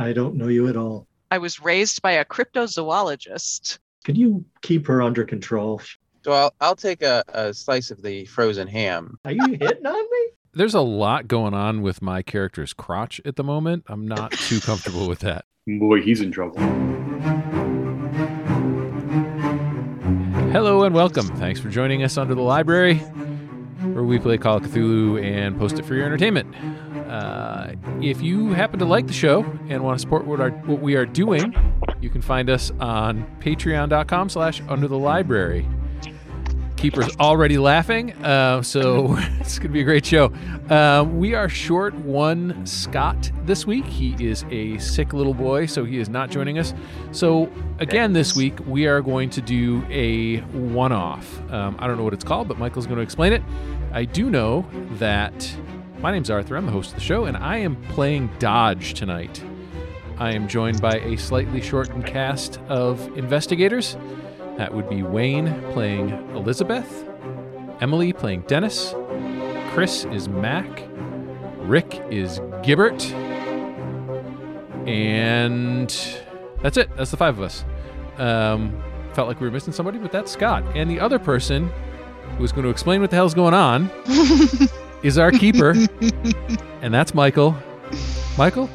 I don't know you at all. I was raised by a cryptozoologist. Could you keep her under control? So I'll, I'll take a, a slice of the frozen ham. Are you hitting on me? There's a lot going on with my character's crotch at the moment. I'm not too comfortable with that. Boy, he's in trouble. Hello and welcome. Thanks for joining us under the library, where we play Call of Cthulhu and post it for your entertainment. Uh, if you happen to like the show and want to support what, our, what we are doing, you can find us on patreon.com slash under the library. Keeper's already laughing, uh, so it's going to be a great show. Uh, we are short one Scott this week. He is a sick little boy, so he is not joining us. So, again, this week, we are going to do a one off. Um, I don't know what it's called, but Michael's going to explain it. I do know that my name's Arthur. I'm the host of the show, and I am playing Dodge tonight. I am joined by a slightly shortened cast of investigators. That would be Wayne playing Elizabeth, Emily playing Dennis, Chris is Mac, Rick is Gibbert, and that's it. That's the five of us. Um, felt like we were missing somebody, but that's Scott. And the other person who is going to explain what the hell's going on is our keeper, and that's Michael. Michael,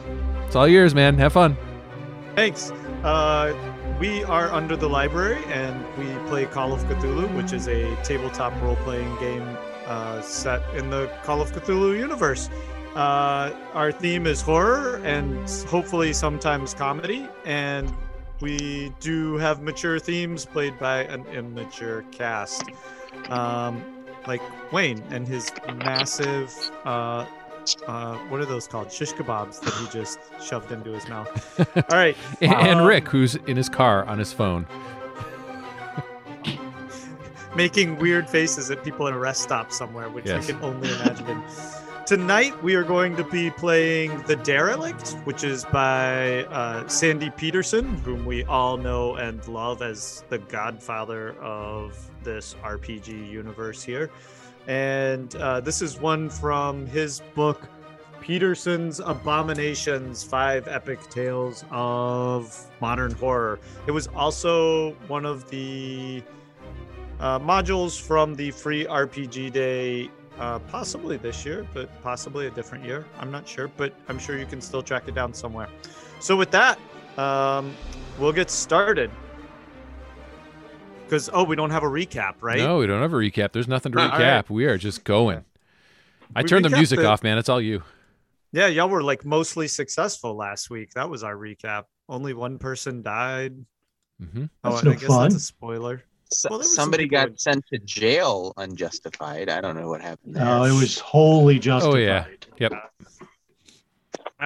it's all yours, man. Have fun. Thanks. Uh, we are under the library and we play Call of Cthulhu, which is a tabletop role playing game uh, set in the Call of Cthulhu universe. Uh, our theme is horror and hopefully sometimes comedy. And we do have mature themes played by an immature cast. Um, like Wayne and his massive uh, uh, what are those called? Shish kebabs that he just shoved into his mouth. All right. And, and um, Rick, who's in his car on his phone. making weird faces at people at a rest stop somewhere, which Yes. we can only imagine. Tonight we are going to be playing The Derelict, which is by uh, Sandy Petersen, whom we all know and love as the godfather of this RPG universe here. And uh, this is one from his book, Petersen's Abominations Five Epic Tales of Modern Horror. It was also one of the uh, modules from the free RPG day, uh, possibly this year, but possibly a different year. I'm not sure, but I'm sure you can still track it down somewhere. So, with that, um, we'll get started. Because, oh, we don't have a recap, right? No, we don't have a recap. There's nothing to All recap. right. We are just going. I We turned the music the- off, man. It's all you. Yeah, y'all were like mostly successful last week. That was our recap. Only one person died. Mm-hmm. Oh, That's and I no guess fun. that's a spoiler. S- Well, there some somebody got in- sent to jail unjustified. I don't know what happened there. No, it was wholly justified. Oh, yeah. Yep.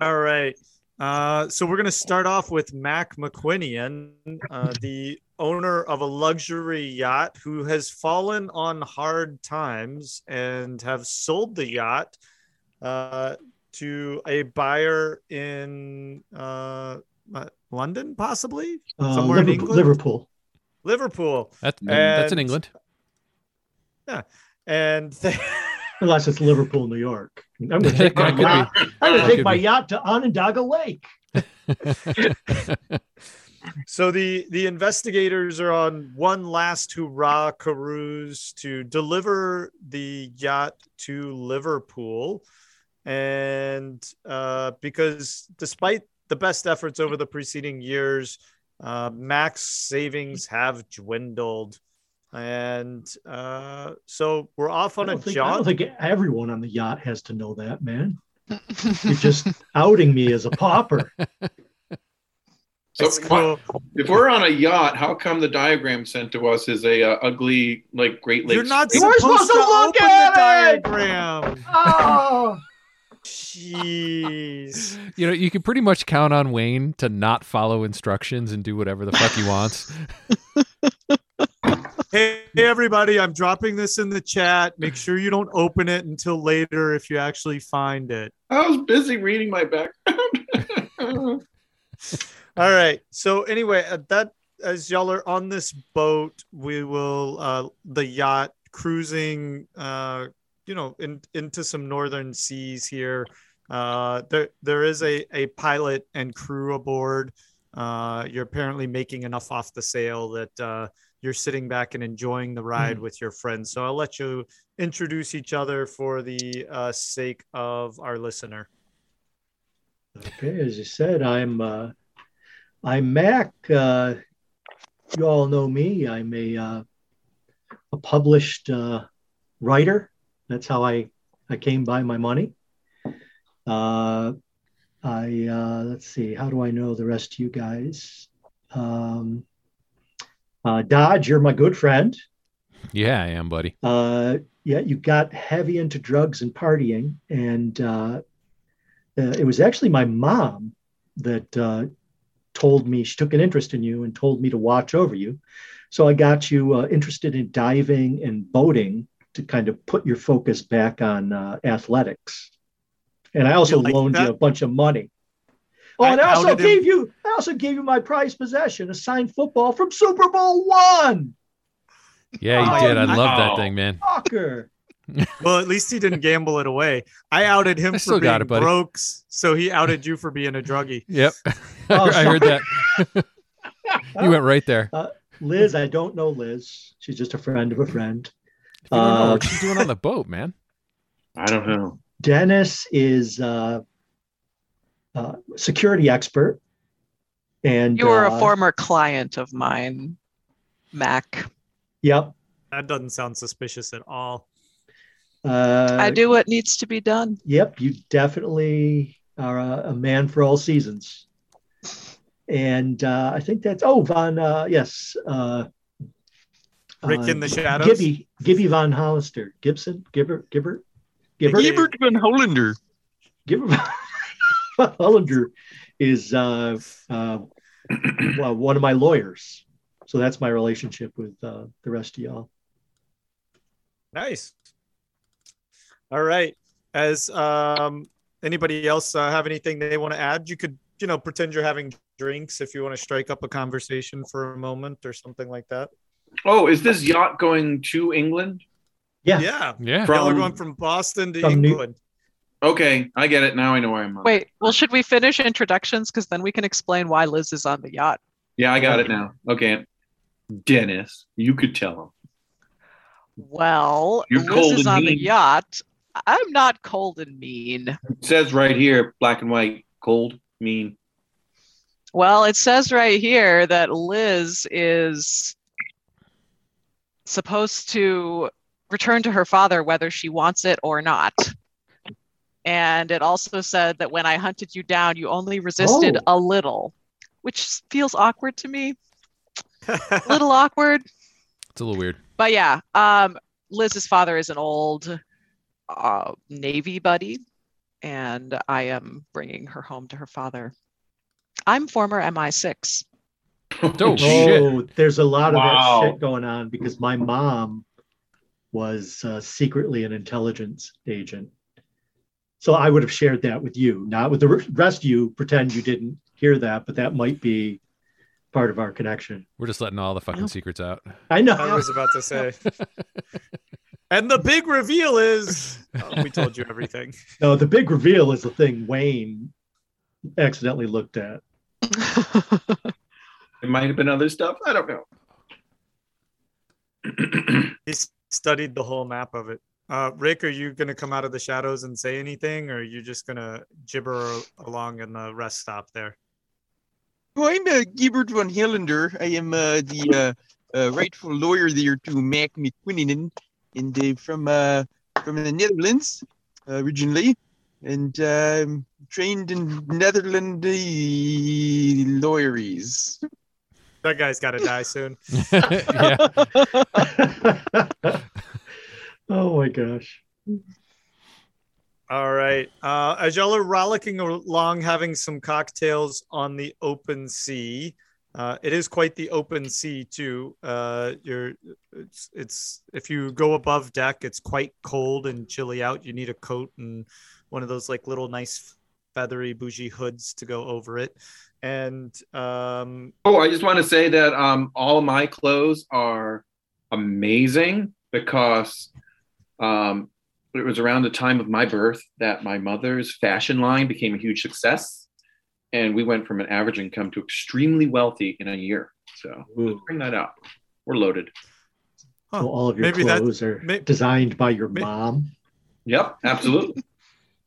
All right. Uh, so we're going to start off with Mac McQuinian, uh, the owner of a luxury yacht who has fallen on hard times and have sold the yacht uh, to a buyer in uh, uh, London, possibly Uh, Somewhere in Liverpool, England? Liverpool. Liverpool, That's that's in And- England. and they, Unless it's Liverpool, New York. I'm going to take my yacht. I'm going to take my yacht to Onondaga Lake. So the the investigators are on one last hurrah cruise to deliver the yacht to Liverpool, and uh, because despite the best efforts over the preceding years, uh, Mac's savings have dwindled, and uh, so we're off on a don't, think, I don't think everyone on the yacht has to know that, man. You're just outing me as a pauper. So cool. if we're on a yacht, how come the diagram sent to us is a uh, ugly like Great Lakes? You're not supposed, supposed to, to look open at the it! diagram. Oh, Jeez. You know, you can pretty much count on Wayne to not follow instructions and do whatever the fuck he wants. Hey, hey, everybody, I'm dropping this in the chat. Make sure you don't open it until later if you actually find it. I was busy reading my background. All right. So, anyway, uh, that as y'all are on this boat, we will, uh, the yacht cruising, uh, you know, in, into some northern seas here. Uh, there there is a a pilot and crew aboard. Uh, you're apparently making enough off the sail that uh, you're sitting back and enjoying the ride with your friends. So I'll let you introduce each other for the uh, sake of our listener. Okay, as you said, I'm uh, I'm Mac. Uh, you all know me. I'm a uh, a published uh, writer. That's how I I came by my money. Uh, I uh, let's see. How do I know the rest of you guys? Um, uh, Dodge, you're my good friend. Yeah, I am, buddy. Uh, yeah, you got heavy into drugs and partying, and uh, uh, it was actually my mom that uh, told me she took an interest in you and told me to watch over you. So I got you uh, interested in diving and boating to kind of put your focus back on uh, athletics. And I also You like loaned that? you a bunch of money. Oh, I and I also outed him. gave you I also gave you my prized possession, a signed football from Super Bowl one. Yeah, you Oh, did. I love that thing, man. Fucker. Well, at least he didn't gamble it away. I outed him I for being got it, buddy. broke, so he outed you for being a druggie. Yep. Oh, I heard that. you went right there. Liz, I don't know Liz. She's just a friend of a friend. If you don't know, Uh, what you doing on the boat, man? I don't know. Dennis is uh, uh, security expert, and You were uh, a former client of mine, Mac. Yep. That doesn't sound suspicious at all. Uh, I do what needs to be done. Yep, you definitely are a, a man for all seasons. And uh, I think that's oh Von uh, yes uh, Rick uh, in the shadows. Gibby Gibby Von Hollister Gibson Gibber Gibber Gibber Gibber. van Hollander. Gibber Von Hollander is uh, uh, well, one of my lawyers. So that's my relationship with uh, the rest of y'all. Nice. All right. As um, anybody else uh, have anything they want to add, you could, you know, pretend you're having drinks if you want to strike up a conversation for a moment or something like that. Oh, is this yacht going to England? Yeah. Yeah. Yeah. From- Y'all are going from Boston to From New- England. Okay, I get it now. I know why I'm. on. Wait, well, should we finish introductions? Because then we can explain why Liz is on the yacht. Yeah, I got it now. Okay, Dennis, you could tell him. Well, You're Liz is on the yacht. I'm not cold and mean. It says right here, black and white, cold, mean. Well, it says right here that Liz is supposed to return to her father whether she wants it or not. And it also said that when I hunted you down, you only resisted Oh. a little, which feels awkward to me. A little awkward. It's a little weird. But yeah, um, Liz's father is an old uh, Navy buddy, and I am bringing her home to her father. I'm former MI6. Oh, shit. Oh, there's a lot of Wow. that shit going on because my mom was uh, secretly an intelligence agent. So I would have shared that with you, not with the rest of you. Pretend you didn't hear that, but that might be part of our connection. We're just letting all the fucking secrets out. I know. I was about to say. and the big reveal is oh, we told you everything. No, the big reveal is the thing Wayne accidentally looked at. It might have been other stuff. I don't know. He studied the whole map of it. Uh, Rick, are you going to come out of the shadows and say anything, or are you just going to gibber along in the rest stop there? Oh, I'm uh, Gibbert van Hollander. I am uh, the uh, uh, rightful lawyer there to Mac McQuinnan, and uh, from uh, from the Netherlands uh, originally, and um, trained in Netherlands lawyeries. That guy's got to die soon. yeah. oh my gosh. All right. Uh, as y'all are rollicking along, having some cocktails on the open sea. Uh, it is quite the open sea too. Uh, you're, it's, it's if you go above deck, it's quite cold and chilly out. You need a coat and one of those like little nice feathery bougie hoods to go over it. And um, Oh, I just want to say that um, all my clothes are amazing because um, but it was around the time of my birth that my mother's fashion line became a huge success. And we went from an average income to extremely wealthy in a year. So let's bring that up. We're loaded. Huh. So all of your Maybe that- clothes are may- designed by your may- mom. Yep, absolutely.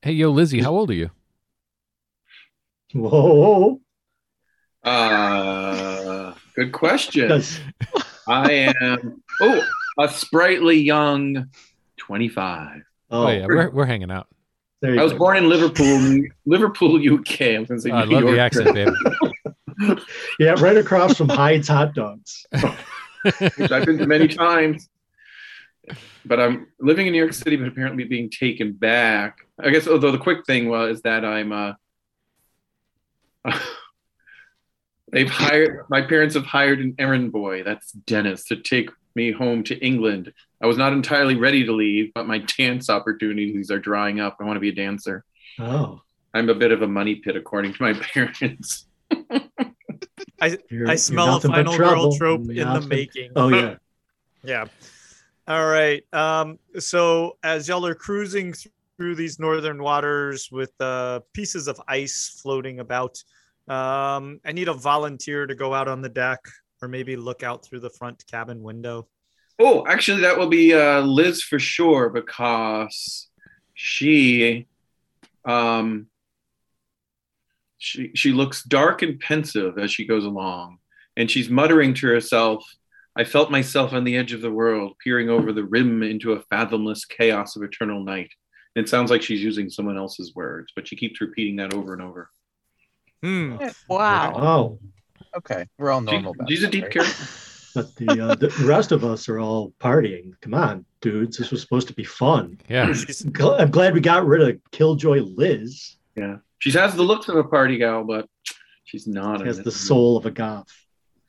Hey, yo, Lizzie, how old are you? Whoa. Uh, good question. Does, I am oh a sprightly young 25. oh, Oh, yeah, we're, we're hanging out. there you I was go. born in Liverpool, Liverpool, UK. I was going to say I New love the accent, babe. Yeah, right across from Hyde's Hot Dogs. which I've been to many times. But I'm living in New York City, but apparently being taken back. I guess, although the quick thing was that I'm, uh, they've hired, my parents have hired an errand boy, that's Dennis, to take me home to England. I was not entirely ready to leave, but my dance opportunities are drying up. I want to be a dancer. Oh, I'm a bit of a money pit, according to my parents. you're, I smell a final girl trope in the making. Oh yeah. Yeah. All right. Um, so as y'all are cruising through these northern waters with uh, pieces of ice floating about, um, I need a volunteer to go out on the deck or maybe look out through the front cabin window. Oh, actually, that will be uh, Liz for sure because she, um, she she looks dark and pensive as she goes along, and she's muttering to herself. I felt myself on the edge of the world, peering over the rim into a fathomless chaos of eternal night. It sounds like she's using someone else's words, but she keeps repeating that over and over. Hmm. Wow. Oh, Okay, we're all normal. about she's a deep right? character. But the, uh, the the rest of us are all partying. Come on, dudes. This was supposed to be fun. Yeah. I'm glad we got rid of Killjoy Liz. Yeah, she has the looks of a party gal, but she's not. She has it. the soul of a goth.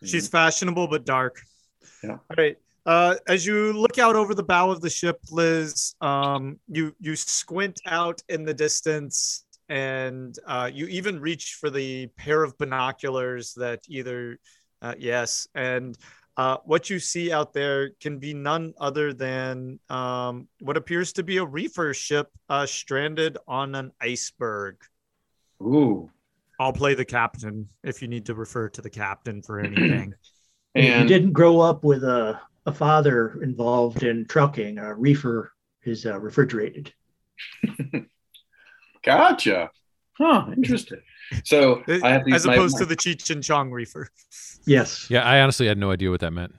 she's fashionable but dark. Yeah. All right. Uh, as you look out over the bow of the ship, Liz, um, you you squint out in the distance, and uh, you even reach for the pair of binoculars that either, uh, yes, and uh, what you see out there can be none other than um, what appears to be a reefer ship uh, stranded on an iceberg. Ooh. I'll play the captain if you need to refer to the captain for anything. And he And didn't grow up with a, a father involved in trucking. A reefer is uh, refrigerated. Gotcha. Huh. Interesting. So I have these, As my- opposed my- to the Cheech and Chong reefer. Yes. Yeah, I honestly had no idea what that meant.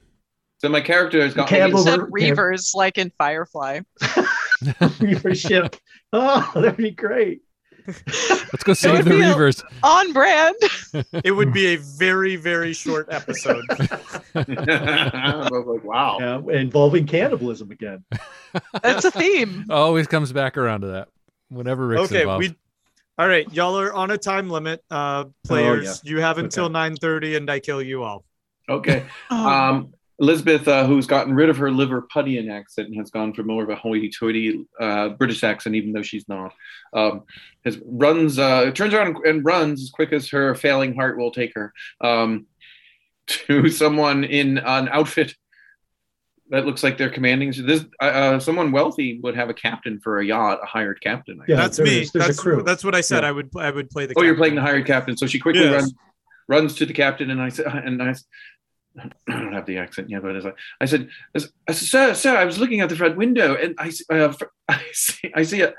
so my character has got Cab You over- said Cab- reavers like in Firefly. reefer ship. Oh, that'd be great. Let's go save the would be a- Reavers. On brand. It would be a very, very short episode. Like, wow. Yeah, involving cannibalism again. That's a theme. Always comes back around to that. Whenever Rick's okay, involved. we all right, y'all are on a time limit. Uh players, you have until 9:30 and I kill you all. Okay. Oh, Um, Elizabeth, uh, who's gotten rid of her Liverpudlian accent and has gone for more of a hoity-toity uh, British accent, even though she's not, um, has runs, uh, turns around and runs as quick as her failing heart will take her um, to someone in an outfit that looks like they're commanding. This uh, uh, someone wealthy would have a captain for a yacht, a hired captain. I Yeah, that's there me. is- there's a That's crew. that's what I said. Yeah. I would I would play the Oh, you're playing the hired captain. So she quickly Yes. runs runs to the captain, and I said, and I, s- I don't have the accent yet, but as I, I said, I said, sir, sir, I was looking out the front window, and I, s- uh, I see, I see a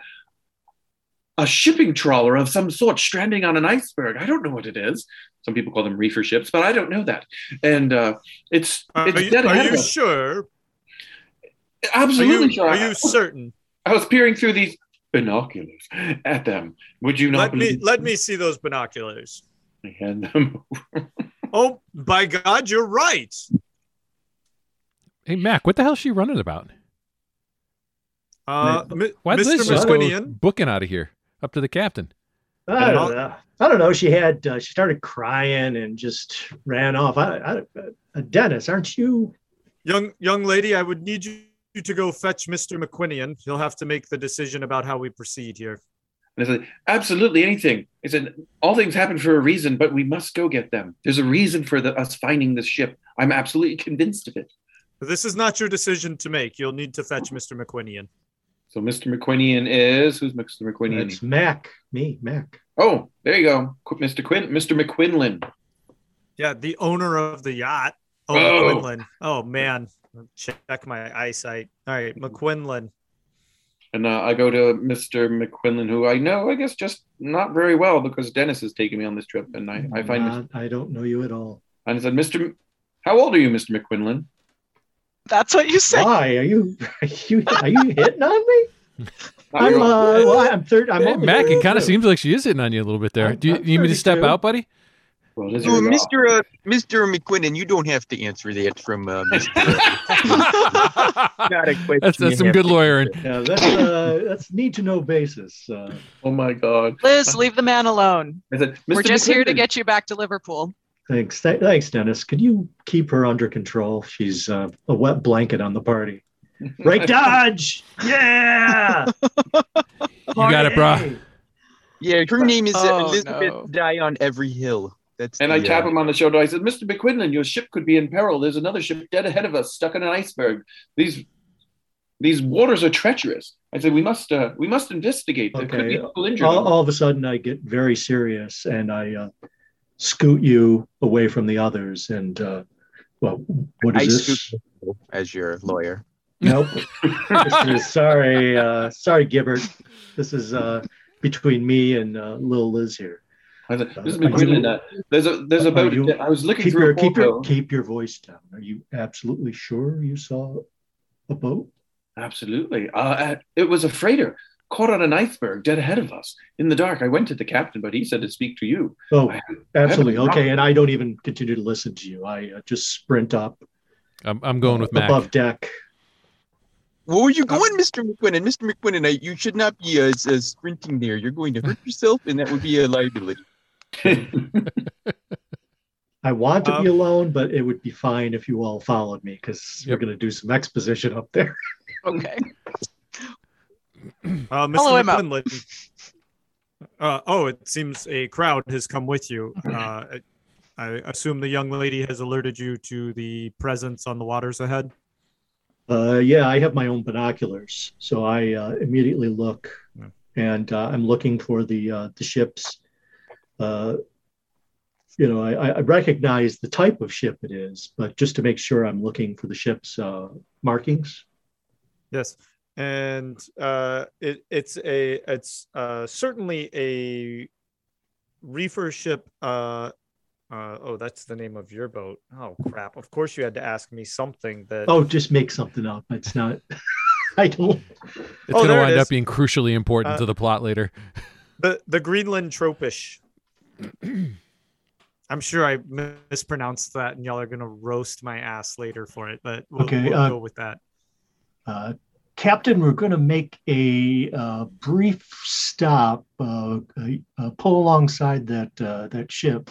a shipping trawler of some sort stranding on an iceberg. I don't know what it is. Some people call them reefer ships, but I don't know that. And uh, it's Are you, dead are you of us. sure? Are Absolutely you, sure. are I- you certain? I was peering through these binoculars at them. Would you not Let me believe? let me see those binoculars. I hand them Oh, by God, you're right. hey, Mac, what the hell's she running about? Uh, Mi- Why'd Mr. Liz just go booking out of here up to the captain? I don't know. I don't know. She had uh, she started crying and just ran off. I, I, uh, Dennis, aren't you? young young lady, I would need you to go fetch Mr. McQuinian. He'll have to make the decision about how we proceed here. And I said, absolutely anything. I said, all things happen for a reason, but we must go get them. There's a reason for the, us finding this ship. I'm absolutely convinced of it. This is not your decision to make. You'll need to fetch Mr. McQuinian. So Mr. McQuinian is who's Mr. McQuinian? It's Mac, me, Mac. Oh, there you go, Mr. Quinn, Mr. McQuinlan. Yeah, the owner of the yacht. Oh, Oh. McQuinlan. Oh man, check my eyesight. All right, McQuinlan. And uh, I go to Mr. McQuinlan, who I know, I guess, just not very well because Dennis has taken me on this trip, and I, I find. Not- I don't know you at all. And I said, Mr. M- How old are you, Mr. McQuinlan? That's what you say. Why are you? Are you, are you hitting on me? I'm uh, well, I'm third. I'm Hey, only Mac, it kind of seems like she is hitting on you a little bit there. I'm- Do you I'm need me to step out, buddy? Well, it is So. Mr. Uh, Mr. McQuinnan, you don't have to answer that from uh, Mr. Not a question that's that's some good to lawyering. Yeah, that's uh, that's need to know basis. Uh, oh my God. Liz, leave the man alone. I said, Mr. We're just here to get you back to Liverpool. thanks, Th- thanks, Dennis. Could you keep her under control? She's uh, a wet blanket on the party. Right, Dodge. Yeah. You got it, bro. Yeah, her name is uh, Oh, Elizabeth no. Die on Every Hill. That's And the, I tap uh, him on the shoulder. I said, Mr. McQuinlan, your ship could be in peril. There's another ship dead ahead of us, stuck in an iceberg. These these waters are treacherous. I said, we must uh, we must investigate. There could be Okay. people injured. All, all of a sudden, I get very serious and I uh, scoot you away from the others. And uh, well, what is I this? scoot you as your lawyer. Nope. this is, sorry, uh, sorry, Gibbert. This is uh, between me and uh, Lil Liz here. I said, Mr. Uh, McQuinlan, uh, there's a there's a Are boat. you- I was looking Keep through your a keep your keep your voice down. Are you absolutely sure you saw a boat? Absolutely. Uh, uh, it was a freighter caught on an iceberg dead ahead of us in the dark. I went to the captain, but he said to speak to you. Oh, I- absolutely. I Okay, and I don't even continue to listen to you. I uh, just sprint up I'm, I'm going with Mac. above deck. Where are you going, Mr. McQuinnan? Mr. McQuinnan, I, you should not be uh, uh, sprinting there. You're going to hurt yourself, and that would be a liability. I want to be Um, alone, but it would be fine if you all followed me because we're going to do some exposition up there. Okay. Uh, Mr. Follow him Uh, oh, it seems a crowd has come with you. Uh, I, I assume the young lady has alerted you to the presence on the waters ahead. Uh, yeah, I have my own binoculars, so I uh, immediately look, Yeah. and uh, I'm looking for the uh, the ships. Uh, you know, I, I recognize the type of ship it is, but just to make sure, I'm looking for the ship's uh, markings. Yes, and uh, it, it's a it's uh, certainly a reefer ship. Uh, uh, oh, that's the name of your boat. Oh crap! Of course, you had to ask me something that. Oh, just make something up. It's not. I don't. It's Oh, going to there it wind up being crucially important Uh, to the plot later. The the Greenland tropish. I'm sure I mispronounced that, and y'all are gonna roast my ass later for it. But we'll, Okay, we'll uh, go with that. Uh, Captain, we're going to make a uh, brief stop, uh, uh, pull alongside that uh, that ship.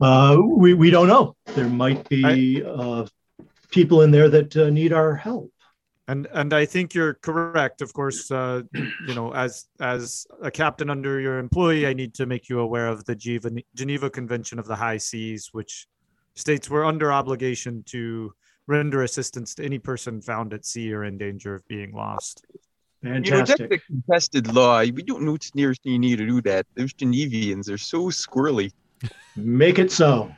Uh, we we don't know. There might be uh, people in there that uh, need our help. And and I think you're correct. Of course, uh, you know, as as a captain under your employee, I need to make you aware of the Geneva, Geneva Convention of the High Seas, which states we're under obligation to render assistance to any person found at sea or in danger of being lost. Fantastic. You know, that's a contested law. We don't know what's nearest you need to do that. Those Genevians are so squirrely. Make it so.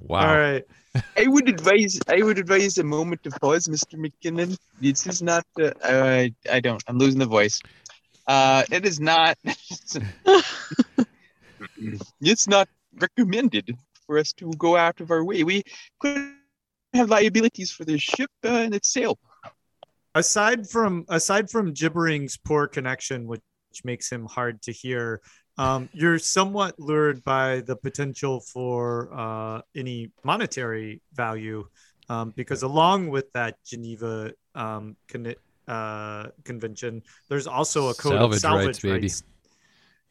Wow. All right. I would advise. I would advise a moment of pause, Mr. McKinnon. This is not. Uh, I I don't. I'm losing the voice. Uh, it is not. it's not recommended for us to go out of our way. We could have liabilities for the ship uh, and its sail. aside from aside from gibbering's poor connection which makes him hard to hear um, you're somewhat lured by the potential for uh, any monetary value um, because along with that geneva um, con- uh, convention there's also a code Salvage of salvage rights, baby.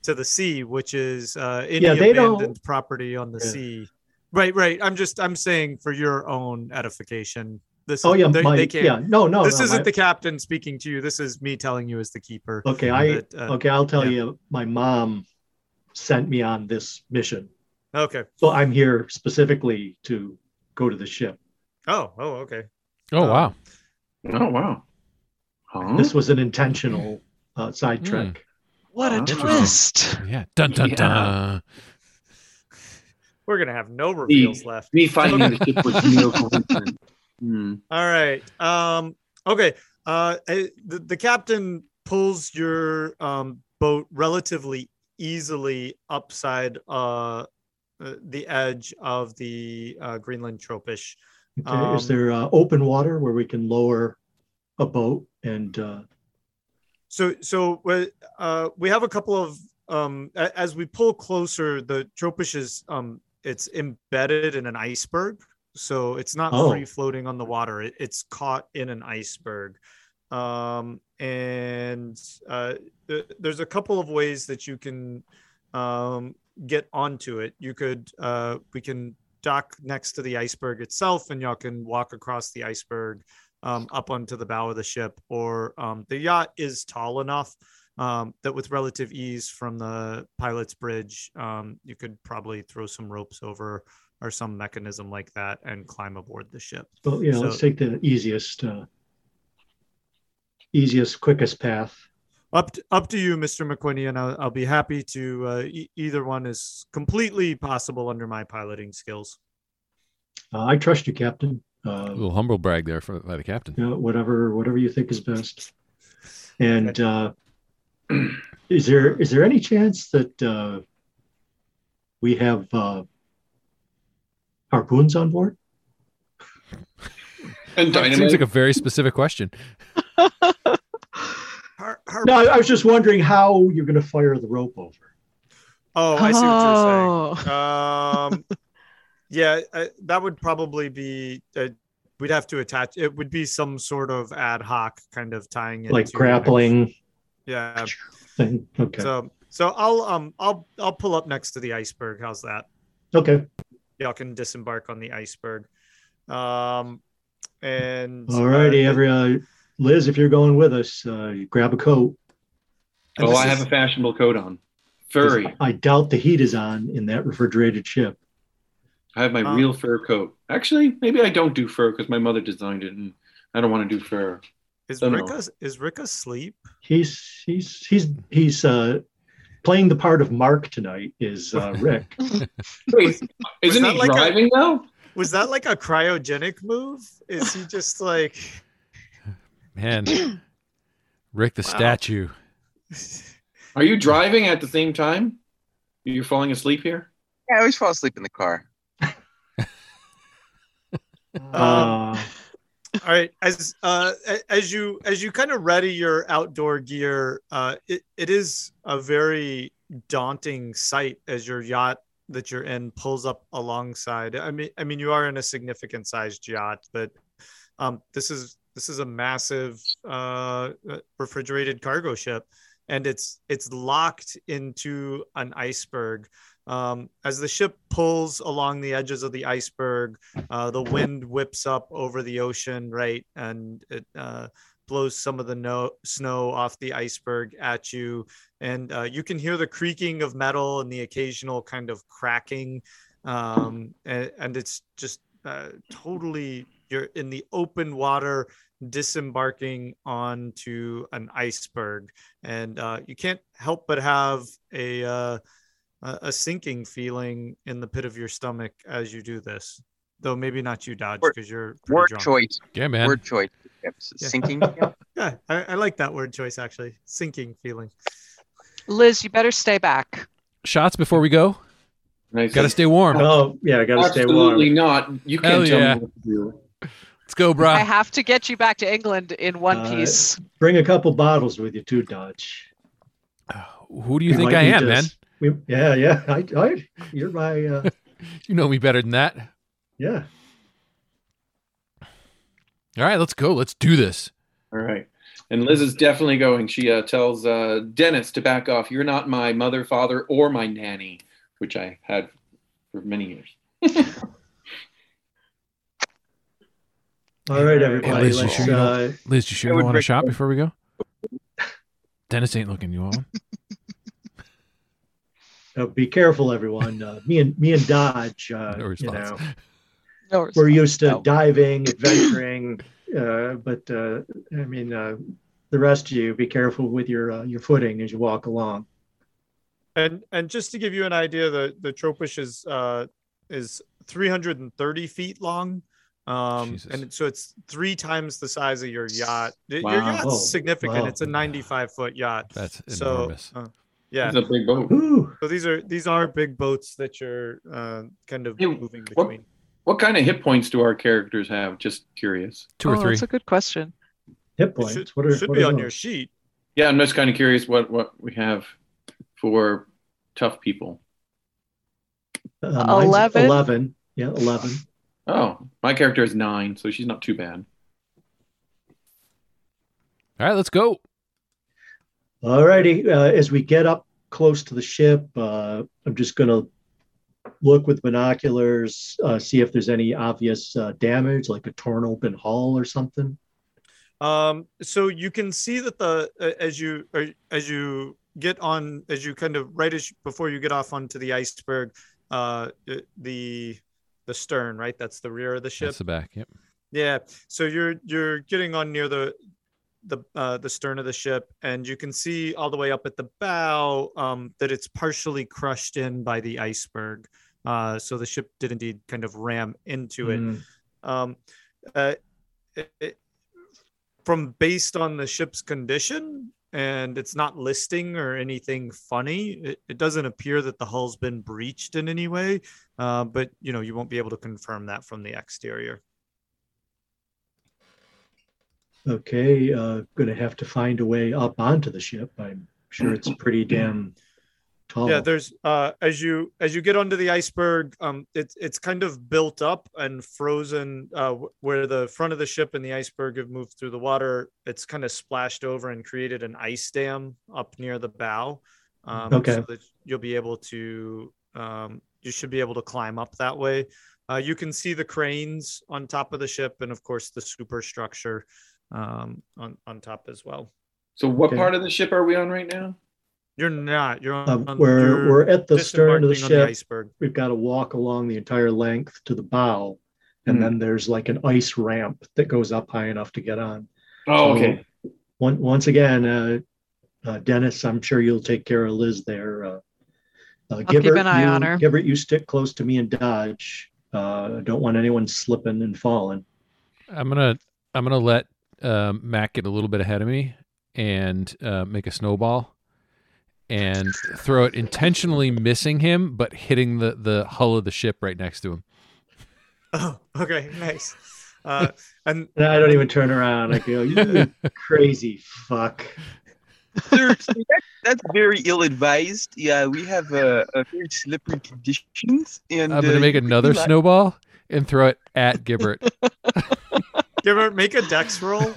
to the sea which is uh, any Yeah, they don't- abandoned property on the Yeah. sea right right i'm just i'm saying for your own edification this Oh is, yeah, they, my, they can't yeah. No, no. this no, isn't my- the captain speaking to you. This is me telling you as the keeper. Okay, I that, uh, okay. I'll tell yeah. you. My mom sent me on this mission, Okay. so I'm here specifically to go to the ship. Oh, oh, okay. Oh, Um, wow. oh wow. Huh? This was an intentional uh, sidetrack. What a Interesting. twist. Yeah. Dun dun Yeah. dun. We're gonna have no reveals left. Me finding the ship was no coincidence. Hmm. All right. Um, okay. Uh, the, the captain pulls your um, boat relatively easily upside uh, uh, the edge of the uh, Greenland tropish. Okay, is Um, there uh, open water where we can lower a boat and uh, So, so we- uh, we have a couple of um, as we pull closer, the tropish is um, it's embedded in an iceberg, so it's not Oh. free floating on the water. It, it's caught in an iceberg, um, and uh, th- there's a couple of ways that you can um, get onto it. You could uh, we can dock next to the iceberg itself, and y'all can walk across the iceberg um, up onto the bow of the ship, or um, the yacht is tall enough um, that with relative ease from the pilot's bridge, um, you could probably throw some ropes over or some mechanism like that and climb aboard the ship. well, yeah, let's take the easiest, uh, easiest, quickest path. Up to, up to you, Mr. McQuinney, and I'll, I'll be happy to. Uh, e- either one is completely possible under my piloting skills. Uh, I trust you, Captain. A Uh, little humble brag there for, by the captain. you know, whatever, whatever you think is best. And uh, is there is there any chance that uh, we have uh, harpoons on board? And Seems dynamite. like a very specific question. Har- har- No, I, I was just wondering how you're going to fire the rope over. oh, I see what you're saying. Oh. um yeah I, that would probably be uh, we'd have to attach it would be some sort of ad hoc kind of tying it like to- grappling yeah thing. Okay. so so i'll um i'll i'll pull up next to the iceberg how's that okay. y'all can disembark on the iceberg um and All righty, uh, every uh, Liz, if you're going with us, uh, grab a coat. and Oh, this I is- have a fashionable coat on. Furry. I doubt the heat is on in that refrigerated ship. I have my Um, real fur coat. Actually, maybe I don't do fur because my mother designed it, and I don't want to do fur. is don't know. rick as- is rick asleep He's he's he's he's uh, playing the part of Mark tonight. Is uh, Rick? Wait, isn't he like a- driving though? was that like a cryogenic move is he just like Man, Rick the Wow. statue. Are you driving at the same time? You're falling asleep here. Yeah, I always fall asleep in the car. um, Uh, All right, as uh, as you as you kind of ready your outdoor gear, uh, it, it is a very daunting sight as your yacht that you're in pulls up alongside. I mean, I mean, you are in a significant sized yacht, but um, this is this is a massive uh, refrigerated cargo ship, and it's it's locked into an iceberg. Um, as the ship pulls along the edges of the iceberg, uh, the wind whips up over the ocean, right, and it uh, blows some of the no- snow off the iceberg at you, and uh, you can hear the creaking of metal and the occasional kind of cracking, um, and, and it's just uh, totally you're in the open water disembarking onto an iceberg and uh, you can't help but have a uh, a a sinking feeling in the pit of your stomach as you do this. Though maybe not you, Dodge, because you're Word drunk. choice. Yeah, man. Word choice. Yeah. Sinking. Yeah, I, I like that word choice actually. Sinking feeling. Liz, you better stay back. Shots before we go. And I Got to stay warm. oh yeah, I got to stay warm. Absolutely warm. not. You can't tell yeah. me what to do. Let's go, bro. I have to get you back to England in one Uh, piece. Bring a couple bottles with you too, Dodge. Who do you think I am, to man? We, yeah, yeah. I, I, you're my uh, You know me better than that. yeah. All right, let's go. Let's do this. All right. And Liz is definitely going. She uh, tells uh, Dennis to back off. You're not my mother, father, or my nanny, which I had for many years. All right, Hey, everybody. Liz, you let's, sure you uh, Liz, you sure you want a shot before we go? Dennis ain't looking you on. uh, be careful, everyone. Uh, me and me and Dodge. Uh, No you know, No, we're used to No. diving, adventuring, uh, but uh, I mean, uh, the rest of you, be careful with your uh, your footing as you walk along. And and just to give you an idea, the the tropish is uh is 330 feet long. Um Jesus. and so it's three times the size of your yacht. Wow. Your yacht's Oh, significant. wow. It's a 95 foot yacht. That's So enormous. uh, yeah. It's a big boat. Ooh, So these are these are big boats that you're uh, kind of Hey, moving what- between. What kind of hit points do our characters have? Just curious. Two or oh, three. That's a good question. hit It points. should, what are, should what be are on those? your sheet. Yeah, I'm just kind of curious what what we have for tough people. Uh, 11. 11. Yeah, 11. Oh, my character is nine, so she's not too bad. All right, let's go. Alrighty. Uh, as we get up close to the ship, uh, I'm just going to look with binoculars, uh, see if there's any obvious uh, damage, like a torn open hull or something. Um, so you can see that the uh, as you uh, as you get on as you kind of right as before you get off onto the iceberg, uh, the the stern right that's the rear of the ship. That's the back. Yep. Yeah. So you're you're getting on near the the uh, the stern of the ship, and you can see all the way up at the bow um, that it's partially crushed in by the iceberg. Uh, so the ship did indeed kind of ram into it. Mm, Um, uh, it, it- from based on the ship's condition, and it's not listing or anything funny. It, it doesn't appear that the hull's been breached in any way, uh, but you know you won't be able to confirm that from the exterior. okay. Uh, going to have to find a way up onto the ship. I'm sure it's pretty damn tall. Yeah, there's uh as you as you get onto the iceberg, um it's it's kind of built up and frozen uh where the front of the ship and the iceberg have moved through the water. It's kind of splashed over and created an ice dam up near the bow. Um Okay. so that you'll be able to um you should be able to climb up that way. Uh, you can see the cranes on top of the ship and of course the superstructure um on on top as well. So, what Okay. part of the ship are we on right now? You're not. You're on. Um, on- we're, you're we're at the stern of the disembarking on the ship. iceberg. We've got to walk along the entire length to the bow. And Hmm. then there's like an ice ramp that goes up high enough to get on. Oh, So, okay. One, once again, uh, uh, Dennis, I'm sure you'll take care of Liz there. Uh, uh, keep an eye you, on her. Gibbert, you stick close to me and dodge. Uh, I don't want anyone slipping and falling. I'm gonna I'm gonna let um, Mac get a little bit ahead of me and uh, make a snowball and throw it intentionally missing him but hitting the the hull of the ship right next to him. Oh, okay, nice. Uh, and And I don't even turn around. I go, you crazy fuck. Sir, sir, that, that's very ill advised. Yeah, we have uh, a very slippery conditions, and I'm gonna uh, make another could be like- snowball and throw it at Gibbert. Gibbert, make a dex roll.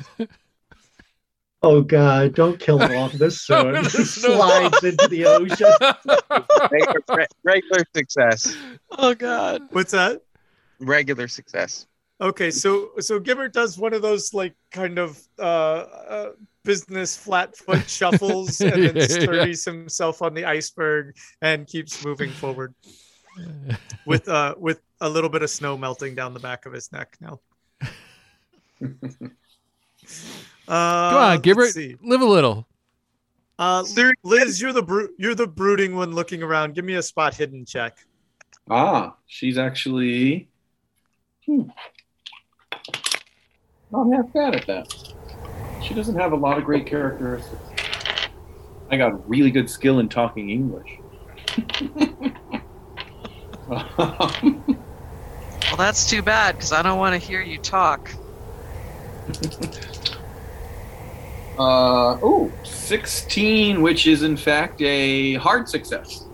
Oh God, don't kill him off this soon. No, no, he slides into the ocean. regular, regular success. Oh God. What's that? Regular success. Okay, so so Gibbert does one of those like kind of uh, uh business flat foot shuffles and then Yeah, yeah. sturdies himself on the iceberg and keeps moving forward with uh with a little bit of snow melting down the back of his neck now. Uh, Come on, let's Gibbert, see. live a little. Uh, Liz, you're the bro- you're the brooding one looking around. Give me a spot hidden check. Ah, she's actually hmm, not half bad at that. She doesn't have a lot of great characteristics. I got really good skill in talking English. Well, that's too bad because I don't want to hear you talk. uh, oh, 16, which is in fact a hard success.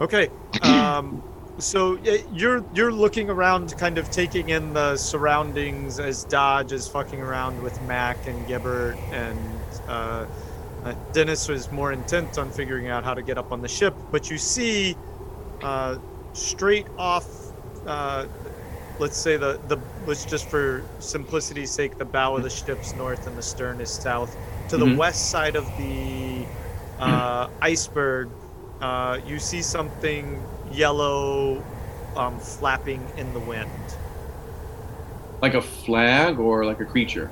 Okay. Um, so you're you're looking around, kind of taking in the surroundings as Dodge is fucking around with Mac and Gibbert, and uh, uh, Dennis was more intent on figuring out how to get up on the ship. But you see, uh, straight off, uh, let's say the the let's just for simplicity's sake, the bow of the ship's north and the stern is south. To the Mhm. west side of the uh, iceberg, uh, you see something yellow um, flapping in the wind. Like a flag or like a creature?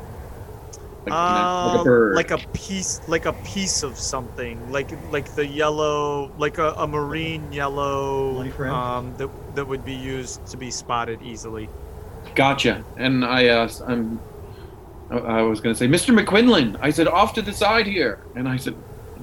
Like, like a Um, bird. like a piece, like a piece of something, like like the yellow, like a, a marine yellow, um, that that would be used to be spotted easily. Gotcha. And I, uh, I'm, I I was going to say, Mr. McQuinlan. I said, off to the side here. And I said,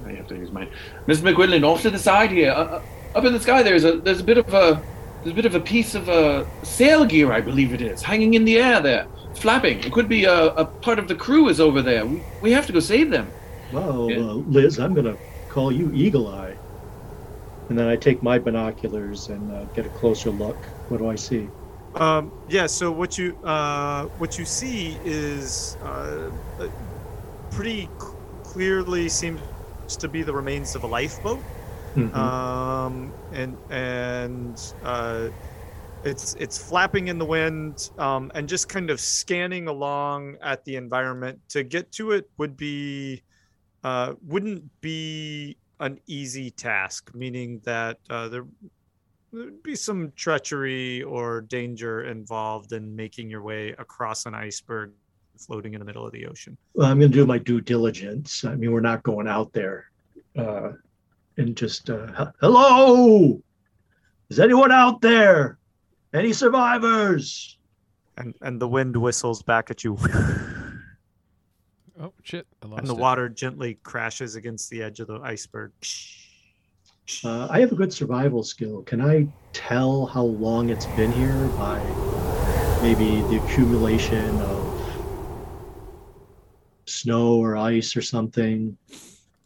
I have to use my, Mr. McQuinlan, off to the side here. Uh, uh, up in the sky, there's a, there's a bit of a, there's a bit of a piece of uh, sail gear, I believe it is, hanging in the air there, flapping. It could be a, a part of the crew is over there. We, we have to go save them. Well, Yeah. uh, Liz, I'm going to call you Eagle Eye. And then I take my binoculars and uh, get a closer look. What do I see? Um, yeah. So what you uh, what you see is uh, uh, pretty c- clearly seems to be the remains of a lifeboat. Mhm. um, and and uh, it's it's flapping in the wind um, and just kind of scanning along at the environment. To get to it would be uh, wouldn't be an easy task, meaning that uh, there there'd be some treachery or danger involved in making your way across an iceberg floating in the middle of the ocean. Well, I'm going to do my due diligence. I mean, we're not going out there uh, and just, uh, hello, is anyone out there? Any survivors? And and the wind whistles back at you. Oh shit! I lost and the it. water gently crashes against the edge of the iceberg. Uh, I have a good survival skill. Can I tell how long it's been here by maybe the accumulation of snow or ice or something?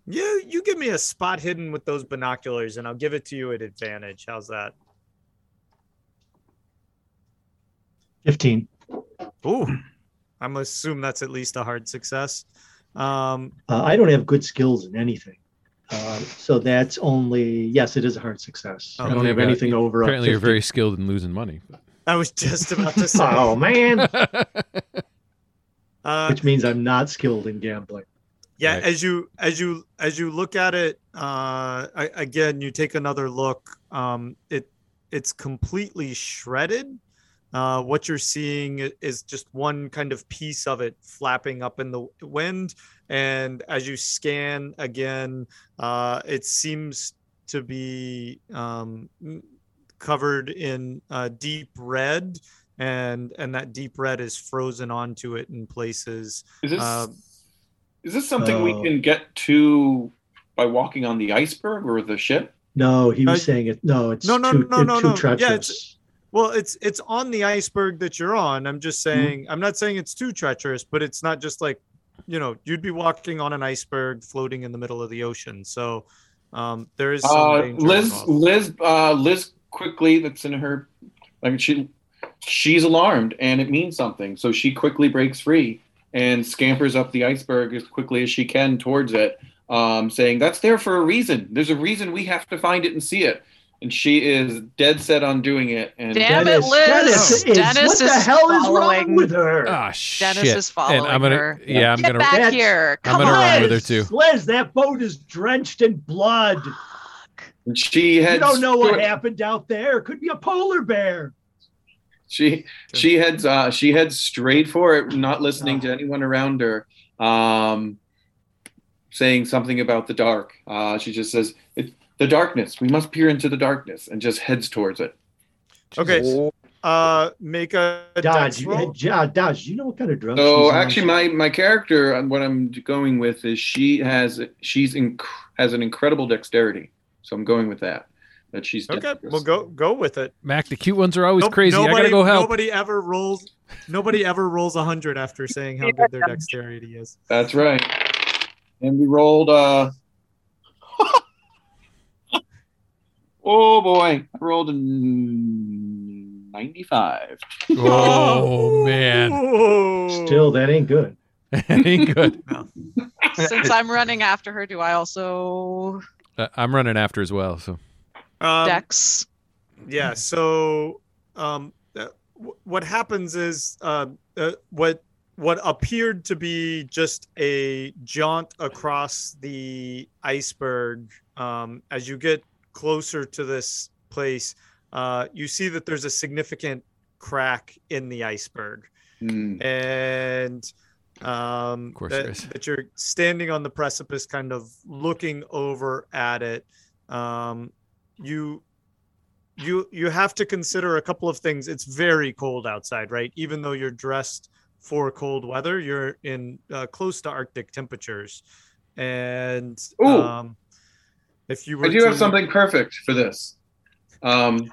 You you give me a spot hidden with those binoculars, and I'll give it to you at advantage. How's that? 15. Ooh, I'm gonna assume that's at least a hard success. Um, Uh, I don't have good skills in anything. Uh, so that's only, yes, it is a hard success. I Oh, don't have got- anything over. a Apparently, you're very skilled in losing money. I was just about to say. Oh, man. uh, Which means I'm not skilled in gambling. yeah Right. as you as you as you look at it uh I, again you take another look um it it's completely shredded uh what you're seeing is just one kind of piece of it flapping up in the wind and as you scan again uh it seems to be um covered in uh deep red and and that deep red is frozen onto it in places Is this, Uh, is this something we can get to by walking on the iceberg or the ship? No, he was Uh, saying it. No, it's no, no, too, no, no, too no. Yeah, treacherous. it's- Well, it's it's on the iceberg that you're on. I'm just Mm-hmm. saying. I'm not saying it's too treacherous, but it's not just like, you know, you'd be walking on an iceberg floating in the middle of the ocean. So um, there is Uh, Liz, involved. Liz, uh, Liz, quickly. That's in her. I mean, she, she's alarmed, and it means something. So she quickly breaks free and scampers up the iceberg as quickly as she can towards it, um, saying, "That's there for a reason. There's a reason we have to find it and see it." And she is dead set on doing it. And Damn it, Liz. Dennis is, Dennis what the hell is following- wrong with her? Ah shit! Dennis is following and I'm gonna, her. yeah, I'm Get gonna. back That's- here. I'm Come gonna on. run with her Liz, too. Liz, that boat is drenched in blood. she You don't know what happened out there. Could be a polar bear. She she heads uh, she heads straight for it, not listening to anyone around her. Um, saying something about the dark. Uh, she just says, "It's the darkness. We must peer into the darkness," and just heads towards it. Okay. Uh, make a Dodge, dex you, roll. uh, Dodge, you know what kind of drugs? So she's on? actually, my my character, uh, what I'm going with is she has she's inc- has an incredible dexterity. So I'm going with that. That she's Okay, dexterous. we'll go go with it. Mac, the cute ones are always Nope, crazy. I Nobody, gotta go help. Nobody ever rolls. Nobody ever rolls a hundred after saying how good their dexterity is. That's right. And we rolled. uh Oh boy, I rolled a ninety-five. Oh man. Still, that ain't good. ain't good. Since I'm running after her, do I also Uh, I'm running after as well. So Um, dex? yeah so um uh, w- what happens is uh, uh what what appeared to be just a jaunt across the iceberg um as you get closer to this place uh you see that there's a significant crack in the iceberg Hmm. and Um, Of course that, there is. that you're standing on the precipice, kind of looking over at it. Um, you you you have to consider a couple of things. It's very cold outside, right? Even though you're dressed for cold weather, you're in uh, close to Arctic temperatures, and Ooh. um, if you were I do have something perfect for this. Um,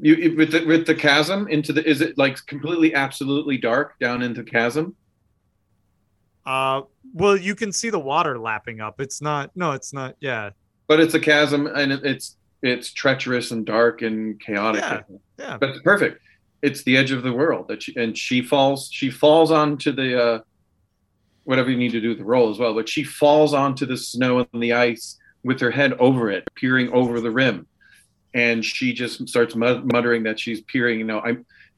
you with the with the chasm into the is it like completely absolutely dark down into chasm? Uh, well, you can see the water lapping up. It's not. No, it's not. Yeah, But it's a chasm and it, it's it's treacherous and dark and chaotic. Yeah. yeah. But it's perfect. It's the edge of the world that she, and she falls she falls onto the uh, whatever you need to do with the roll as well. But she falls onto the snow and the ice with her head over it, peering over the rim, and she just starts muttering that she's peering. You know, I,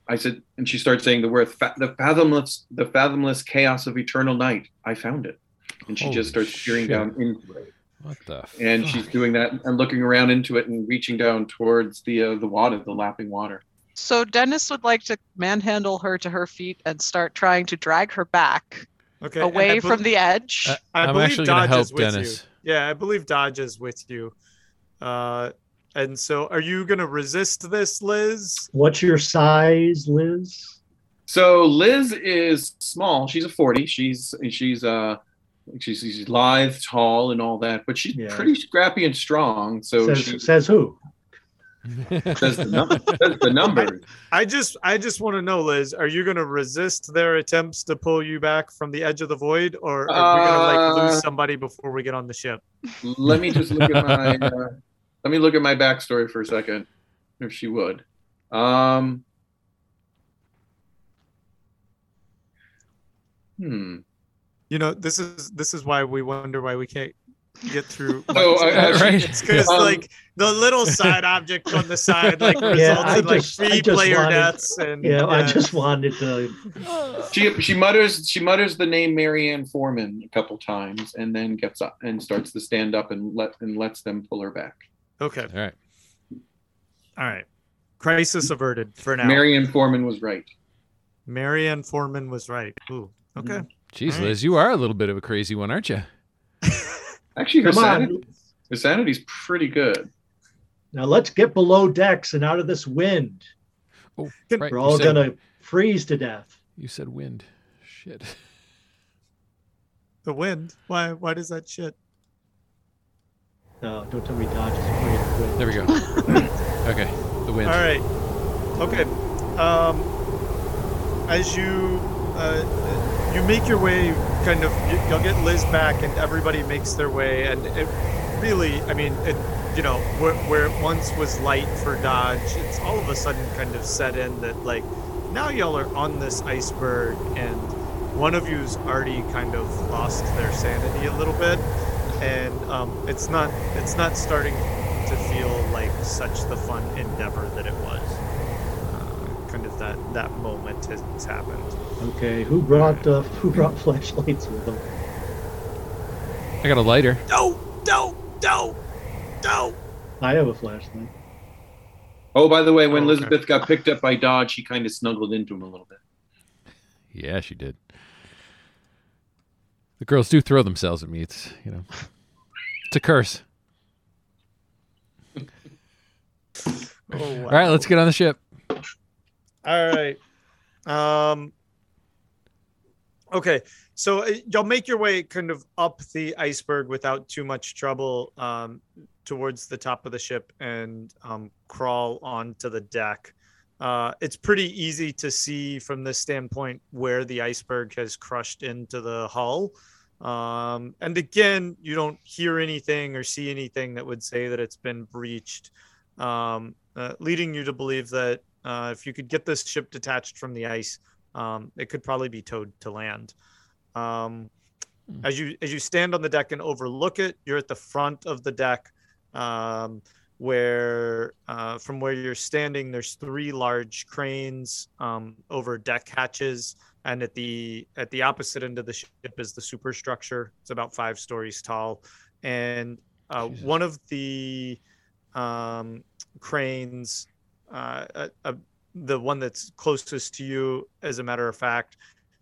I said, and she starts saying the word the fathomless the fathomless chaos of eternal night. I found it, and she Holy just starts peering shit. down into it What the? and fuck? she's doing that and looking around into it and reaching down towards the uh, the water, the lapping water. So Dennis would like to manhandle her to her feet and start trying to drag her back Okay. and I away bel- from the edge. Uh, I I'm believe actually gonna help Dennis. you. Yeah, I believe Dodge is with you. Uh, and so, are you gonna resist this, Liz? What's your size, Liz? So Liz is small. She's a forty. She's she's uh she's, she's lithe, tall, and all that, but she's Yeah. pretty scrappy and strong. So says, she says who? Says the, num- says the number. I just, I just want to know, Liz, are you gonna resist their attempts to pull you back from the edge of the void, or are we gonna like Uh, lose somebody before we get on the ship? Let me just look at my uh, let me look at my backstory for a second, if she would. Um. Hmm. You know, this is this is why we wonder why we can't get through. So, I- I- right? It's because Um, like the little side object on the side like results Yeah, in like just- I three player wanted- deaths and Yeah, I just wanted to. She she mutters she mutters the name Marianne Foreman a couple times and then gets up and starts to stand up and let and lets them pull her back. okay. All right. All right. Crisis averted for now. Marianne Foreman was right. Marianne Foreman was right. Ooh. Okay. Jeez, All right. Liz, you are a little bit of a crazy one, aren't you? Actually, her sanity, on. her sanity's pretty good. Now let's get below decks and out of this wind. Oh, right. We're all said- gonna freeze to death. You said wind. Shit. The wind. Why why does that shit? No, don't tell me Dodge is afraid of the wind. There we go. okay, the wind. All right. Okay. Um as you uh, you make your way kind of you, you'll get Liz back and everybody makes their way. And it really I mean it you know where, where it once was light for Dodge it's all of a sudden kind of set in that like now y'all are on this iceberg and one of you's already kind of lost their sanity a little bit. And um, it's not it's not starting to feel like such the fun endeavor that it was. Uh, kind of that that moment has happened Okay, who brought uh, who brought flashlights with them? I got a lighter. no no no no I have a flashlight. Oh, by the way, when Oh, okay. Elizabeth got picked up by Dodge, she kind of snuggled into him a little bit. Yeah, she did. The girls do throw themselves at me. It's you know, it's a curse. oh, All right, let's get on the ship. All right. Um. Okay, so uh, y'all make your way kind of up the iceberg without too much trouble um, towards the top of the ship and um, crawl onto the deck. Uh, it's pretty easy to see from this standpoint where the iceberg has crushed into the hull. Um, and again, you don't hear anything or see anything that would say that it's been breached, um, uh, leading you to believe that uh, if you could get this ship detached from the ice, um, it could probably be towed to land. Um, Hmm. as you as you stand on the deck and overlook it, you're at the front of the deck, um, where uh, from where you're standing, there's three large cranes um, over deck hatches, and at the at the opposite end of the ship is the superstructure. It's about five stories tall, and uh, one of the um, cranes uh, uh, the one that's closest to you, as a matter of fact,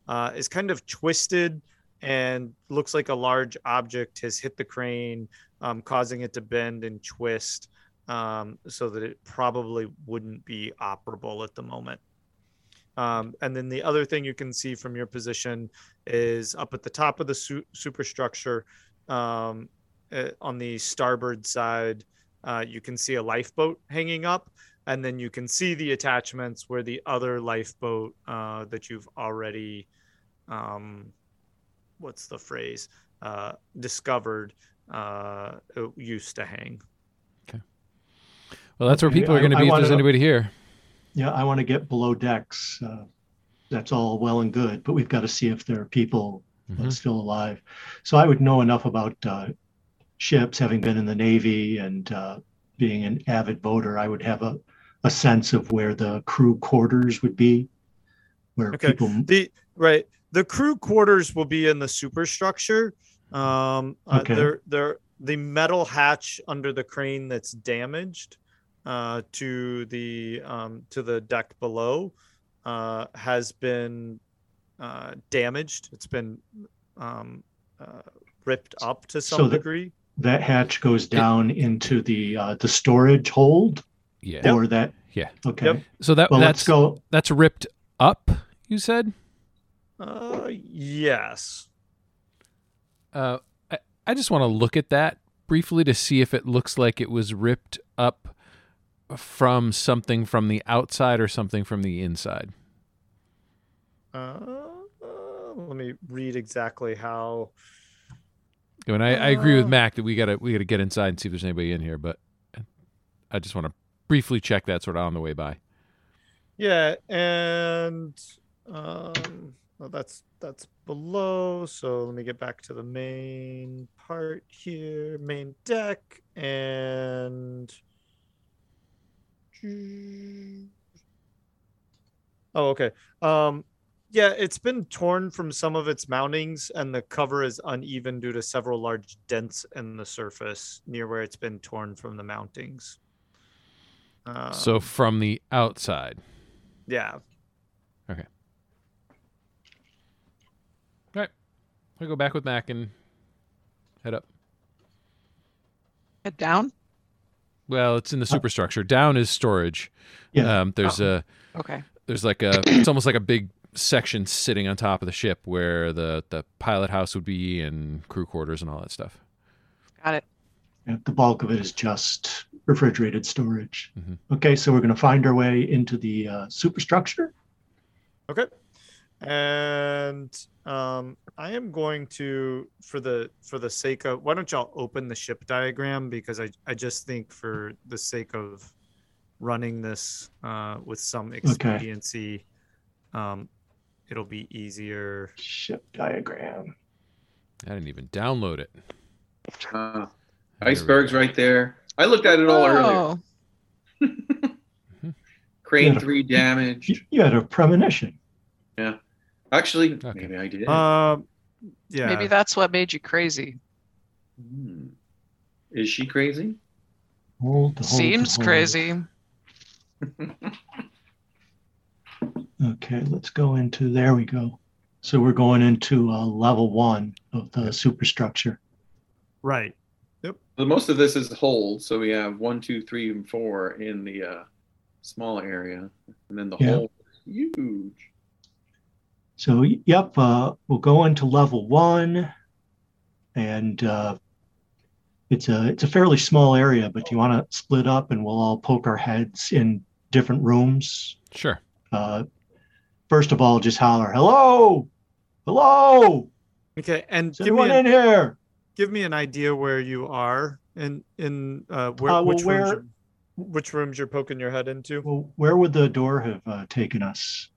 uh, is kind of twisted and looks like a large object has hit the crane, um, causing it to bend and twist um, so that it probably wouldn't be operable at the moment. Um, and then the other thing you can see from your position is up at the top of the su- superstructure um, uh, on the starboard side, uh, you can see a lifeboat hanging up. And then you can see the attachments where the other lifeboat uh, that you've already, um, what's the phrase, uh, discovered uh, used to hang. Okay well, that's where people are going to I be if wanna there's anybody here. Yeah, I want to get below decks. Uh, that's all well and good, but we've got to see if there are people Mhm. still alive. So I would know enough about uh, ships, having been in the Navy and uh, being an avid boater. I would have a, a sense of where the crew quarters would be, where Okay. people. The right, the crew quarters will be in the superstructure. Um, uh, Okay. they're they're the metal hatch under the crane that's damaged uh, to the um, to the deck below uh, has been uh, damaged. It's been um, uh, ripped up to some So the- That hatch goes down into the uh, the storage hold, Yeah. or that. Yeah. Okay. Yep. So that Well, that's let's go. that's ripped up. You said. Uh, yes. Uh, I, I just want to look at that briefly to see if it looks like it was ripped up from something from the outside or something from the inside. Uh, let me read exactly how. I mean, I, I agree with Uh. Mac that we gotta we gotta get inside and see if there's anybody in here, but I just want to briefly check that sort of on the way by. Yeah, and um, well, that's that's below. So let me get back to the main part here, main deck, and oh, okay. Um, yeah, it's been torn from some of its mountings, and the cover is uneven due to several large dents in the surface near where it's been torn from the mountings. So Um, from the outside. yeah, Okay. All right. I go back with Mac and head up. Head down. Well, it's in the superstructure. Down is storage. Yeah. Um, there's a Okay. there's like a it's almost like a big section sitting on top of the ship where the the pilot house would be and crew quarters and all that stuff. Got it. Yeah, the bulk of it is just refrigerated storage. Mhm. Okay, so we're going to find our way into the uh, superstructure. Okay. And um, I am going to, for the for the sake of, why don't y'all open the ship diagram because I I just think for the sake of running this uh, with some expediency, um, it'll be easier. Ship diagram. I didn't even download it. Uh, There we go. Icebergs right there. I looked at it all earlier. Oh, Crane Yeah. three damaged. You, you had a premonition. Yeah, actually, Okay. maybe I did. Um, yeah. maybe that's what made you crazy. Hmm. Is she crazy? Hold, hold, Seems hold. crazy. Okay, let's go into, there we go. So we're going into uh, level one of the superstructure. right. Well, most of this is hold, so we have one, two, three, and four in the uh, small area, and then the Yeah. hole is huge. So, yep, uh, we'll go into level one. And uh, it's a it's a fairly small area, but do you want to split up and we'll all poke our heads in different rooms? Sure. Uh, first of all, just holler, hello, hello, Okay. And is give me anyone an, in here? Give me an idea where you are in in uh, where Uh, well, which where- rooms you're, which rooms you're poking your head into. Well, where would the door have uh, taken us?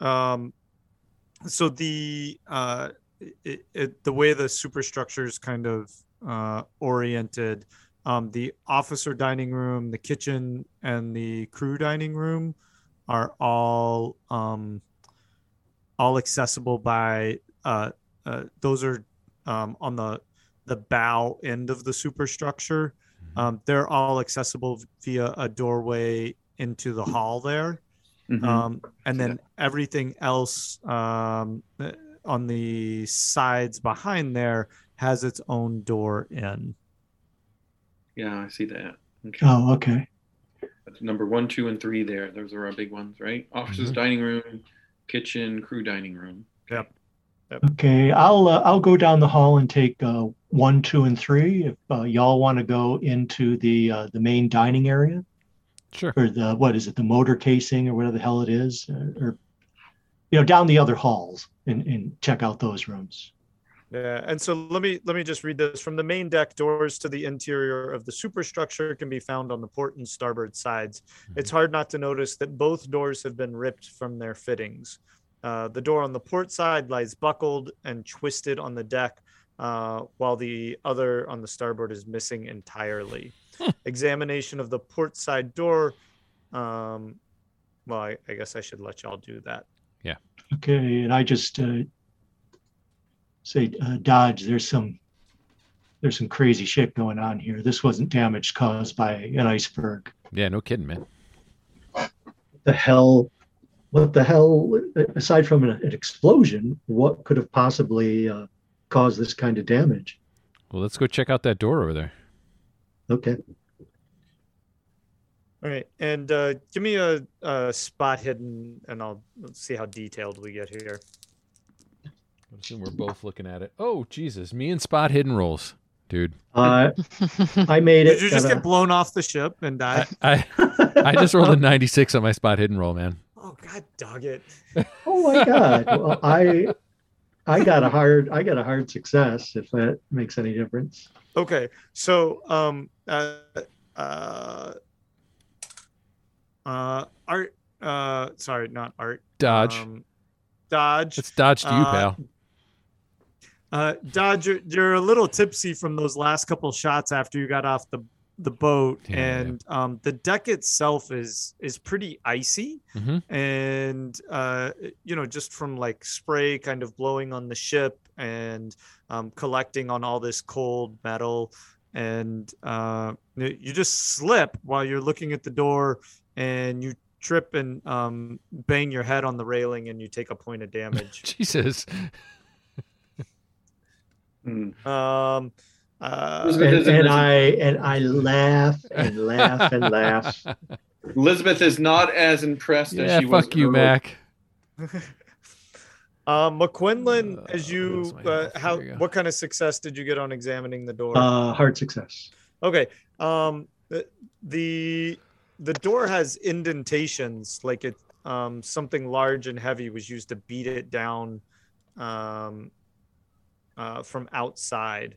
um so the uh it, it, the way the superstructure is kind of uh oriented um the officer dining room the kitchen and the crew dining room are all um all accessible by uh, uh those are um on the the bow end of the superstructure um they're all accessible via a doorway into the hall there Mhm. Um, and See then everything else um, uh, on the sides behind there has its own door in. yeah, I see that. Okay. Oh, okay. That's number one, two, and three there. Those are our big ones, right? Officers' Mhm. dining room, kitchen, crew dining room. Yep. Okay, I'll uh, I'll go down the hall and take uh, one, two, and three. If uh, y'all want to go into the uh, the main dining area Sure. or the what is it, the motor casing or whatever the hell it is, uh, or you know, down the other halls and, and check out those rooms. Yeah, and so let me let me just read this from the main deck. Doors to the interior of the superstructure can be found on the port and starboard sides. It's hard not to notice that both doors have been ripped from their fittings. Uh, the door on the port side lies buckled and twisted on the deck, uh, while the other on the starboard is missing entirely. Examination of the port side door. Um, well, I, I guess I should let y'all do that. Yeah. Okay, and I just uh, say, uh, Dodge, there's some there's some crazy shit going on here. This wasn't damage caused by an iceberg. Yeah, no kidding, man. The hell, what the hell? Aside from an, an explosion, what could have possibly uh, caused this kind of damage? Well, let's go check out that door over there. Okay, All right, and uh, give me a, a spot hidden, and I'll let's see how detailed we get here. I assume we're both looking at it. Oh, Jesus. Me and Spot hidden rolls, dude. uh, I made it. Did you just at get blown off the ship and die? I, I, I just rolled a 96 on my Spot hidden roll, man. Oh God, dog it! Oh my god! Well, I I got a hard I got a hard success. If that makes any difference. Okay, so um, uh, uh, uh, art. Uh, sorry, not art. Dodge. Um, Dodge. Let's dodge to you, uh, pal. Uh, Dodge, you're, you're a little tipsy from those last couple shots after you got off the the boat, Yeah, yeah. and um, the deck itself is is pretty icy, Mhm. and uh, you know just from like spray kind of blowing on the ship and um, collecting on all this cold metal, and uh, you just slip while you're looking at the door, and you trip and um, bang your head on the railing, and you take a point of damage. Jesus. Hmm. Um, uh, And, and I and I laugh and laugh and laugh. Elizabeth is not as impressed as yeah, she was. fuck you, earlier. Mac. um, McQuinlan, Uh, as you, uh, how, you what kind of success did you get on examining the door? Uh, hard success. okay. Um, the, the the door has indentations, like it, um, something large and heavy was used to beat it down, um, uh, from outside,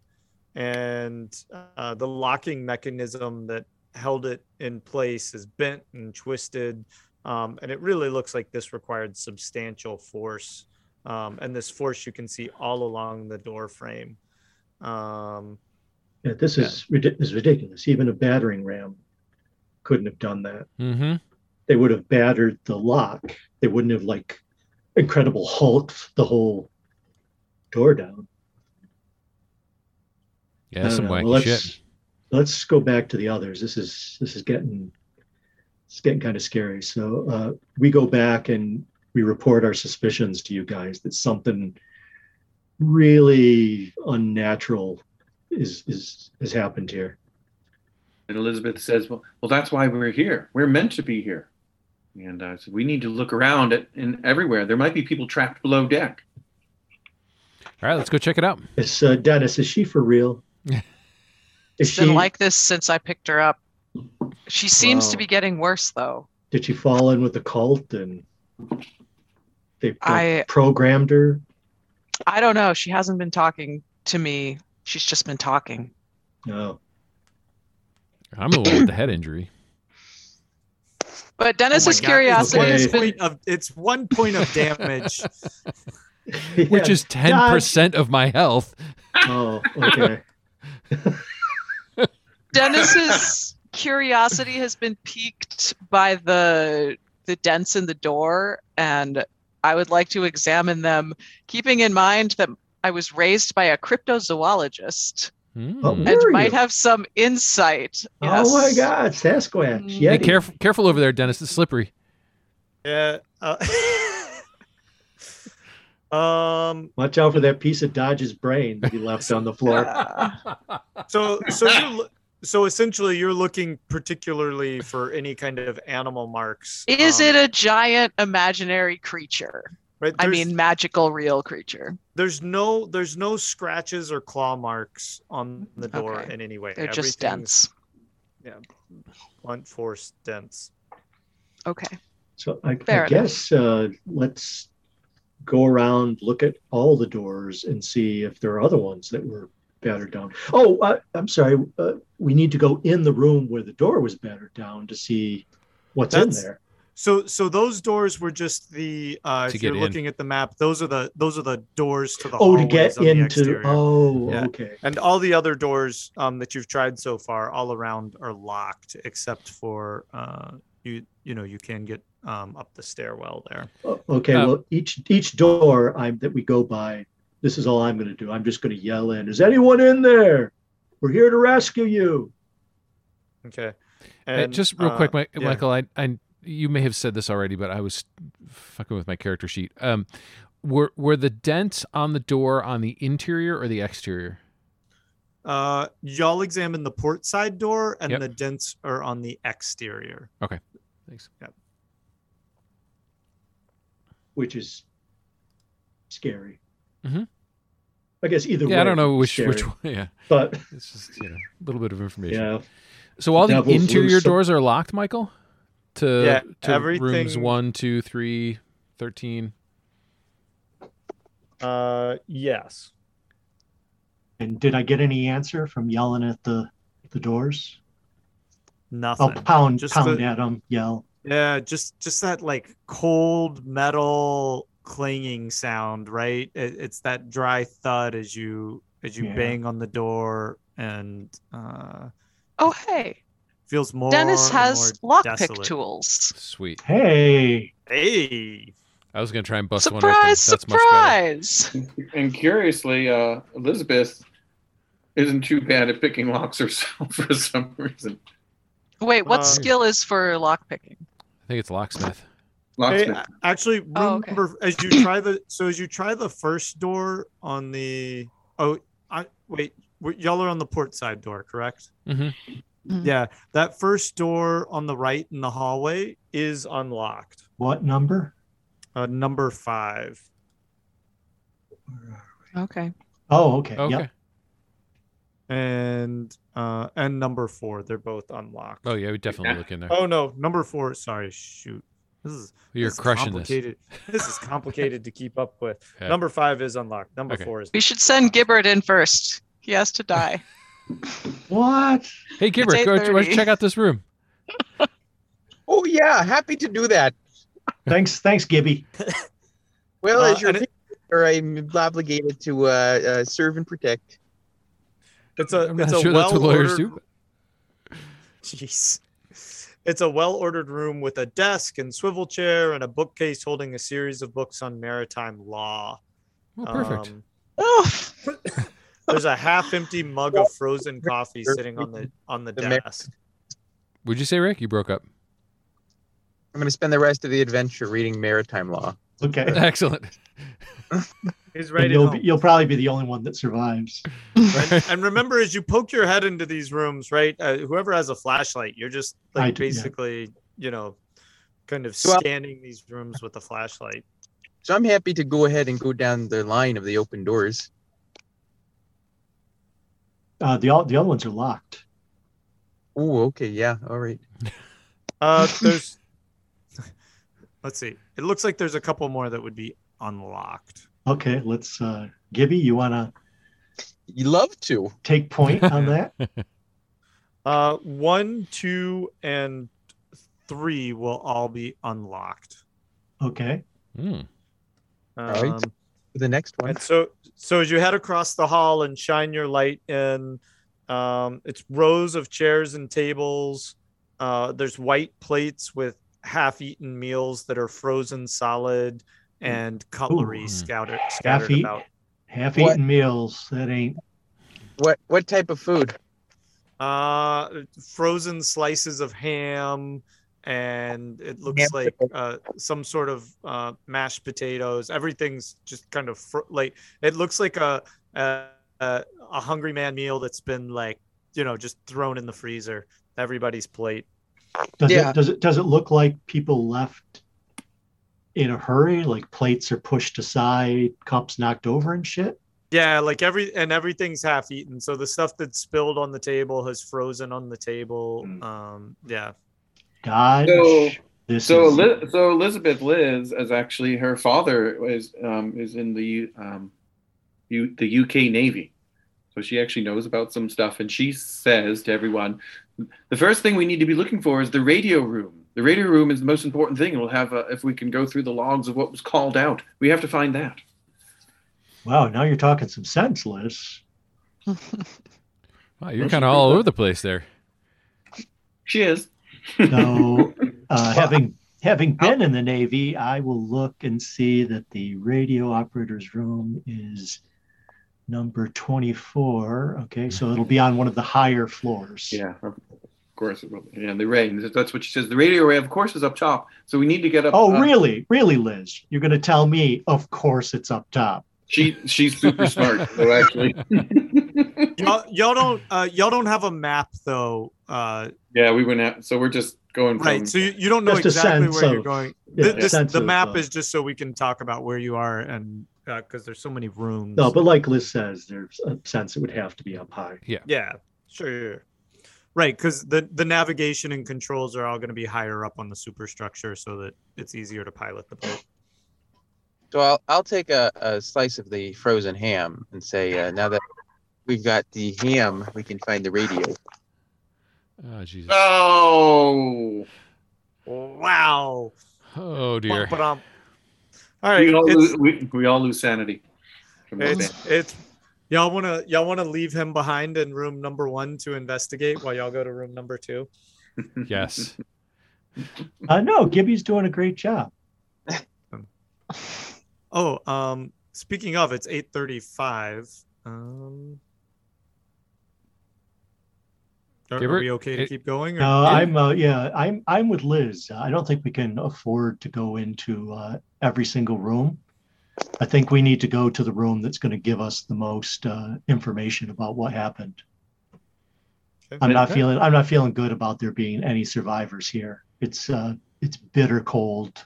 and uh, the locking mechanism that held it in place is bent and twisted. Um, and it really looks like this required substantial force. Um, and this force you can see all along the door frame. Um, Yeah, this is rid- is ridiculous. Even a battering ram couldn't have done that. Mm-hmm. They would have battered the lock. They wouldn't have like incredible hulked the whole door down. I Yeah, some know. wacky Well, let's, shit. Let's go back to the others. This is this is getting it's getting kind of scary. So uh, we go back and we report our suspicions to you guys that something really unnatural is is has happened here. And Elizabeth says, "Well, well, that's why we're here. We're meant to be here." And I said, "We need to look around at in everywhere. There might be people trapped below deck." All right, let's go check it out. It's uh, Dennis. Is she for real? Is It's she? been like this since I picked her up. She seems to be getting worse though. did she fall in with the cult and they I- programmed her? I don't know. She hasn't been talking to me. She's just been talking. No. I'm the one with the head injury. But Dennis's Oh curiosity it's has one been point of, it's one point of damage. Which is 10% of my health. Oh, okay. Dennis's curiosity has been piqued by the the dents in the door and I would like to examine them keeping in mind that I was raised by a cryptozoologist Hmm. Oh, and might you? have some insight. Oh my Yes. God, Sasquatch. Yeah, Hey, careful, careful over there, Dennis. It's slippery. Yeah. Uh, um. Watch out for that piece of Dodge's brain that he left on the floor. So so you're so essentially you're looking particularly for any kind of animal marks. Is um, it a giant imaginary creature? Right. I mean, magical real creature. there's no there's no scratches or claw marks on the door Okay. in any way. They're just Everything's dense. Blunt force dense. Okay. So I, I guess uh, let's go around, look at all the doors, and see if there are other ones that were battered down. Oh, uh, I'm sorry. Uh, we need to go in the room where the door was battered down to see what's That's- in there. So so those doors were just the uh To if you're get in. looking at the map, those are the those are the doors to the Oh, to get on the into. Oh, Yeah. okay. And all the other doors um, that you've tried so far, all around, are locked, except for uh, you. You know, you can get um, up the stairwell there. Okay. Um, well, each each door I'm, that we go by, this is all I'm going to do. I'm just going to yell in. Is anyone in there? We're here to rescue you. Okay. Uh, just real quick, uh, yeah. Michael. I, I, you may have said this already, but I was fucking with my character sheet. Um, were were the dents on the door on the interior or the exterior? Uh, y'all examine the port side door, and Yep. the dents are on the exterior. Okay, thanks. Which is scary. Mhm. I guess either way. Yeah, I don't know which scary, which one. Yeah, But it's just you know a little bit of information. yeah, So all the Devil's interior loose. doors are locked, Michael. To Yeah, to rooms everything- one, two, three, thirteen. Uh, yes. and did I get any answer from yelling at the the doors? Nothing. I'll pound Just pound the- at them, yell. Yeah, just just that like cold metal clanging sound, right? It, it's that dry thud as you as you Yeah. bang on the door, and uh, Oh, hey. feels more. Dennis has lockpick tools. Sweet. Hey, Hey, I was gonna try and bust one open. Surprise, That's much better. surprise. And curiously, uh, Elizabeth isn't too bad at picking locks herself for some reason. Wait, what Uh, skill is for lockpicking? I think it's locksmith. Locksmith. a- actually, Oh, okay. remember as you try the so as you try the first door on the oh, I wait, y'all are on the port side door, correct? hmm Mhm. Yeah, that first door on the right in the hallway is unlocked. what number? Uh, number five. Okay. Oh, okay. Okay. Yep. and uh and number four they're both unlocked Oh yeah, we definitely look in there. oh no number four sorry shoot this is You're this is crushing this. complicated this. is complicated to keep up with Yeah. number five is unlocked number Okay. four is We should send Gibbert in first. He has to die. What? Hey, Gibbert, go, go 8:30. check out this room. Oh yeah, happy to do that. Thanks, thanks, Gibby. Well, Uh, as your and it- or I'm obligated to uh, uh, serve and protect. It's a I'm it's not a sure well that's what lawyers ordered do. jeez it's a well ordered room with a desk and swivel chair and a bookcase holding a series of books on maritime law Oh, perfect. Um, Oh, there's a half empty mug of frozen coffee sitting on the on the The desk Would you say, Rick? You broke up. I'm going to spend the rest of the adventure reading maritime law. Okay. Excellent. he's And ready you'll be, you'll probably be the only one that survives. and, and remember as you poke your head into these rooms right uh, whoever has a flashlight you're just like do, yeah. basically you know kind of Well- scanning these rooms with a flashlight So I'm happy to go ahead and go down the line of the open doors. Uh, the all the other ones are locked. Oh, okay, yeah, all right. uh there's let's see it looks like there's a couple more that would be unlocked Okay, let's. Uh, Gibby, you want to You love to. take point on that? uh one two and three will all be unlocked Okay. Hmm. right. Um, The next one. And so, so as you head across the hall and shine your light in, um, it's rows of chairs and tables. Uh, there's white plates with half-eaten meals that are frozen solid, and cutlery Ooh. scattered scattered Half-eat- about. Half-eaten meals. That ain't. What what type of food? Uh, frozen slices of ham, and it looks like uh, some sort of uh, mashed potatoes. Everything's just kind of fr- like it looks like a, a a a hungry man meal that's been like you know just thrown in the freezer. Everybody's plate. Does Yeah. it does it does it look like people left in a hurry? Like plates are pushed aside, cups knocked over and shit? Yeah, like every and everything's half eaten. So the stuff that's spilled on the table has frozen on the table. Mm. Um, yeah. Dodge. So- this So, is Li- so Elizabeth Liz is actually her father is um, is in the um, U- the UK Navy, so she actually knows about some stuff, and she says to everyone, the first thing we need to be looking for is the radio room. The radio room is the most important thing. We'll have uh, if we can go through the logs of what was called out. We have to find that. wow. Now you're talking some sense, Liz. Wow, you're kind of all over the place there. She is. So, uh, having having been in the Navy, I will look and see that the radio operator's room is number 24. Okay, so it'll be on one of the higher floors. Yeah, of course it will. be. Yeah, the rain. That's what she says. The radio array, of course, is up top. So we need to get up. Oh, uh, really? Really, Liz? You're going to tell me? Of course, it's up top. She she's super smart. So actually. Y'all, y'all don't uh, y'all don't have a map though. Uh, Yeah, we went out. So we're just going from. right. So you, you don't know exactly sense where you're going. Yeah, Th- this, sense the of, map uh, is just so we can talk about where you are and because there's so many rooms. No, but like Liz says, there's a sense it would have to be up high. Yeah. Yeah, sure. Right, because the the navigation and controls are all going to be higher up on the superstructure, so that it's easier to pilot the boat. So I'll I'll take a, a slice of the frozen ham and say uh, now that we've got the ham, we can find the radio. Oh Jesus. Oh, Wow. Oh dear. Bum-ba-dum. All right, we, all lose, we, we all lose sanity. It's it's y'all want to y'all want to leave him behind in room number one to investigate while y'all go to room number two. Yes. Uh, no, Gibby's doing a great job. Oh, um, speaking of, it's eight thirty-five. Um, are, are Gibbert, we okay to it- keep going? or- No, Yeah. I'm uh, yeah, I'm I'm with Liz. I don't think we can afford to go into uh, every single room. I think we need to go to the room that's going to give us the most uh, information about what happened. Okay. I'm not Okay. feeling I'm not feeling good about there being any survivors here. It's uh, it's bitter cold.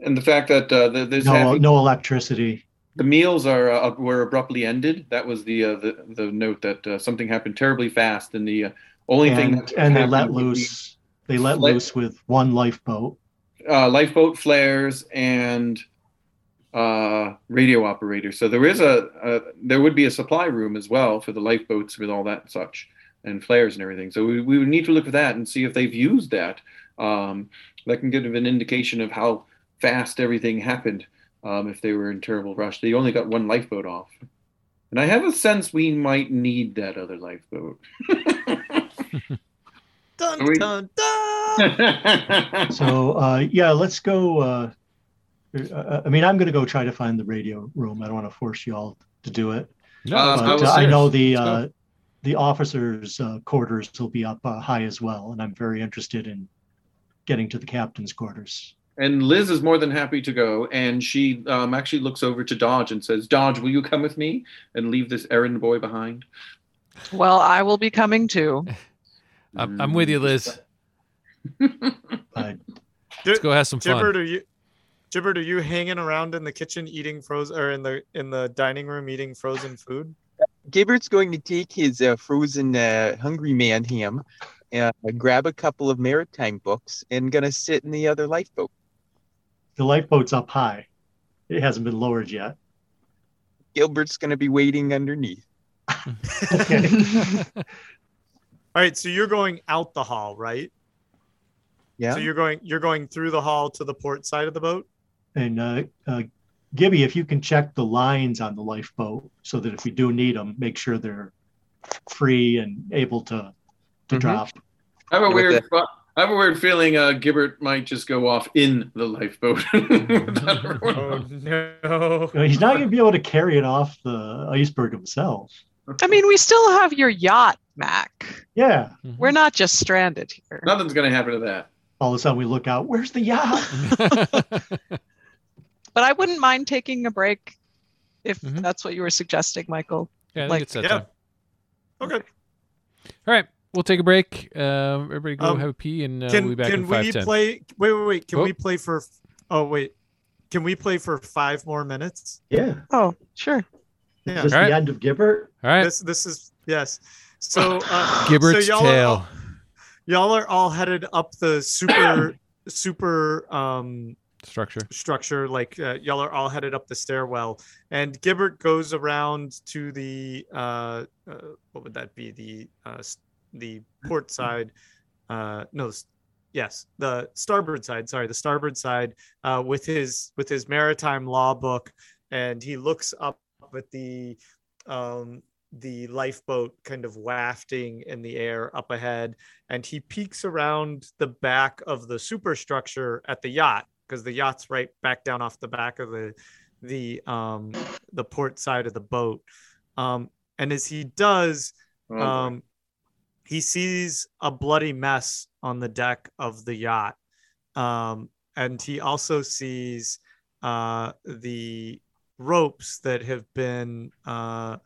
and the fact that uh, the, there's No having- no electricity. the meals are uh, were abruptly ended. That was the uh, the, the note that uh, something happened terribly fast, and the uh, only thing And, that and they let loose they let Let- loose with one lifeboat. uh, lifeboat flares and uh, radio operators. So there is a, a there would be a supply room as well for the lifeboats with all that and such and flares and everything. So we, we would need to look at that and see if they've used that. Um, that can give an indication of how fast everything happened. Um, if they were in terrible rush, they only got one lifeboat off, and I have a sense we might need that other lifeboat. Dun, we- dun, dun! So uh, yeah, let's go. Uh, I mean, I'm going to go try to find the radio room. I don't want to force you all to do it, No, Uh, but go uh, I know the uh, the officers' uh, quarters will be up uh, high as well, and I'm very interested in getting to the captain's quarters. And Liz is more than happy to go, and she um, actually looks over to Dodge and says, "Dodge, will you come with me and leave this errand boy behind?" Well, I will be coming too. I'm, I'm with you, Liz. Uh, Let's go have some fun. Gibbert, are you? Gibbert, are you hanging around in the kitchen eating frozen, or in the in the dining room eating frozen food? Gibbert's going to take his uh, frozen uh, Hungry Man ham, uh, grab a couple of maritime books, and gonna sit in the other lifeboat. the lifeboat's up high; it hasn't been lowered yet. Gilbert's gonna be waiting underneath. Okay. All right, so you're going out the hall, right? Yeah. So you're going you're going through the hall to the port side of the boat. And uh, uh, Gibby, if you can check the lines on the lifeboat so that if we do need them, make sure they're free and able to to Mhm. drop. I have a weird, I have a weird feeling uh, Gibbert might just go off in the lifeboat. Oh no! He's not going to be able to carry it off the iceberg himself. I mean, we still have your yacht, Mac. Yeah, We're not just stranded here. Nothing's gonna happen to that. all of a sudden we look out. Where's the yacht? But I wouldn't mind taking a break if Mhm. that's what you were suggesting, Michael. yeah, I think Like- it's that Yeah. time. Okay. All right, we'll take a break. Um, everybody go Um, have a pee, and uh, Can we'll be back can in five we ten. play? Wait, wait, wait. Can Oh. we play for? Oh wait. Can we play for five more minutes? yeah. Oh, sure. Yeah. Just All right. the end of Gibbert. All right, This this is yes. So uh, Gibbert's so y'all tail. Are all, y'all are all headed up the super super um Structure. structure like uh, y'all are all headed up the stairwell and gibbert goes around to the uh, uh what would that be? The uh the port side uh no yes the starboard side sorry the starboard side uh with his with his maritime law book and he looks up at the um the lifeboat kind of wafting in the air up ahead and he peeks around the back of the superstructure at the yacht because the yacht's right back down off the back of the the um the port side of the boat. Um and as he does Oh, um he sees a bloody mess on the deck of the yacht. Um and he also sees uh the ropes that have been uh,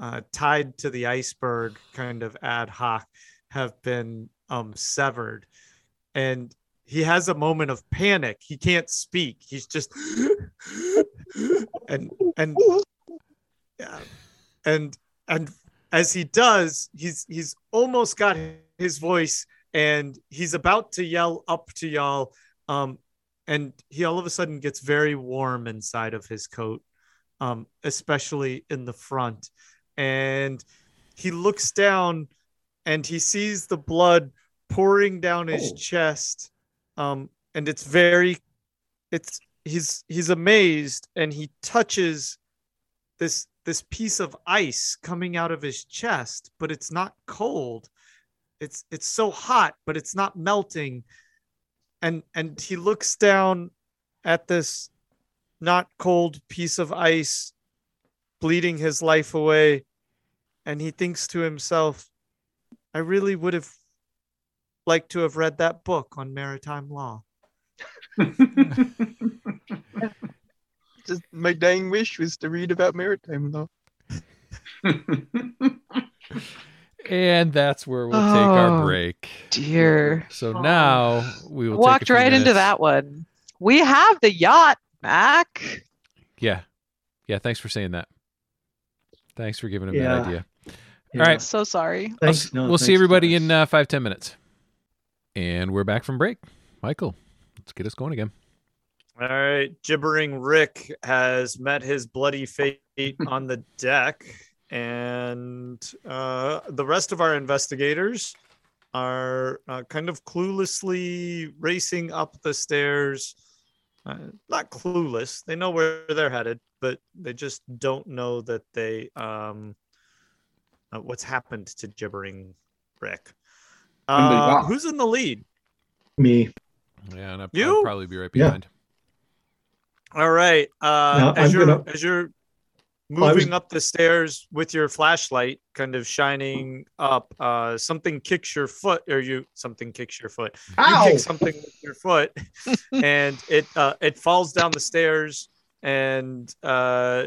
uh tied to the iceberg kind of ad hoc have been um severed. And he has a moment of panic. He can't speak. He's just and and yeah. And and as he does he's he's almost got his voice and he's about to yell up to y'all. Um and he all of a sudden gets very warm inside of his coat um especially in the front. And he looks down and he sees the blood pouring down his Oh. chest um and it's very it's he's he's amazed and he touches this this piece of ice coming out of his chest but it's not cold. It's it's so hot but it's not melting. And and he looks down at this not cold piece of ice bleeding his life away. And he thinks to himself i really would have liked to have read that book on maritime law Just my dying wish was to read about maritime law. And that's where we'll take our Oh, break. Dear. So now we will Walked few right into that one. We have the yacht, Mac. Yeah, yeah. Thanks for saying that. Thanks for giving him Yeah. that idea. Yeah. All right. So sorry. Thanks. no, we'll see everybody in uh, five ten minutes, and we're back from break. Michael, let's get us going again. All right, gibbering Rick has met his bloody fate on the deck, and uh, the rest of our investigators are uh, kind of cluelessly racing up the stairs. Uh, not clueless; they know where they're headed, but they just don't know that they um, uh, what's happened to gibbering Rick. And the Uh, who's in the lead? Me. Yeah, and I'll, You? I'll probably be right Yeah. behind. All right. Uh, Now, as I'm you're gonna- as you're I was- moving up the stairs with your flashlight, kind of shining up, uh, something kicks your foot, or you something kicks your foot. You kick something with your foot, and it uh, it falls down the stairs and uh,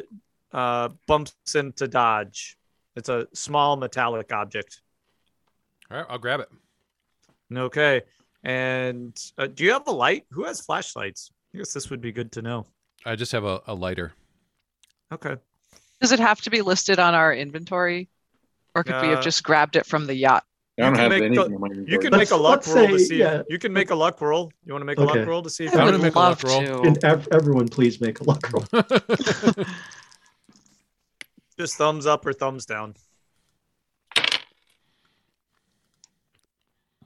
uh, bumps into Dodge. It's a small metallic object. All right, I'll grab it. Okay. And uh, do you have a light? Who has flashlights? I guess this would be good to know. I just have a, a lighter. Okay. Does it have to be listed on our inventory? Or could we Uh, have just grabbed it from the yacht? I don't You can have make anything the- You can Let's- make a luck let's roll to see. yeah. You can make a luck roll. You want to make a Okay. luck roll to see if I I'm you gonna would make a luck roll. to. And ev- everyone, please make a luck roll. just thumbs up or thumbs down.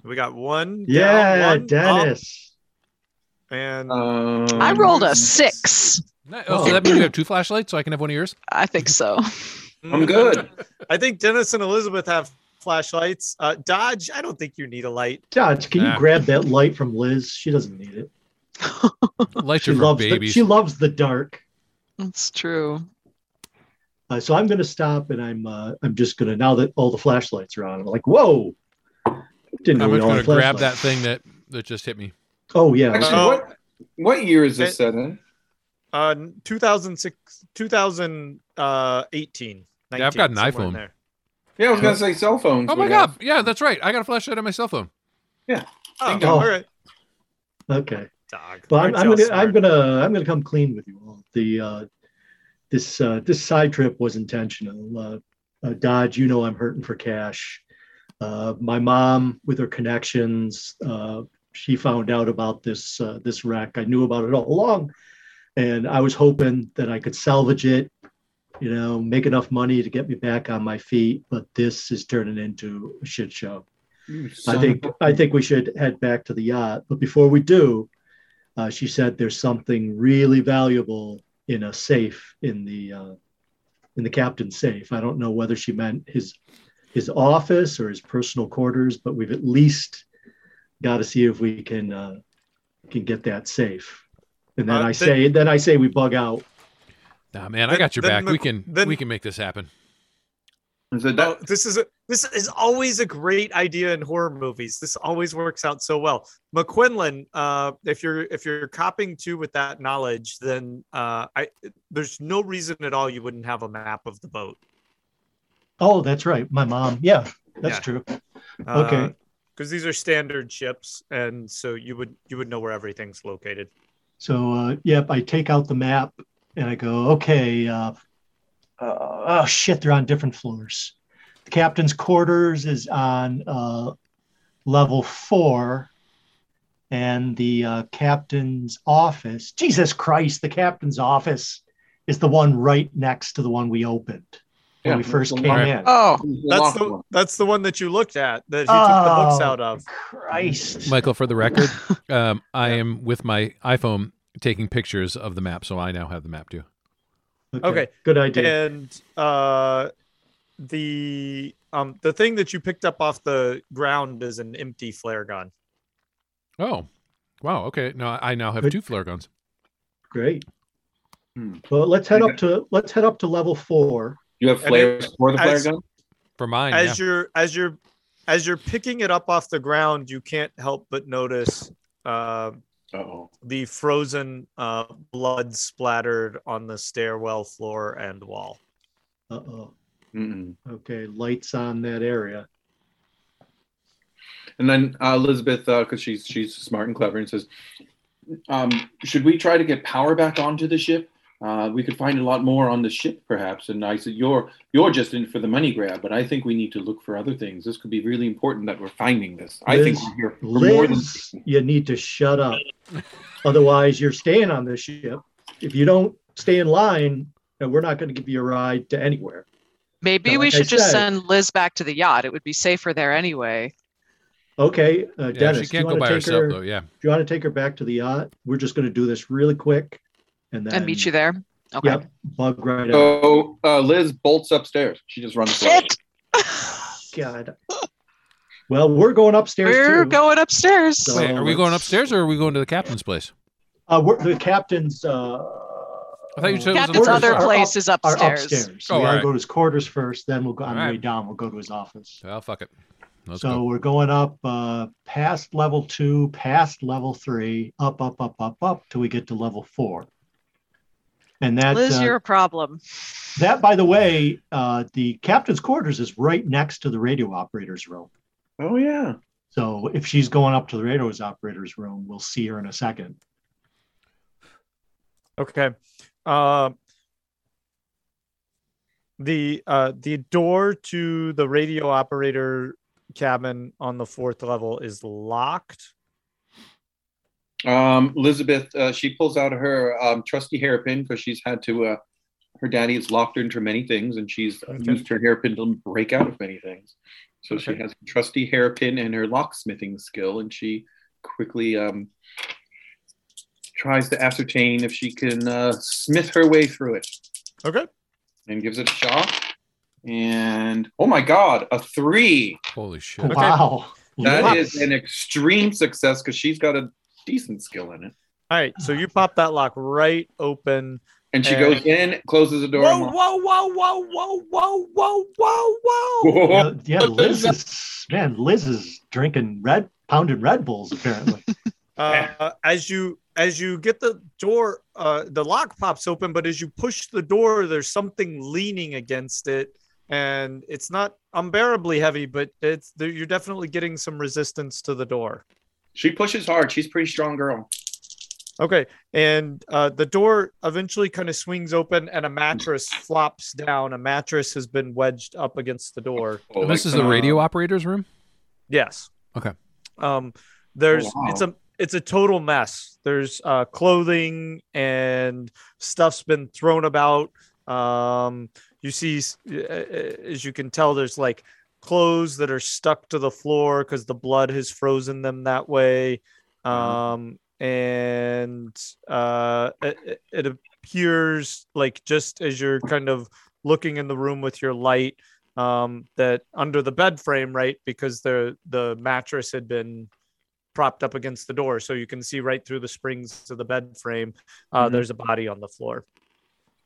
We got one. down, Yeah, one up, Dennis. and Um, I rolled a six. Oh, so that means you have two flashlights, so I can have one of yours. I think so. I'm good. I think Dennis and Elizabeth have flashlights. Uh, Dodge, I don't think you need a light. Dodge, can Nah. you grab that light from Liz? She doesn't need it. Lights She are for loves the, babies. she loves the dark. That's true. Uh, so I'm going to stop, and I'm uh, I'm just going to now that all the flashlights are on. I'm like, whoa! Didn't I'm just gonna grab that thing that that just hit me. Oh yeah. Actually, Oh. what what year is this It- set in? Uh, 2006, 2018. Yeah, I've got an 19, somewhere in iPhone. there. Yeah, I was gonna say cell phones. Oh my god! have- Yeah, that's right. I got a flashlight on my cell phone. Yeah. Oh, Bingo. all right. Okay. Dog. Well, I'm, Aren't I'm y'all gonna I'm gonna I'm gonna come clean with you all. The uh, this uh, this side trip was intentional. Uh, uh, Dodge, you know I'm hurting for cash. Uh, my mom, with her connections, uh, she found out about this uh, this wreck. I knew about it all along, and I was hoping that I could salvage it. You know, make enough money to get me back on my feet. But this is turning into a shit show. I think I think we should head back to the yacht. But before we do, uh, she said there's something really valuable in a safe in the uh, in the captain's safe. I don't know whether she meant his his office or his personal quarters, but we've at least got to see if we can uh, can get that safe. And then Uh, I then- say then I say we bug out. Nah, man, I got your then back. we can then- we can make this happen. a- Is it Oh, this is a, this is always a great idea in horror movies. This always works out so well. McQuinlan, uh, if you're if you're copying to with that knowledge, then uh, I there's no reason at all you wouldn't have a map of the boat. Oh, that's right. My mom. Yeah, that's Yeah. true. Uh, Okay. because these are standard ships, and so you would you would know where everything's located. So, uh, yep, I take out the map and I go, okay, uh, uh, oh shit, they're on different floors. The captain's quarters is on uh, level four, and the uh, captain's office, Jesus Christ, the captain's office is the one right next to the one we opened when Yeah, we first came one- in. Oh, That's locked the one. that's the one that you looked at that he took the books Oh. out of. Christ. Michael, for the record, um, I am with my iPhone taking pictures of the map, so I now have the map too. Okay. Good idea. and uh the um the thing that you picked up off the ground is an empty flare gun Oh, wow. Okay, now I now have Good. two flare guns. Great. Hmm. Well, let's head up to let's head up to level four. You have And flares for the flare as- gun? For mine, as yeah. you're as you're as you're picking it up off the ground you can't help but notice uh the frozen uh blood splattered on the stairwell floor and wall Uh oh. Mm-mm. Okay, lights on that area. And then uh, Elizabeth, because she's she's smart and clever, and says, um, "Should we try to get power back onto the ship? Uh, we could find a lot more on the ship, perhaps." And I said, "You're you're just in for the money grab, but I think we need to look for other things. This could be really important that we're finding this. I think Liz- we're here for more than." Liz, you need to shut up. Otherwise, you're staying on this ship. If you don't stay in line, then we're not going to give you a ride to anywhere. maybe So we like I should just said- send Liz back to the yacht. It would be safer there anyway. Okay, uh, yeah, Dennis, she do you can't go by herself her? though. Yeah. Do you want to take her back to the yacht? We're just going to do this really quick, and then And meet you there. Okay. Yep, bug right out. So uh, Liz bolts upstairs. She just runs. away. Shit! God. Well, we're going upstairs We're too. going upstairs. So- Wait, are we going upstairs or are we going to the captain's place? Uh, we're, the captain's. Uh, I thought you said it was Captain's upstairs. other Are place is are upstairs. upstairs. Oh, we gotta alright. go to his quarters first. Then we'll go on the way Alright. down. We'll go to his office. Well, fuck it. Let's so go. we're going up uh, past level two, past level three, up, up, up, up, up till we get to level four. And that, Liz, uh, you're a problem. that, by the way, uh, the captain's quarters is right next to the radio operator's room. Oh yeah. So if she's going up to the radio operator's room, we'll see her in a second. okay uh the uh the door to the radio operator cabin on the fourth level is locked Um, Elizabeth, uh, she pulls out her um, trusty hairpin because she's had to. Uh, her daddy has locked her into many things, and she's Okay. used her hairpin to break out of many things. So she has a trusty hairpin and her locksmithing skill, and she quickly um, tries to ascertain if she can uh, smith her way through it, okay and gives it a shot. And oh my God, a three! Holy shit. Okay. Wow. That Wow. is an extreme success because she's got a decent skill in it. all right so you pop that lock right open And she And- goes in, closes the door. Whoa, and whoa, whoa, whoa, whoa, whoa, whoa, whoa, whoa. Yeah, yeah, Liz is man. Liz is drinking red, pounding Red Bulls apparently. Uh, as you as you get the door, uh, the lock pops open, but as you push the door, there's something leaning against it, and it's not unbearably heavy, but it's you're definitely getting some resistance to the door. She pushes hard. She's a pretty strong girl. Okay, and uh, the door eventually kind of swings open, and a mattress flops down. A mattress has been wedged up against the door. Oh, this is the uh, radio operator's room. Yes. Okay. Um, there's Oh, wow. it's a it's a total mess. There's uh, clothing and stuff's been thrown about. Um, you see, uh, as you can tell, there's like clothes that are stuck to the floor because the blood has frozen them that way. Wow. Um, and uh, it, it- appears like just as you're kind of looking in the room with your light, um, that under the bed frame, right, because the the mattress had been propped up against the door, so you can see right through the springs of the bed frame. Uh, Mhm. There's a body on the floor,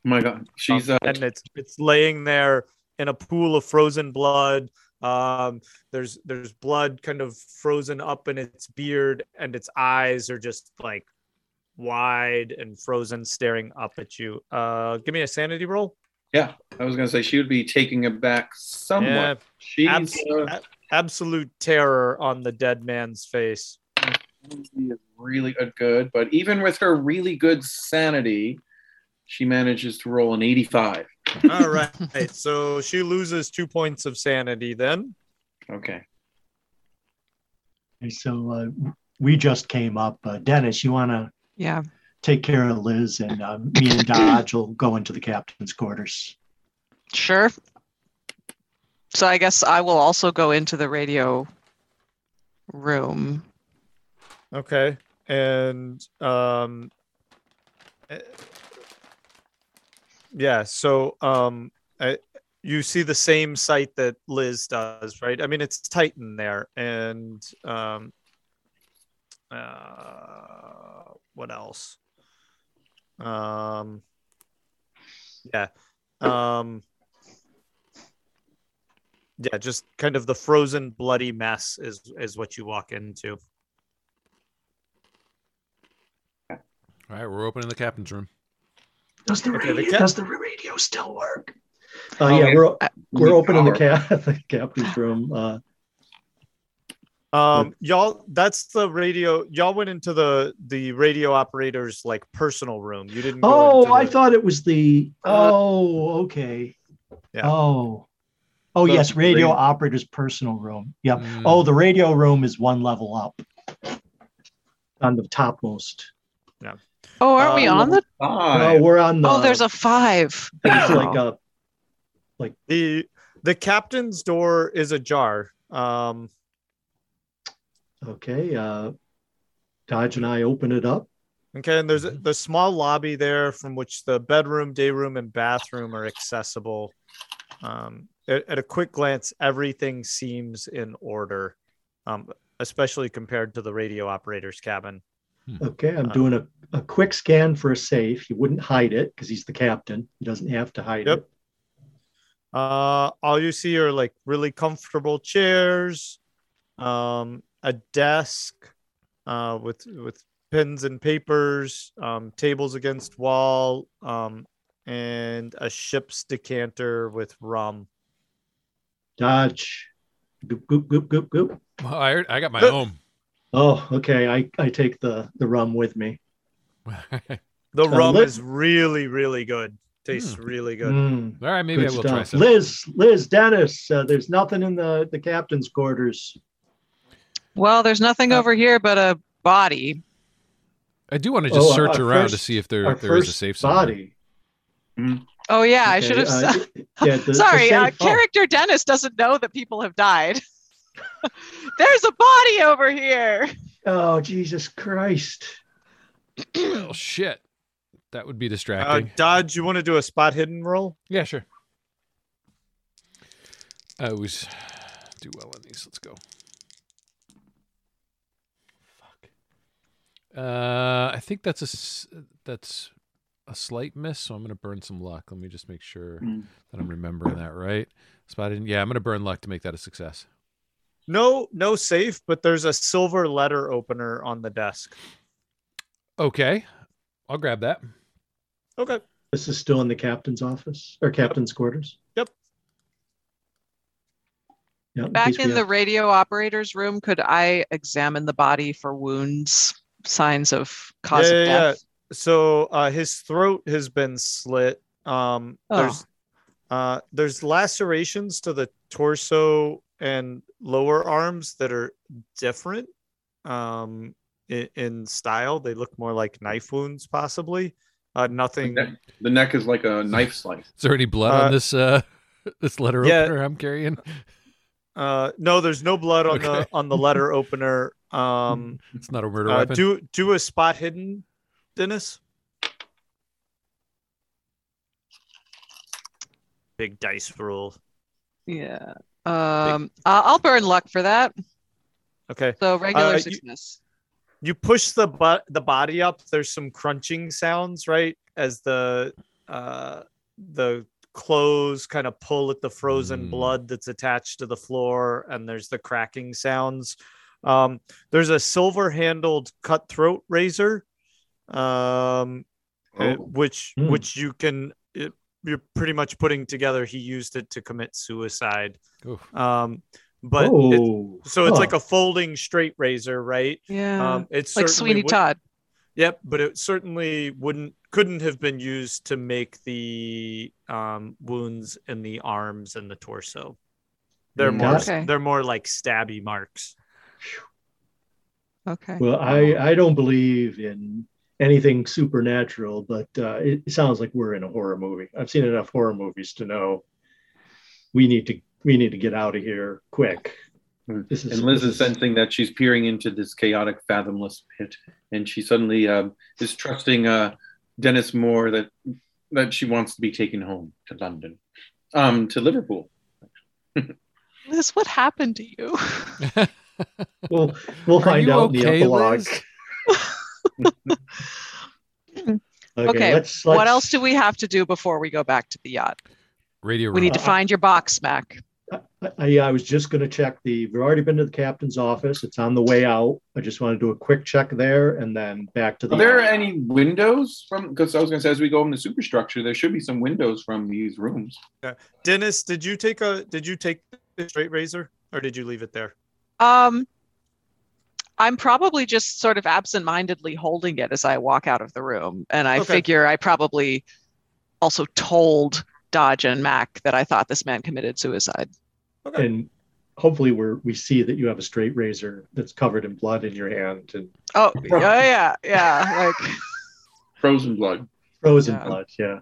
Oh my God. She's Um, uh, and it's it's laying there in a pool of frozen blood. Um, there's there's blood kind of frozen up in its beard, and its eyes are just like wide and frozen, staring up at you. Uh, give me a sanity roll. yeah. I was gonna say she would be taking it back somewhat. Yeah, She's abs- uh, absolute terror on the dead man's face. she is really good, but even with her really good sanity, she manages to roll an 85. All right. so she loses two points of sanity then. Okay. Okay, so uh, we just came up. Uh, Dennis, you want to Yeah. take care of Liz, and uh, me and Dodge will go into the captain's quarters. Sure. So I guess I will also go into the radio room. Okay. And um yeah, so um I, you see the same site that Liz does, right? I mean it's Titan there and um uh what else? Um yeah. Um yeah, just kind of the frozen bloody mess is is what you walk into. All right, we're opening the captain's room. Does the Okay, the radio, cap- does the radio still work? Uh, Oh, yeah, yeah. we're we're opening the, Power. cap, the captain's room. Uh, Um, y'all, that's the radio. Y'all went into the the radio operator's like personal room. You didn't. Go oh, into I the- thought it was the. Oh, okay. Yeah. Oh, oh The yes, radio radio- operator's personal room. Yep. Mm, Oh, the radio room is one level up on the topmost. Oh, aren't we Uh, on the? No, we're on the. Oh, there's a five. It's like a. like the the captain's door is ajar. Um, Okay. Uh, Dodge and I open it up. okay, and there's a, the small lobby there from which the bedroom, day room, and bathroom are accessible. Um, at, at a quick glance, everything seems in order, um, especially compared to the radio operator's cabin. Okay, I'm Uh, doing a, a quick scan for a safe. He wouldn't hide it because he's the captain. He doesn't have to hide Yep. it. Uh, all you see are like really comfortable chairs, um, a desk, uh, with with pens and papers, um, tables against wall, um, and a ship's decanter with rum. Dodge. Goop, goop, goop, goop, goop. Well, I, I got my own. Oh, okay. I, I take the, the rum with me. The Uh, rum lit- is really really good. Tastes really good. Mm, All right, maybe good I will try stuff. some. Liz, Liz, Dennis, uh, there's nothing in the, the captain's quarters. Well, there's nothing Uh, over here but a body. I do want to just Oh, search our around to see if there Our there is a safe somewhere. body. Oh yeah, I should have. uh, yeah, the- the Sorry, uh, safe- oh, character Dennis doesn't know that people have died. There's a body over here. Oh, Jesus Christ. oh, shit. That would be Uh, distracting. Dodge, you want to do a spot hidden roll? yeah, sure. I always do well on these. Let's go. Fuck. Uh, I think that's a s- that's a slight miss, so I'm going to burn some luck. Let me just make sure Mm. that I'm remembering that right. Spotted. Yeah, I'm going to burn luck to make that a success. No, no safe, but there's a silver letter opener on the desk. Okay, I'll grab that. Okay. This is still in the captain's office or captain's quarters. Yep. Yep, Back in the have- radio operator's room, could I examine the body for wounds, signs of cause Yeah, of yeah, yeah. death? So uh, his throat has been slit. Um, Oh. There's uh, there's lacerations to the torso and lower arms that are different um, in, in style. They look more like knife wounds, possibly. Uh, nothing. The neck, the neck is like a knife slice. Is there any blood Uh, on this uh this letter yeah. opener I'm carrying? Uh, no, there's no blood on the on the letter opener. Um, It's not a murder uh, weapon. do do a spot hidden, Dennis. Big dice roll. Yeah. Um, uh, I'll burn luck for that. Okay. So regular Uh, you- success. you push the butt the body up there's some crunching sounds right as the uh the clothes kind of pull at the frozen Mm. blood that's attached to the floor and there's the cracking sounds um there's a silver handled cutthroat razor um Oh. which Hmm. which you can it, you're pretty much putting together he used it to commit suicide Oof. um but it, oh, so it's huh. like a folding straight razor right Yeah. um, it's like certainly Sweeney would- Todd. Yep, but it certainly wouldn't couldn't have been used to make the um, wounds in the arms and the torso. They're Mm. more Okay. they're more like stabby marks. Okay. Well, I I don't believe in anything supernatural, but uh, it, it sounds like we're in a horror movie. I've seen enough horror movies to know we need to we need to get out of here quick. Hmm. This is And Liz this is sensing that she's peering into this chaotic, fathomless pit, and she suddenly um, is trusting uh, Dennis more that that she wants to be taken home to London, um, to Liverpool. Liz, what happened to you? We'll we'll Are find you out in the epilogue. Liz? Okay, let's, what let's- else do we have to do before we go back to the yacht? Radio We room. need to find your box, Mac. I, I, I was just going to check the. We've already been to the captain's office. It's on the way out. I just want to do a quick check there and then back to the. Are there any windows from? Because I was going to say, as we go into superstructure, there should be some windows from these rooms. Yeah. Dennis, did you take a did you take the straight razor or did you leave it there? Um, I'm probably just sort of absentmindedly holding it as I walk out of the room, and I Okay. figure I probably also told Dodge and Mac that I thought this man committed suicide. Okay. and hopefully we're we see that you have a straight razor that's covered in blood in your hand and Oh, yeah, yeah, yeah. Like, Frozen blood. frozen Yeah. blood. Yeah.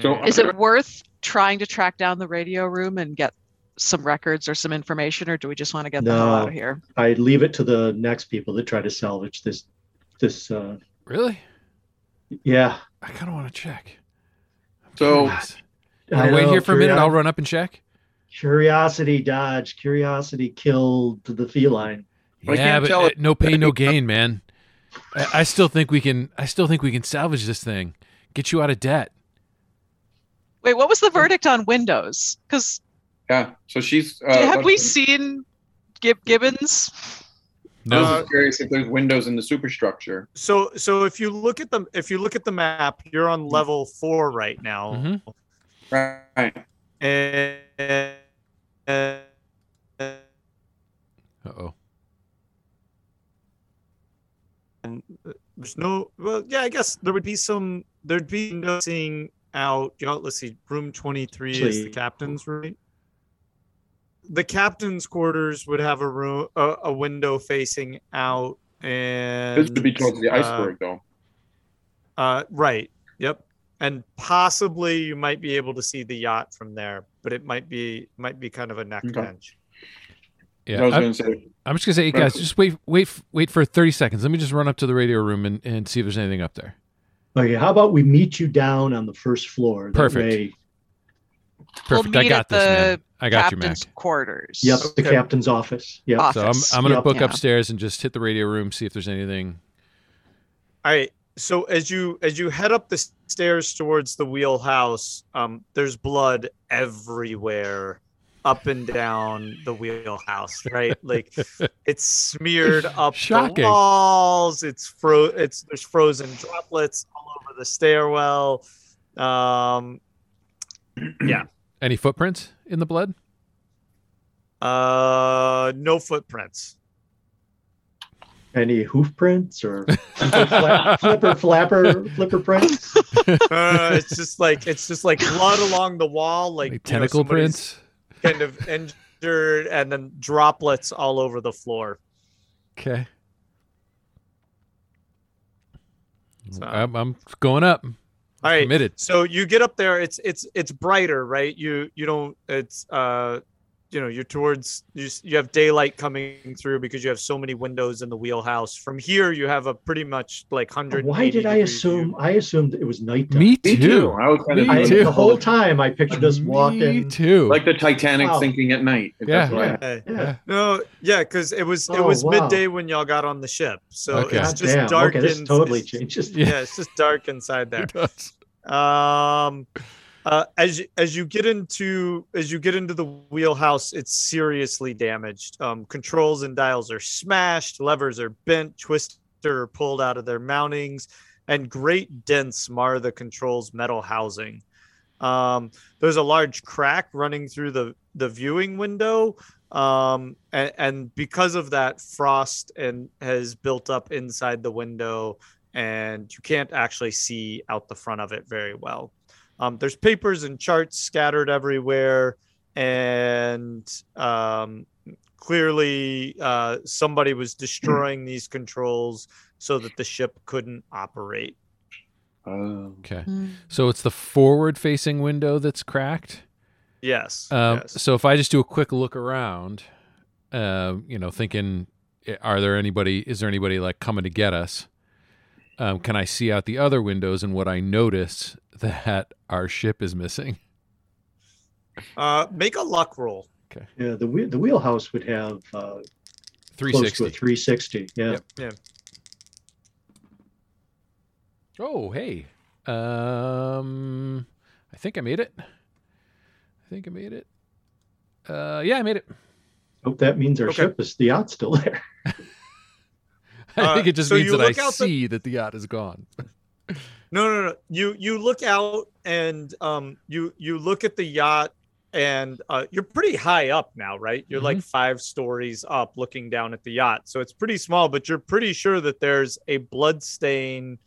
So is it worth trying to track down the radio room and get some records or some information, or do we just want to get the hell out of here? I leave it to the next people that try to salvage this. This. uh Really? Yeah. I kind of want to check. I'm So- I Wanna wait here for a minute. I'll run up and check. Curiosity, Dodge. Curiosity killed the feline. But I yeah, can't but tell uh, no pain, no gain, man. I, I still think we can. I still think we can salvage this thing. Get you out of debt. Wait, what was the verdict on Windows? Because Yeah. So she's. Uh, have we seen Gib- Gibbons? No. I was just curious if there's windows in the superstructure. So so if you look at the if you look at the map, you're on level four right now. Mhm. Right. And, and Uh oh. And there's no well yeah i guess there would be some there'd be no seeing out you know let's see room 23 is the Actually- captain's right the captain's quarters would have a room a, a window facing out and This would be towards the uh, iceberg, though. uh right yep and possibly you might be able to see the yacht from there but it might be might be kind of a neck Okay. bench Yeah. I was I'm, going to say. I'm just gonna say, hey guys, just wait, wait, wait for 30 seconds. Let me just run up to the radio room and, and see if there's anything up there. Okay. How about we meet you down on the first floor? Perfect. way- We'll Perfect. I got at this, man. The I got you, Mac. Captain's quarters. Yep. The Okay. captain's office. Yep. Off. So I'm. I'm gonna Yep. book Yeah. upstairs and just hit the radio room, see if there's anything. all right so as you as you head up the stairs towards the wheelhouse, um, there's blood everywhere, up and down the wheelhouse. Right, like it's smeared up Shocking. the walls. It's fro. It's there's frozen droplets all over the stairwell. Um, yeah. Any footprints in the blood? Uh, no footprints. Any hoof prints or flipper, flipper flapper flipper prints? Uh, it's just like it's just like blood along the wall, like, Like you know, tentacle prints? kind of injured, and then droplets all over the floor. Okay. So- I'm, I'm going up. All right. Committed. So you get up there. It's it's it's brighter, right? You you don't. It's uh, you know, you're towards you. You have daylight coming through because you have so many windows in the wheelhouse. From here, you have a pretty much like hundred. Why did I assume? I assumed it was nighttime. Me Me too. too. I was kind of Me I, too. the whole time I pictured us Me walking. too. like the Titanic Wow. sinking at night. Yeah. That's why I- Uh, Yeah. no, yeah, because it was it Oh, was wow. midday when y'all got on the ship, so Okay. it's God just damn. dark. Okay, this in- totally changes. Yeah. Yeah, it's just dark inside there. It does. um uh, as as you get into as you get into the wheelhouse it's seriously damaged um controls and dials are smashed levers are bent twisted or pulled out of their mountings and great dents mar the controls metal housing um there's a large crack running through the the viewing window um and, and because of that frost and has built up inside the window and you can't actually see out the front of it very well. Um, there's papers and charts scattered everywhere, and um, clearly uh, somebody was destroying these controls so that the ship couldn't operate. Oh. Okay. So it's the forward facing window that's cracked. Yes. Um, yes. So if I just do a quick look around, uh, you know, thinking, eh, are there anybody? Is there anybody like coming to get us? Um, can I see out the other windows? And what I notice that our ship is missing. Uh, make a luck roll. Okay. Yeah, the wheel- the wheelhouse would have uh, Three close to a 360. Yeah. Yep. Oh, hey. Um, I think I made it. I think I made it. Uh, yeah, I made it. Hope that means our Okay. ship is the yacht still there. I Uh, think it just so means you that I look out the- see that the yacht is gone. No, no, no. You you look out and um you you look at the yacht and uh, you're pretty high up now, right? You're like five stories up, looking down at the yacht. So it's pretty small, but you're pretty sure that there's a blood stain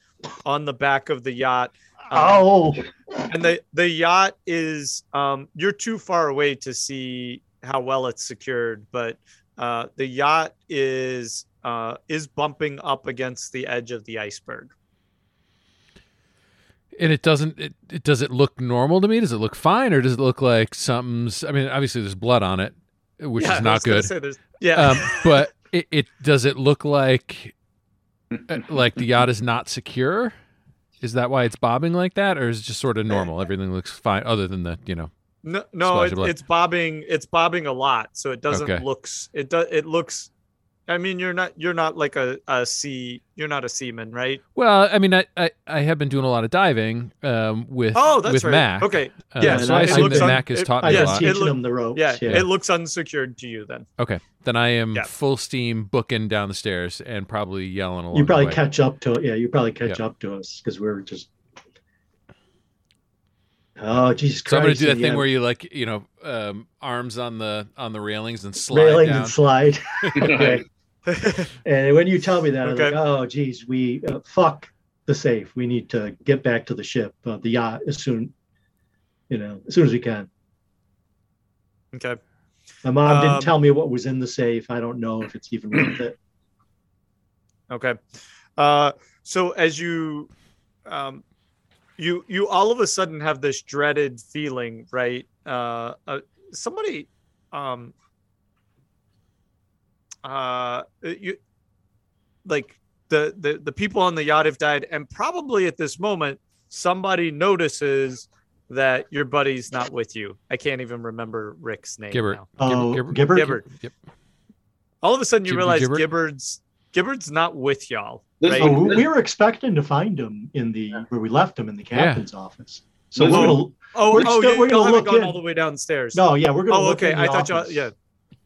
on the back of the yacht. Um, Oh, and the the yacht is um you're too far away to see how well it's secured, but uh the yacht is uh is bumping up against the edge of the iceberg. And it doesn't. It, it does it look normal to me? Does it look fine, or does it look like something's? I mean, obviously there's blood on it, which Yeah, is not good. yeah. Um, but it, it does it look like uh, like the yacht is not secure? Is that why it's bobbing like that, or is it just sort of normal? Everything looks fine, other than the you know. No, no, it, it's bobbing. It's bobbing a lot, so it doesn't Okay. looks. It does. It looks. I mean, you're not. You're not like a, a sea. You're not a seaman, right? Well, I mean, I, I, I have been doing a lot of diving um, with Oh, that's with right. Mac. Okay. Uh, Yeah, so so I it assume looks that un- Mac has it- taught I've me a yes, lot. it teaching look- the ropes. Yeah, yeah. It looks unsecured to you then. Okay, then I am Yeah. full steam booking down the stairs and probably yelling along. you probably the way. catch up to yeah you probably catch up to us because we're just oh jesus christ So I'm gonna do that and thing where you like you know um, arms on the on the railings and have slide railings down. and slide okay and when you tell me that Okay. i'm like oh geez we uh, fuck the safe we need to get back to the ship uh, the yacht as soon you know as soon as we can okay. my mom Um, didn't tell me what was in the safe i don't know if it's even worth it Okay. Uh, so as you, um, you you all of a sudden have this dreaded feeling, right? Uh, uh somebody, um, uh, you, like the the the people on the yacht have died, and probably at this moment somebody notices that your buddy's not with you. I can't even remember Rick's name. Gibbert. now. oh Gibbert- Gibbert? Gibbert. Yep. All of a sudden, you Gibber realize Gibbert? Gibbard's Gibbard's not with y'all. Oh, we we were expecting to find him in the where we left him in the captain's office. So Liz we're would- gonna, Oh, We're oh, still- you, we're gonna look gone in. all the way downstairs. no, yeah, we're gonna. Oh, look okay. in I the thought you. office. Yeah.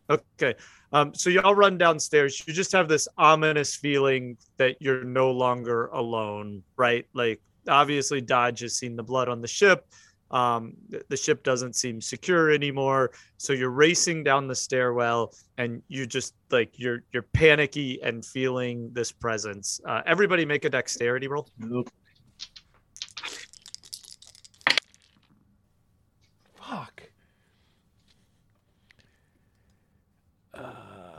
Okay. Um, so y'all run downstairs. You just have this ominous feeling that you're no longer alone, right? Like obviously Dodge has seen the blood on the ship. Um, the ship doesn't seem secure anymore. So you're racing down the stairwell, and you just like you're you're panicky and feeling this presence. Uh, everybody, make a dexterity roll. Nope.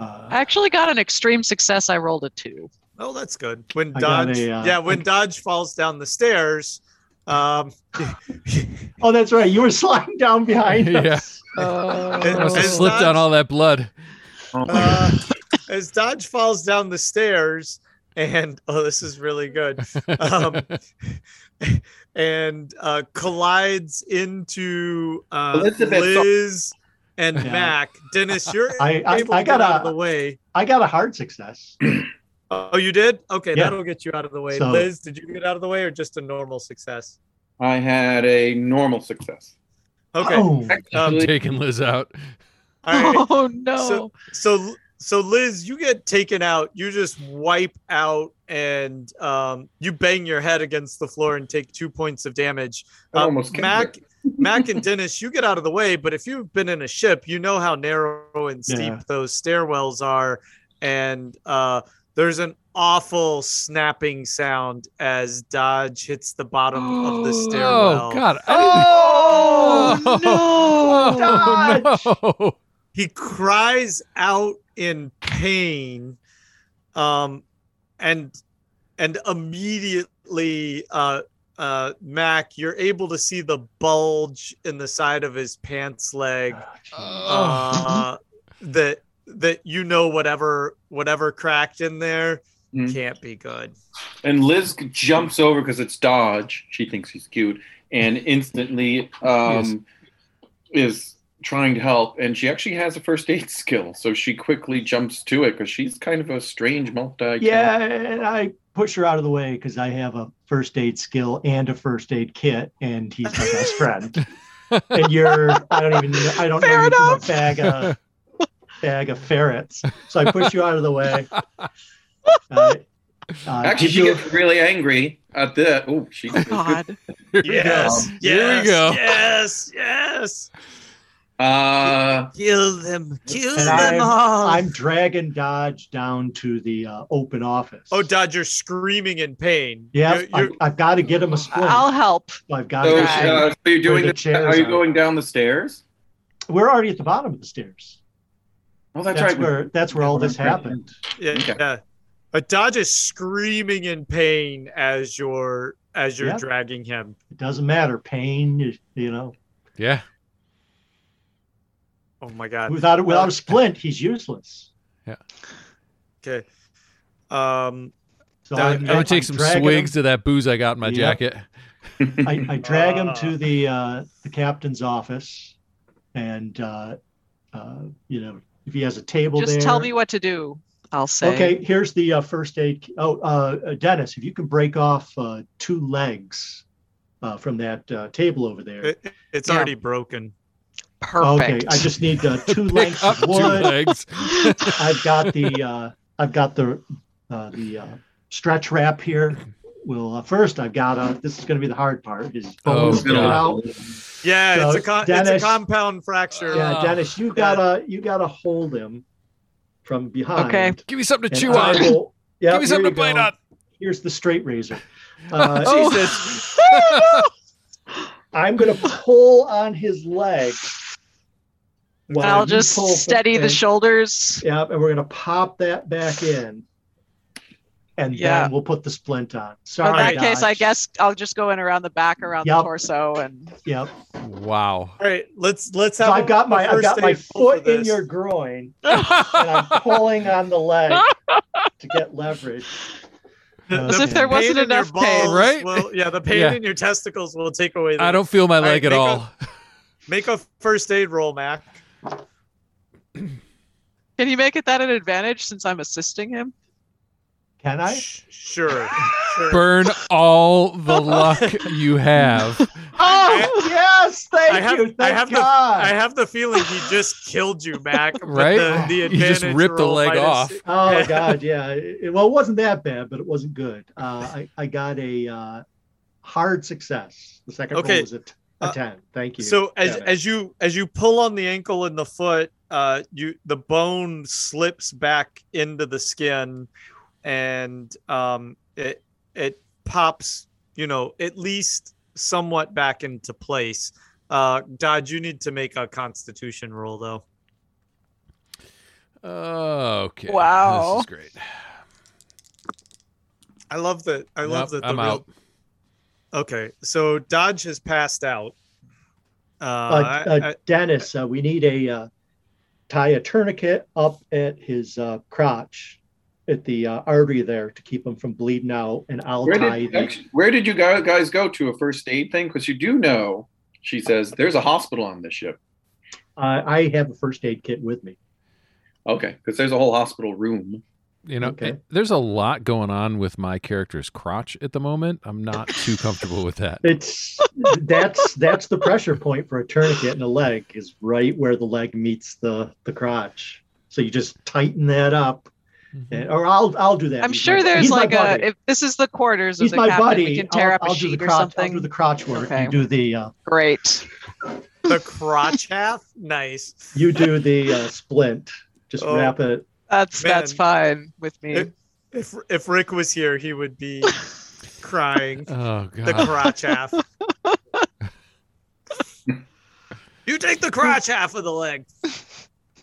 I actually got an extreme success. I rolled a two. Oh, that's good. When I Dodge, a, uh, yeah, when I- Dodge falls down the stairs, um, oh, that's right. You were sliding down behind Yeah. us. Oh. And- Must have and slipped on all that blood. Uh, as Dodge falls down the stairs, and oh, this is really good. Um, and uh, collides into uh, Elizabeth, Liz and Yeah. Mac. Dennis, you're I- I- able I to get got out a- of the way. I got a hard success. Oh, you did? Okay, Yeah. that'll get you out of the way. So- Liz, did you get out of the way or just a normal success? I had a normal success. Okay. Oh, Um, Actually, Taking Liz out. All right. Oh no. so so Liz, you get taken out. You just wipe out, and um, you bang your head against the floor and take two points of damage. I Uh, almost Mac, her. Mac, and Dennis, you get out of the way. But if you've been in a ship, you know how narrow and steep Yeah. those stairwells are, and uh, there's an awful snapping sound as Dodge hits the bottom of the stairwell. Oh God! I Oh, didn't- no. Oh, no! he cries out in pain um and and immediately uh uh mac you're able to see the bulge in the side of his pants leg uh that that you know whatever whatever cracked in there Mhm. can't be good. And Liz jumps over because it's Dodge. She thinks he's cute, and instantly um, is trying to help. And she actually has a first aid skill, so she quickly jumps to it because she's kind of a strange multi. yeah, and I push her out of the way because I have a first aid skill and a first aid kit, and he's my best friend. And you're, I don't even, know, I don't Fair know you from a bag of bag of ferrets. So I push you out of the way. Uh, uh, Actually, she you- gets really angry at that. Oh, she. God. yes. we go. Um, Here we go. yes yes Uh, kill them kill them I'm- all I'm dragging Dodge down to the uh, open office. oh dodge you're screaming in pain yeah, You're- you're- I, I've got to get him a splint. I'll help. I've got so, to. Okay. uh, so you're doing the the. Are you out. going down the stairs? We're already at the bottom of the stairs. Well, that's, That's, right. where that's where all this happened. Yeah, Okay. yeah. But Dodge is screaming in pain as you're as you're Yeah. dragging him. It doesn't matter. Pain, you- you know, Yeah. Oh my god. without without a splint, he's useless. Yeah. Okay. Um. So Doug, I'm, I'm gonna take I'm some dragging swigs of that booze I got in my Yep. jacket. I, I drag him Ah. to the uh, the captain's office, and uh, uh, you know if he has a table Just there. tell me what to do. I'll say. Okay, here's the uh, first aid. Oh, uh, uh, Dennis, if you can break off uh, two legs uh, from that uh, table over there. It, it's Yeah. already broken. Perfect. Okay, I just need uh, two Pick lengths up of two legs. I've got the uh, I've got the uh, the uh, stretch wrap here. Well, uh, first I've got uh, this is going to be the hard part. Is Oh, bones coming out. Yeah, So, it's a con- it's a compound fracture. Yeah, Ah. Dennis, you gotta you gotta hold him from behind. Okay. Give me something to chew on. will- yeah, Give me something to bite go. on. Here's the straight razor. Uh, Oh. Jesus. I'm gonna pull on his leg. While I'll just steady the and- shoulders. Yeah, and we're gonna pop that back in, and Yeah. then we'll put the splint on. Sorry. In Sorry, that case, I guess I'll just go in around the back, around the torso, and Yep. Wow. All right, let's let's So have. I've got my I've got my aid roll for foot in your groin, and I'm pulling on the leg to get leverage. The- uh, As the if there pain wasn't in your enough pain. Right? will- yeah, the pain Yeah. in your testicles will take away. The, I don't feel my All right, leg at make a- all. make a first aid roll, Mac. can you make it that an advantage since I'm assisting him? Can I? Sh- Sure. sure. Burn all the luck you have. Oh yes, thank I have, you. I Thank have the, God. I have the feeling he just killed you, Mac. Right? The, the You advantage just ripped the leg minus- off. Oh God, yeah. It- well, it wasn't that bad, but it wasn't good. Uh, I I got a uh, hard success. The second Okay. roll was a, t- a Uh, ten. Thank you. So as Kevin. as you as you pull on the ankle and the foot, uh, you the bone slips back into the skin, and um, it it pops, you know, at least somewhat back into place. Uh, Dodge, you need to make a Constitution roll though. Okay. Wow. This is great. I love that. I love Nope, that. The I'm real- out. Okay, so Dodge has passed out. Uh, uh, I- uh, I- Dennis, uh, we need a uh, tie a tourniquet up at his uh, crotch, at the uh, artery there to keep him from bleeding out, and I'll Where tie did the. actually, where did you guys guys go to a first aid thing? Because you do know, she says, there's a hospital on this ship. Uh, I have a first aid kit with me. Okay, because there's a whole hospital room. You know, Okay. it- there's a lot going on with my character's crotch at the moment. I'm not too comfortable with that. It's that's that's the pressure point for a tourniquet in the leg is right where the leg meets the the crotch. So you just tighten that up, and, or I'll I'll do that. I'm He's sure my- there's like a if this is the quarters of he's the my captain, buddy. we can tear I'll, up a I'll do the sheet or something. I'll do the crotch work. Okay. You do the uh, Great. the crotch half, nice. you do the uh, splint. Just Oh. wrap it. That's that's fine with me. It- If if Rick was here, he would be crying. Oh god. The crotch half. you take the crotch half of the leg,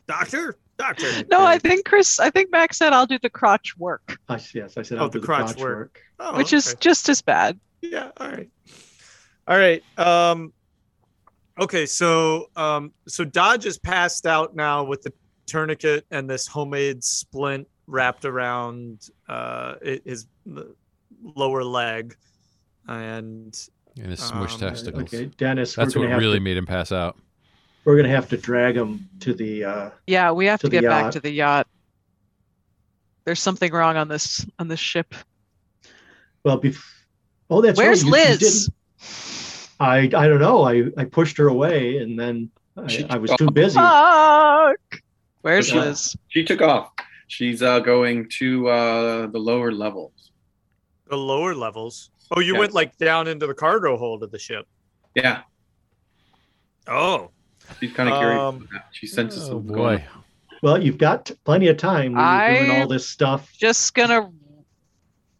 doctor. Doctor. no, I think Chris. I think Max said I'll do the crotch work, I, yes, I said Oh, I'll the do the crotch crotch, work. work. Oh, which is just as bad. yeah. All right. All right. Um. Okay. So um. So Dodge is passed out now with the tourniquet and this homemade splint wrapped around uh his lower leg, and And his smushed Um, testicles. Okay, Dennis. That's what really to, made him pass out. We're gonna have to drag him to the. Uh, Yeah, we have To to the get back to the yacht. There's something wrong on this on this ship. well, bef- oh, that's Where's right. you- you Liz? I I don't know. I I pushed her away, and then I, I was too busy. Fuck. Where's Yeah. Liz? She took off. She's uh, going to uh, the lower levels. the lower levels. Oh, you Yeah. went like down into the cargo hold of the ship. Yeah, Oh. she's kind of curious. Um. She senses Oh something going boy. on. Well, you've got plenty of time when you're doing I- all this stuff. Just gonna.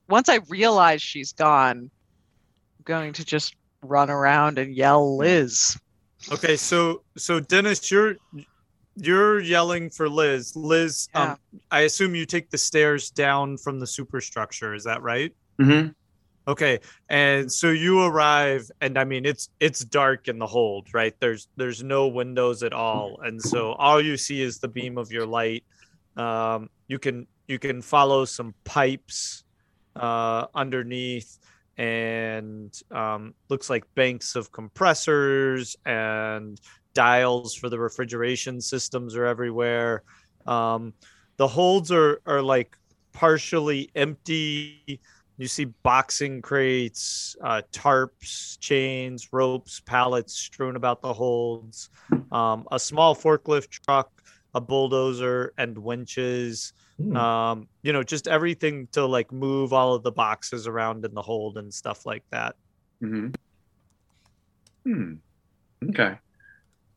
Once I realize she's gone, I'm going to just run around and yell Liz. Okay, so so Dennis, you're you're yelling for Liz. Liz, Yeah. um, I assume you take the stairs down from the superstructure. Is that right? Mhm. Okay, and so you arrive, and I mean it's it's dark in the hold, right? There's there's no windows at all, and so all you see is the beam of your light. Um, you can you can follow some pipes uh, underneath, and um, looks like banks of compressors and dials for the refrigeration systems are everywhere. Um, the holds are are like partially empty. You see boxing crates, uh, tarps, chains, ropes, pallets strewn about the holds, um, a small forklift truck, a bulldozer, and winches. Hmm. Um, you know, just everything to like move all of the boxes around in the hold and stuff like that. Mhm. Hmm. Okay.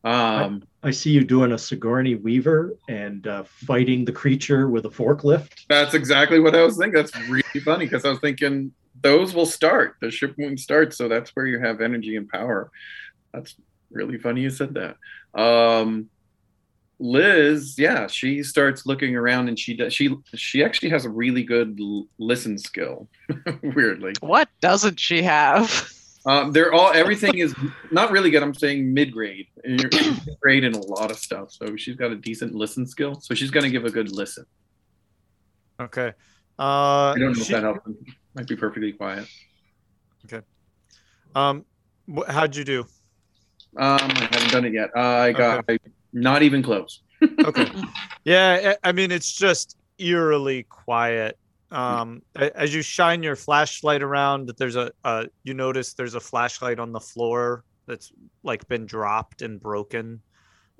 Um. I see you doing a Sigourney Weaver and uh, fighting the creature with a forklift. That's exactly what I was thinking. That's really funny because I was thinking those will start. The ship won't start, so that's where you have energy and power. That's really funny you said that. Um, Liz, yeah, she starts looking around and she does. She she actually has a really good l- listen skill. Weirdly, What doesn't she have? Um, they're all everything is not really good. I'm saying mid grade. Grade in a lot of stuff. So she's got a decent listen skill. So she's gonna give a good listen. Okay. Uh, I don't know if that helps. Might be perfectly quiet. Okay. Um, wh- how'd you do? Um, I haven't done it yet. Uh, I got i not even close. Okay. yeah, I mean it's just eerily quiet. Um, as you shine your flashlight around, there's a uh, you notice there's a flashlight on the floor that's like been dropped and broken.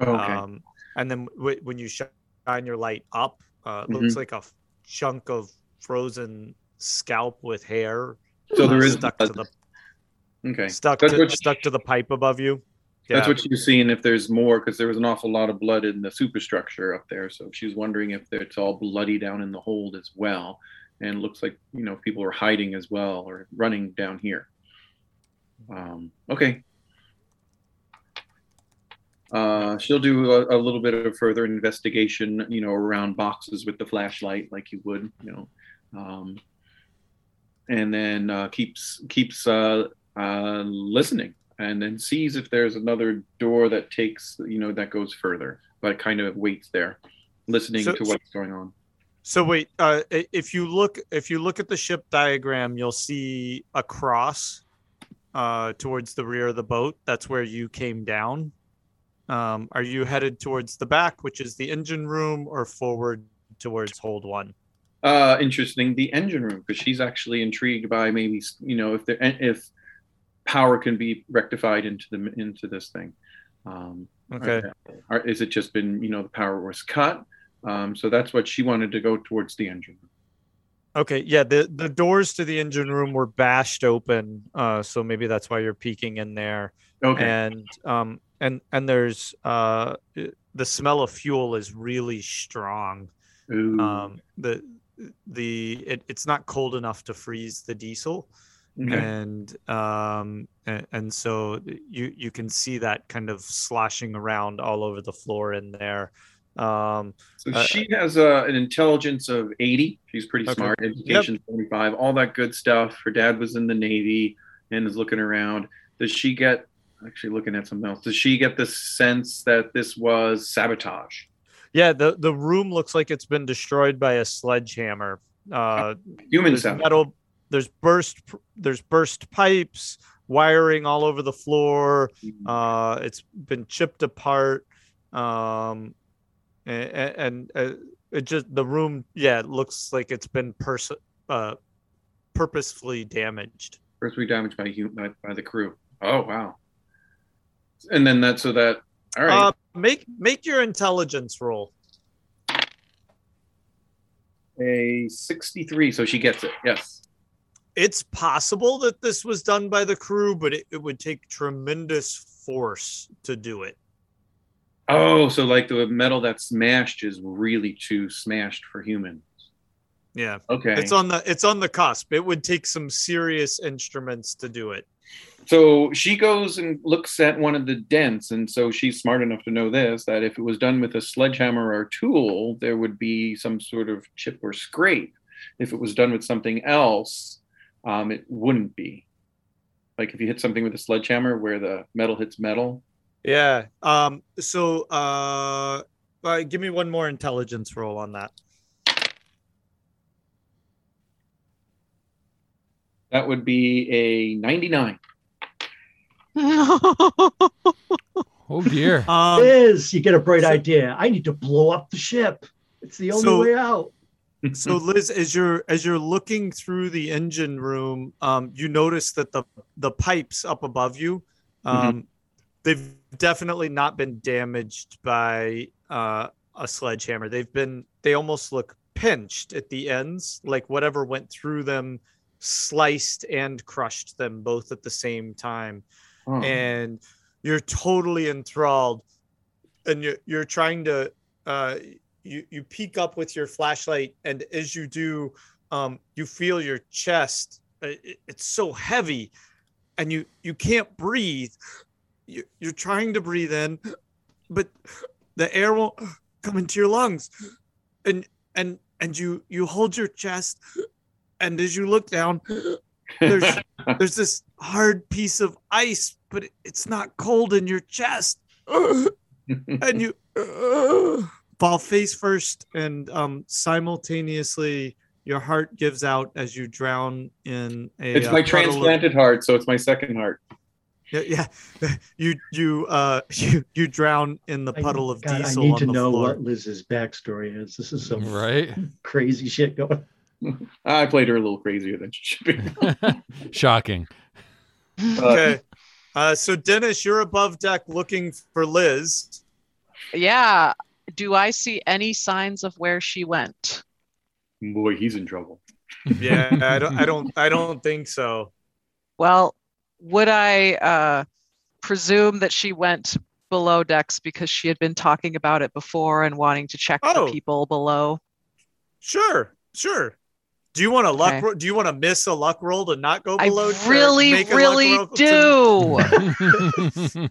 Okay. Um, and then w- when you shine your light up, uh, it Mm-hmm. looks like a f- chunk of frozen scalp with hair so there uh, is stuck to the okay. stuck That's to, you- stuck to the pipe above you. That's Yeah. what she's seeing if there's more, because there was an awful lot of blood in the superstructure up there. So she's wondering if it's all bloody down in the hold as well. And looks like, you know, people are hiding as well or running down here. Um, okay. Uh, she'll do a, a little bit of further investigation, you know, around boxes with the flashlight, like you would, you know, um, and then uh, keeps keeps uh, uh, listening and then sees if there's another door that takes you know that goes further but kind of waits there listening So- to what's going on So wait, uh, if you look if you look at the ship diagram, you'll see a cross uh, towards the rear of the boat. That's where you came down. Um, are you headed towards the back, which is the engine room, or forward towards hold one? uh interesting the engine room because she's actually intrigued by maybe you know if there if power can be rectified into the into this thing um Okay. or is it just been you know the power was cut um so that's what she wanted to go towards the engine room Okay. Yeah. The the doors to the engine room were bashed open, uh, so maybe that's why you're peeking in there. okay And um and and there's uh the smell of fuel is really strong. Ooh. um the the it, it's not cold enough to freeze the diesel okay. and um and, and so you you can see that kind of sloshing around all over the floor in there um So Uh, she has uh, an intelligence of 80. She's pretty Okay. smart. Education 75, all that good stuff. Her dad was in the Navy and is looking around. Does she get, actually looking at something else, does she get the sense that this was sabotage? yeah the the room looks like it's been destroyed by a sledgehammer uh Human there's sabotage. metal there's burst there's burst pipes wiring all over the floor uh it's been chipped apart um and, and uh, it just the room yeah it looks like it's been pers- uh purposefully damaged purposefully damaged by, by by the crew. Oh, wow. And then that, so that, all right. uh make make your intelligence roll a 63. So she gets it. Yes. it's possible that this was done by the crew but it, it would take tremendous force to do it Oh, so like the metal that's smashed is really too smashed for humans. yeah Okay. it's on the it's on the cusp it would take some serious instruments to do it So she goes and looks at one of the dents, and so she's smart enough to know this that if it was done with a sledgehammer or tool, there would be some sort of chip or scrape. If it was done with something else, um, it wouldn't be. Like if you hit something with a sledgehammer where the metal hits metal. Yeah. Um. So, uh, uh, give me one more intelligence roll on that. That would be a 99. Oh dear. Um. Liz, you get a bright so- idea. I need to blow up the ship. It's the only So- way out. so, Liz, as you're as you're looking through the engine room, um, you notice that the the pipes up above you, um, they've definitely not been damaged by uh, a sledgehammer. They've been they almost look pinched at the ends, like whatever went through them sliced and crushed them both at the same time. Oh. and you're totally enthralled and you're, you're trying to uh, you, you peek up with your flashlight and as you do um, you feel your chest uh, it- it's so heavy and you you can't breathe you, you're trying to breathe in but the air won't come into your lungs and and and you you hold your chest and as you look down there's there's this hard piece of ice, but it's not cold in your chest. and you fall face first, and um, simultaneously your heart gives out as you drown in a. it's uh, my of- transplanted heart, so it's my second heart. Yeah, yeah. You you uh you you drown in the I- puddle of God, I need on to the know floor. what Liz's backstory is. This is some Right. crazy shit going. I played her a little crazier than she should be. Shocking. Uh, Okay. Uh, so Dennis, you're above deck looking for Liz. Yeah. Do I see any signs of where she went? boy, he's in trouble. Yeah, I don't, I don't, I don't think so. Well, would I uh, presume that she went below decks because she had been talking about it before and wanting to check Oh. the people below? Sure, sure. Do you want a luck? Okay. ro- Do you want to miss a luck roll to not go I below? to really, make a luck really roll to- do.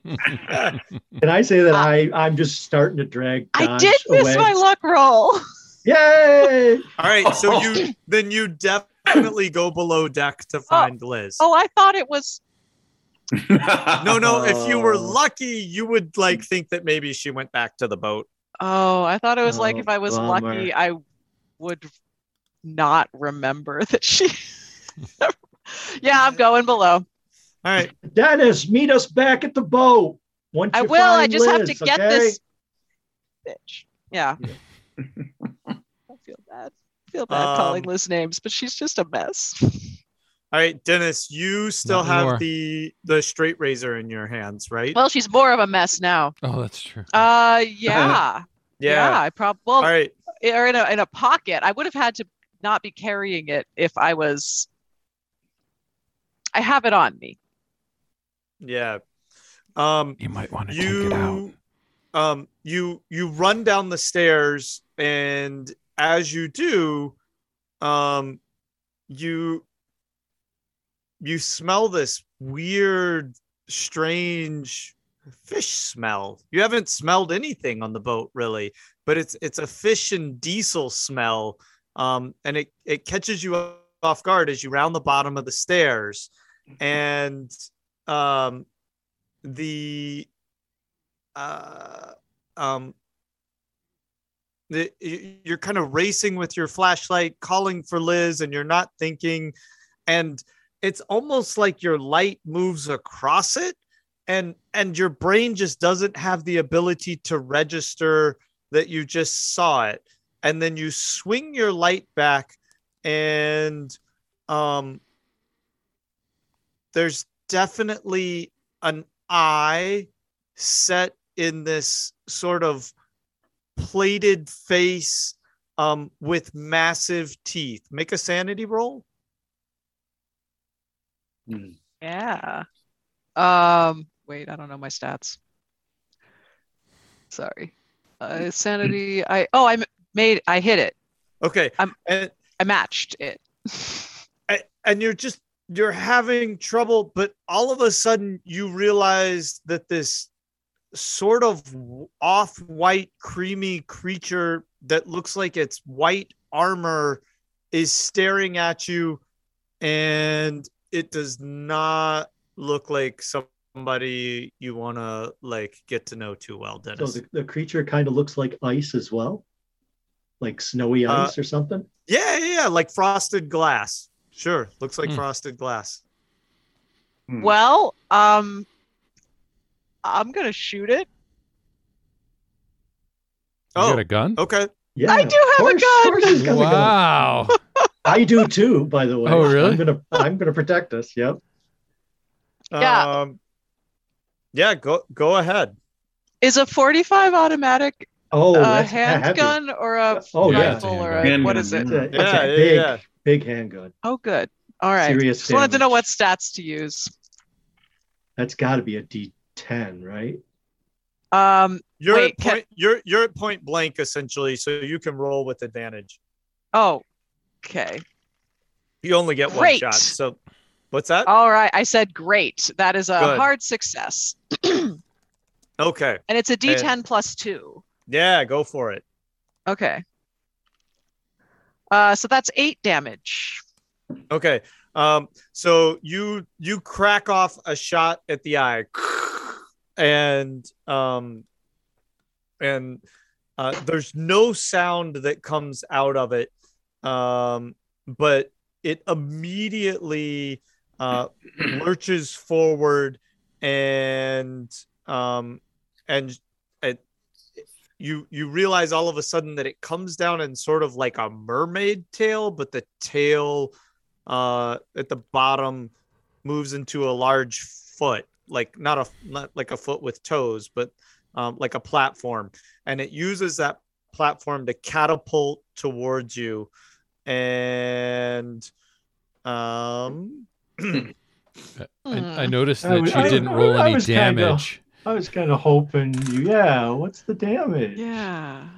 Can I say that I I'm just starting to drag? I did miss away? my luck roll. Yay! All right, so you then you definitely go below deck to find Liz. Oh, I thought it was. No, no. If you were lucky, you would like think that maybe she went back to the boat. Oh, I thought it was like Oh, if I was bummer. lucky, I would not remember that she. yeah, I'm going below. All right. Dennis, meet us back at the boat. Once I will. I find just have to get okay? this bitch. Yeah. I feel bad. I feel bad calling Um, Liz names, but she's just a mess. All right, Dennis, you still Not have anymore. the the straight razor in your hands, right? Well, she's more of a mess now. oh, that's true. Uh, yeah. yeah. I probably well, All right. or in a in a pocket. I would have had to not be carrying it if I was. I have it on me. Yeah. Um You might want to take it out. um you you run down the stairs and as you do um you you smell this weird strange fish smell. You haven't smelled anything on the boat really but it's it's a fish and diesel smell um and it it catches you off guard as you round the bottom of the stairs. And um the uh um the, you're kind of racing with your flashlight calling for liz and you're not thinking. And it's almost like your light moves across it and and your brain just doesn't have the ability to register that you just saw it and then you swing your light back and um there's definitely an eye set in this sort of plated face um, with massive teeth. Make a sanity roll. Hmm. Yeah. Um. Wait, I don't know my stats. Sorry. Uh, sanity. I oh I made I hit it. Okay. I'm- and I matched it. a- and you're just you're having trouble but all of a sudden you realize that this sort of off-white creamy creature that looks like it's white armor is staring at you and it does not look like somebody you want to like get to know too well So dennis the, the creature kind of looks like ice as well, like snowy Uh, ice or something. yeah yeah yeah like frosted glass sure looks like Hmm. frosted glass Hmm. Well, um, I'm gonna shoot it. You oh got a gun? okay Yeah, I do have a course- gun! of course he's got a gun. Wow. I do too, by the way. Oh, really? I'm gonna I'm gonna protect us. Yep. Yeah. Um, yeah, go go ahead. Is a 45 automatic Oh, a that's heavy. handgun or a Oh, yeah. rifle or Handgun. a, what is it? It's a, it's Yeah, a yeah, big, yeah. big handgun. Oh, good. All right. Serious Just wanted to know what stats to use. That's got to be a D10, right? Um. You're Wait, at can- point, you're you're at point blank essentially, so you can roll with advantage. Oh. Okay. You only get one shot. So, what's that? All right. I said great. That is a Good. hard success, okay. and it's a D10 plus two. yeah, go for it. Okay. Uh, so that's eight damage. Okay, um, so you you crack off a shot at the eye, and um, and uh, there's no sound that comes out of it, um, but it immediately uh, lurches forward and um, and it you you realize all of a sudden that it comes down in sort of like a mermaid tail, but the tail uh, at the bottom moves into a large foot, like not a not like a foot with toes, but um, like a platform, and it uses that platform to catapult towards you, and um. I, I Hmm. noticed I that was- you didn't I- roll I any was kinda- damage. I was kind of hoping you. Yeah, what's the damage? Yeah.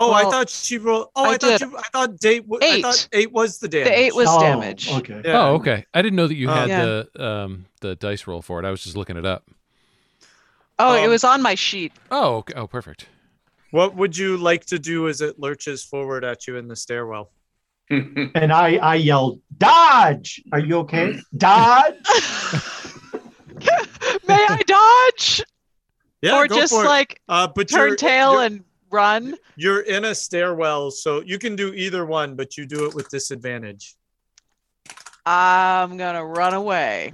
Oh, I thought she rolled. Oh, I I, thought you. I thought date. w- I thought eight was the damage. The eight was Oh, damage. Okay. Yeah. Oh, okay. I didn't know that you Uh, had Yeah. the um the dice roll for it. I was just looking it up. Oh, it Um, was on my sheet. Oh, okay. Oh, perfect. What would you like to do as it lurches forward at you in the stairwell? And I, I yelled, "Dodge! Are you okay? Dodge!" May I dodge? Yeah, or go just for it. like uh, but turn tail and run? you're in a stairwell, so you can do either one, but you do it with disadvantage. I'm gonna run away.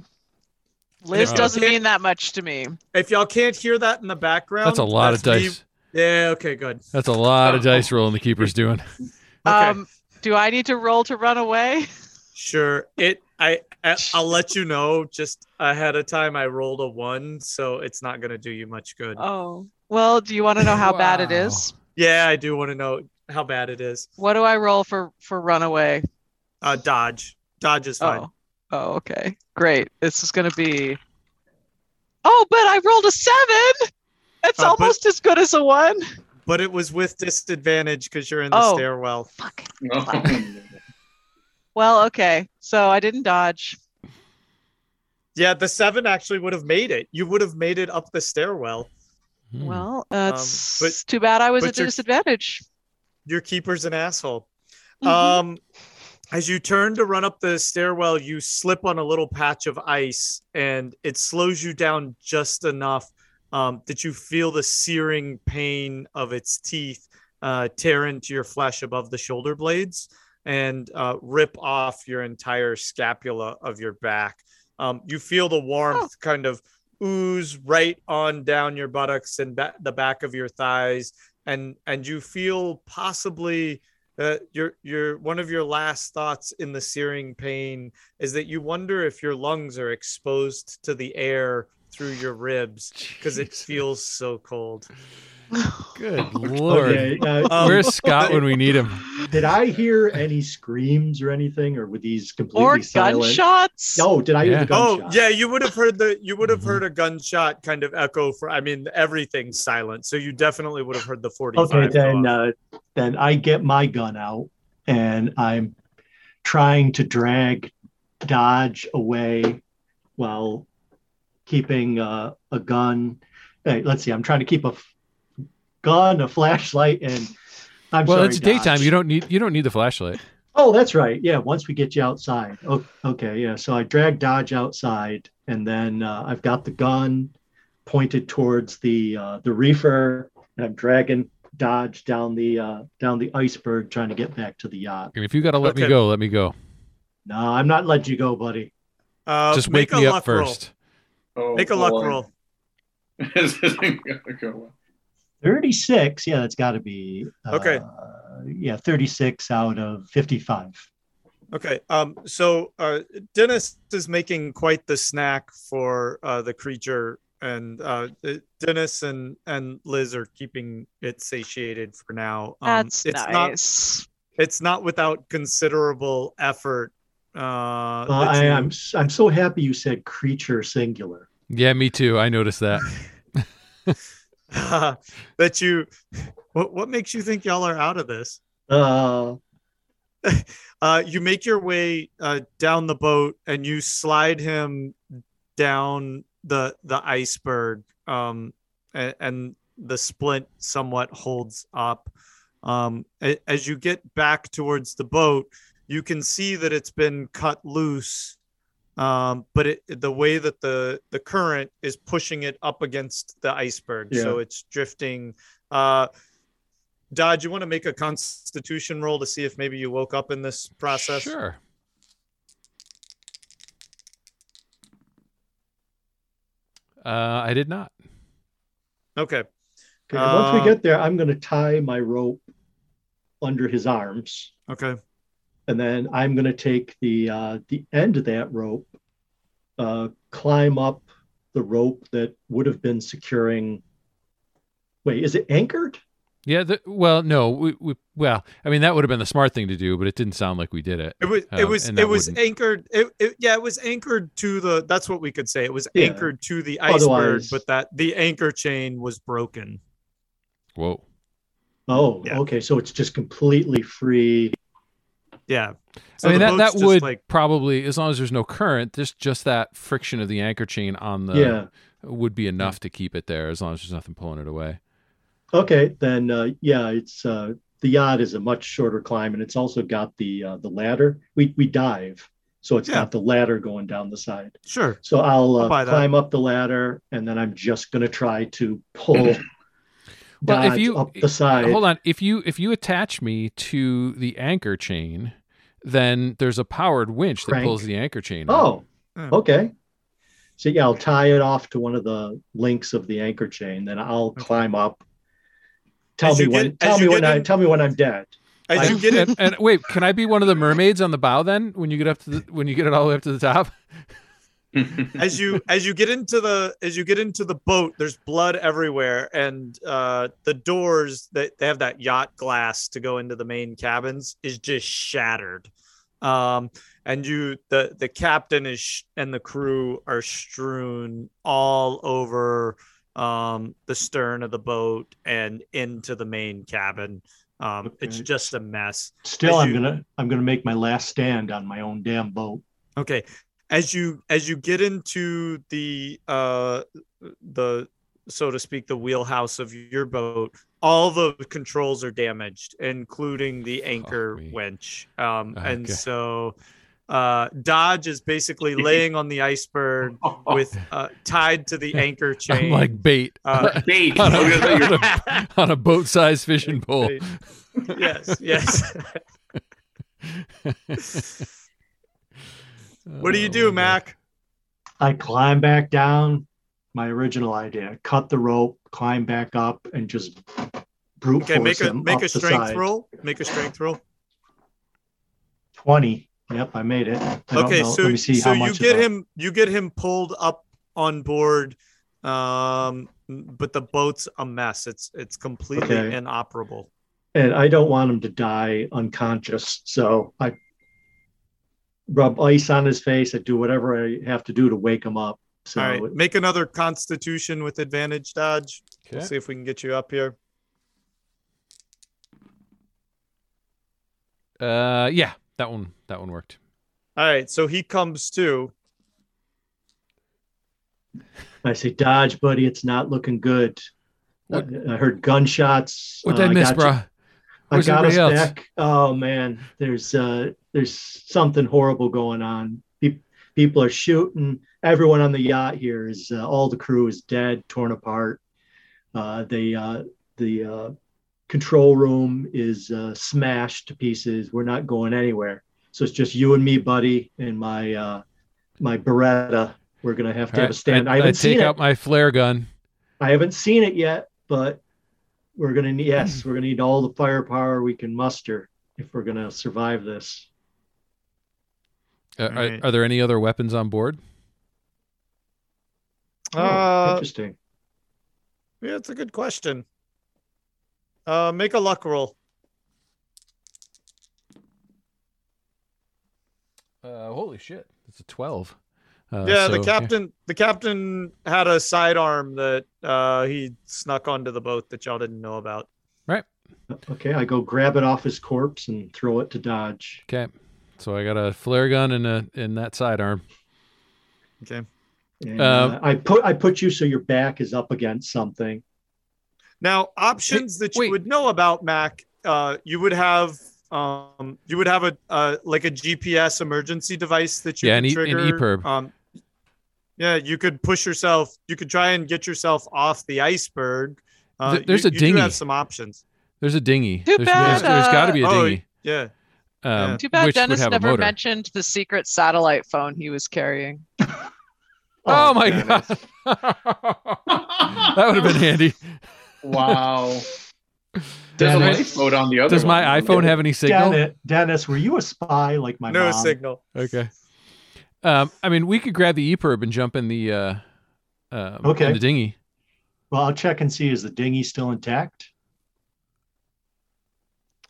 Liz doesn't mean that much to me. If y'all can't hear that in the background, That's a lot of me- dice. Yeah. Okay. Good. That's a lot of dice rolling the keeper's doing. Okay. Um, do I need to roll to run away? Sure. It. I. I- I'll let you know just ahead of time. I rolled a one, so it's not gonna do you much good. Oh, well, do you want to know how bad it is? Yeah, I do want to know how bad it is. What do I roll for for runaway? Uh, dodge. Dodge is fine. Oh, oh, okay, great. This is gonna be. Oh, but I rolled a seven. It's Uh, but- almost as good as a one. But it was with disadvantage because you're in the Oh. stairwell. Fuck. No. Well, okay. So I didn't dodge. Yeah, the seven actually would have made it. You would have made it up the stairwell. Hmm. Well, that's but- too bad I was at a disadvantage. Your keeper's an asshole. Mhm. Um, as you turn to run up the stairwell, you slip on a little patch of ice, and it slows you down just enough um, that you feel the searing pain of its teeth uh, tear into your flesh above the shoulder blades and uh, rip off your entire scapula of your back. Um, you feel the warmth kind of ooze right on down your buttocks and ba- the back of your thighs, and and you feel possibly uh, your your one of your last thoughts in the searing pain is that you wonder if your lungs are exposed to the air through your ribs because it feels so cold. Good lord. Okay. Uh, Um, Where's Scott when we need him? did I hear any screams or anything, or were these completely silent? or silent? gunshots. Oh, did I hear Yeah. the Oh yeah, you would have heard the you would have Mhm. heard a gunshot kind of echo for. I mean, everything's silent, so you definitely would have heard the forty five. Okay, then uh, then I get my gun out and I'm trying to drag Dodge away while keeping uh, a gun. Hey, let's see. I'm trying to keep a f- gun, a flashlight, and I'm Well, sorry, it's daytime. Dodge. You don't need you don't need the flashlight. Oh, that's right. Yeah, once we get you outside. Oh, okay, yeah. So I drag Dodge outside, and then uh, I've got the gun pointed towards the uh, the reefer, and I'm dragging Dodge down the uh, down the iceberg, trying to get back to the yacht. And if you got to let me go, let me go. No, I'm not letting you go, buddy. uh, Just wake me up luck roll. first. Oh, Make a luck roll. This isn't gonna go well. 36. Yeah, that's got to be uh, Okay. Yeah, 36 out of 55. Okay. Um. So, uh, Dennis is making quite the snack for uh, the creature, and uh, Dennis and and Liz are keeping it satiated for now. Um, That's it's not nice. it's not without considerable effort. Uh, Well, I, you- I'm s- I'm so happy you said creature singular. Yeah, me too. I noticed that. that you. What what makes you think y'all are out of this? Uh, Uh, you make your way uh, down the boat and you slide him down the the iceberg, um, and, and the splint somewhat holds up. Um, as you get back towards the boat, you can see that it's been cut loose, um, but it, the way that the the current is pushing it up against the iceberg, so it's drifting. Uh, Dodge, you want to make a constitution roll to see if maybe you woke up in this process? Sure. Uh, I did not. Okay. Okay, once Uh, we get there, I'm going to tie my rope under his arms, Okay. and then I'm going to take the uh, the end of that rope, uh, climb up the rope that would have been securing. Wait, is it anchored? Yeah. The, well, no. We, we, well, I mean, that would have been the smart thing to do, but it didn't sound like we did it. It was it Um, was and it was wouldn't- anchored it, it yeah it was anchored to the that's what we could say it was Yeah. anchored to the iceberg Otherwise- but that the anchor chain was broken Whoa. Oh, Yeah. okay. So it's just completely free. Yeah I mean, that, that would like probably, as long as there's no current, just just that friction of the anchor chain on the yeah. would be enough to keep it there, as long as there's nothing pulling it away. Okay, then uh, yeah, it's uh, the yacht is a much shorter climb, and it's also got the uh, the ladder. We we dive, so it's Yeah. got the ladder going down the side. sure So I'll, uh, I'll climb up the ladder, and then I'm just gonna try to pull Well, if you- up the side. Hold on. If you if you attach me to the anchor chain, then there's a powered winch that Crank. pulls the anchor chain. Oh, Hmm. okay. So yeah, I'll tie it off to one of the links of the anchor chain. Then I'll climb up. Tell As me you when. get- tell me when get I. Tell me when I'm dead. as I- you get it. and, and wait, can I be one of the mermaids on the bow then? When you get up to the when you get it all the way up to the top? As you as you get into the as you get into the boat there's blood everywhere and uh the doors that they have that yacht glass to go into the main cabins is just shattered um and you the the captain is sh- and the crew are strewn all over um the stern of the boat and into the main cabin um it's just a mess Still, As I'm you- gonna. I'm gonna make my last stand on my own damn boat. Okay. As you as you get into the uh the so to speak the wheelhouse of your boat, all the controls are damaged, including the anchor me. winch. Um and so uh Dodge is basically laying on the iceberg with uh tied to the anchor chain. I'm like bait uh, bait. on, I was gonna say a, on a- on a boat-sized fishing pole. yes, yes. What do you Oh, do, my Mac? I climb back down. My original idea: cut the rope, climb back up, and just brute Okay, force make a him make up a the strength side. roll. Make a strength roll. Twenty. Yep, I made it. I don't okay know. so Let me see so how you much get of a- him you get him pulled up on board um but the boat's a mess it's it's completely Okay. inoperable and I don't want him to die unconscious. So I rub ice on his face. I do whatever I have to do to wake him up. So all right make another constitution with advantage dodge we'll Okay. see if we can get you up here Uh, yeah, that one that one worked. all right so he comes to I say, Dodge, buddy, it's not looking good. What- I heard gunshots. What Uh, did I miss, got bro? I got us else? back. Oh man, there's uh, there's something horrible going on. Pe- People are shooting. Everyone on the yacht here is uh, all the crew is dead, torn apart. Uh, they uh, the uh, control room is uh, smashed to pieces. We're not going anywhere. So it's just you and me, buddy, and my uh, my Beretta. We're gonna have to All have a stand. I, I, I haven't take seen out it. my flare gun. I haven't seen it yet, but we're gonna need yes, we're gonna need all the firepower we can muster if we're gonna survive this. Uh, are, are there any other weapons on board? Oh, uh interesting. yeah it's a good question uh make a luck roll Uh, holy shit! It's a twelve. Uh, yeah the so, captain the captain had a sidearm that uh he snuck onto the boat that y'all didn't know about Right. Okay, I go grab it off his corpse and throw it to Dodge. Okay, so I got a flare gun and a in that sidearm. okay And, Um, uh, I put I put you so your back is up against something. Now, options that you wait. would know about Mac, uh, you would have um, you would have a uh, like a GPS emergency device that you Yeah, could an E- an. EPIRB. Um, yeah, you could push yourself. You could try and get yourself off the iceberg. Uh, there's you, a you do have some options. There's a dinghy. Too there's, bad, there's, there's got to uh, be a oh, dinghy. Yeah, Um, Too bad Dennis never mentioned the secret satellite phone he was carrying. Oh, my Dennis. god, that would have been handy. Wow. There's a Dennis, lifeboat on the other Does my iPhone have any signal? Dennis, Dennis, were you a spy like my no mom? signal. Okay. Um, I mean, we could grab the EPIRB and jump in the uh, um, Okay. in the dinghy. Well, I'll check and see is the dinghy still intact?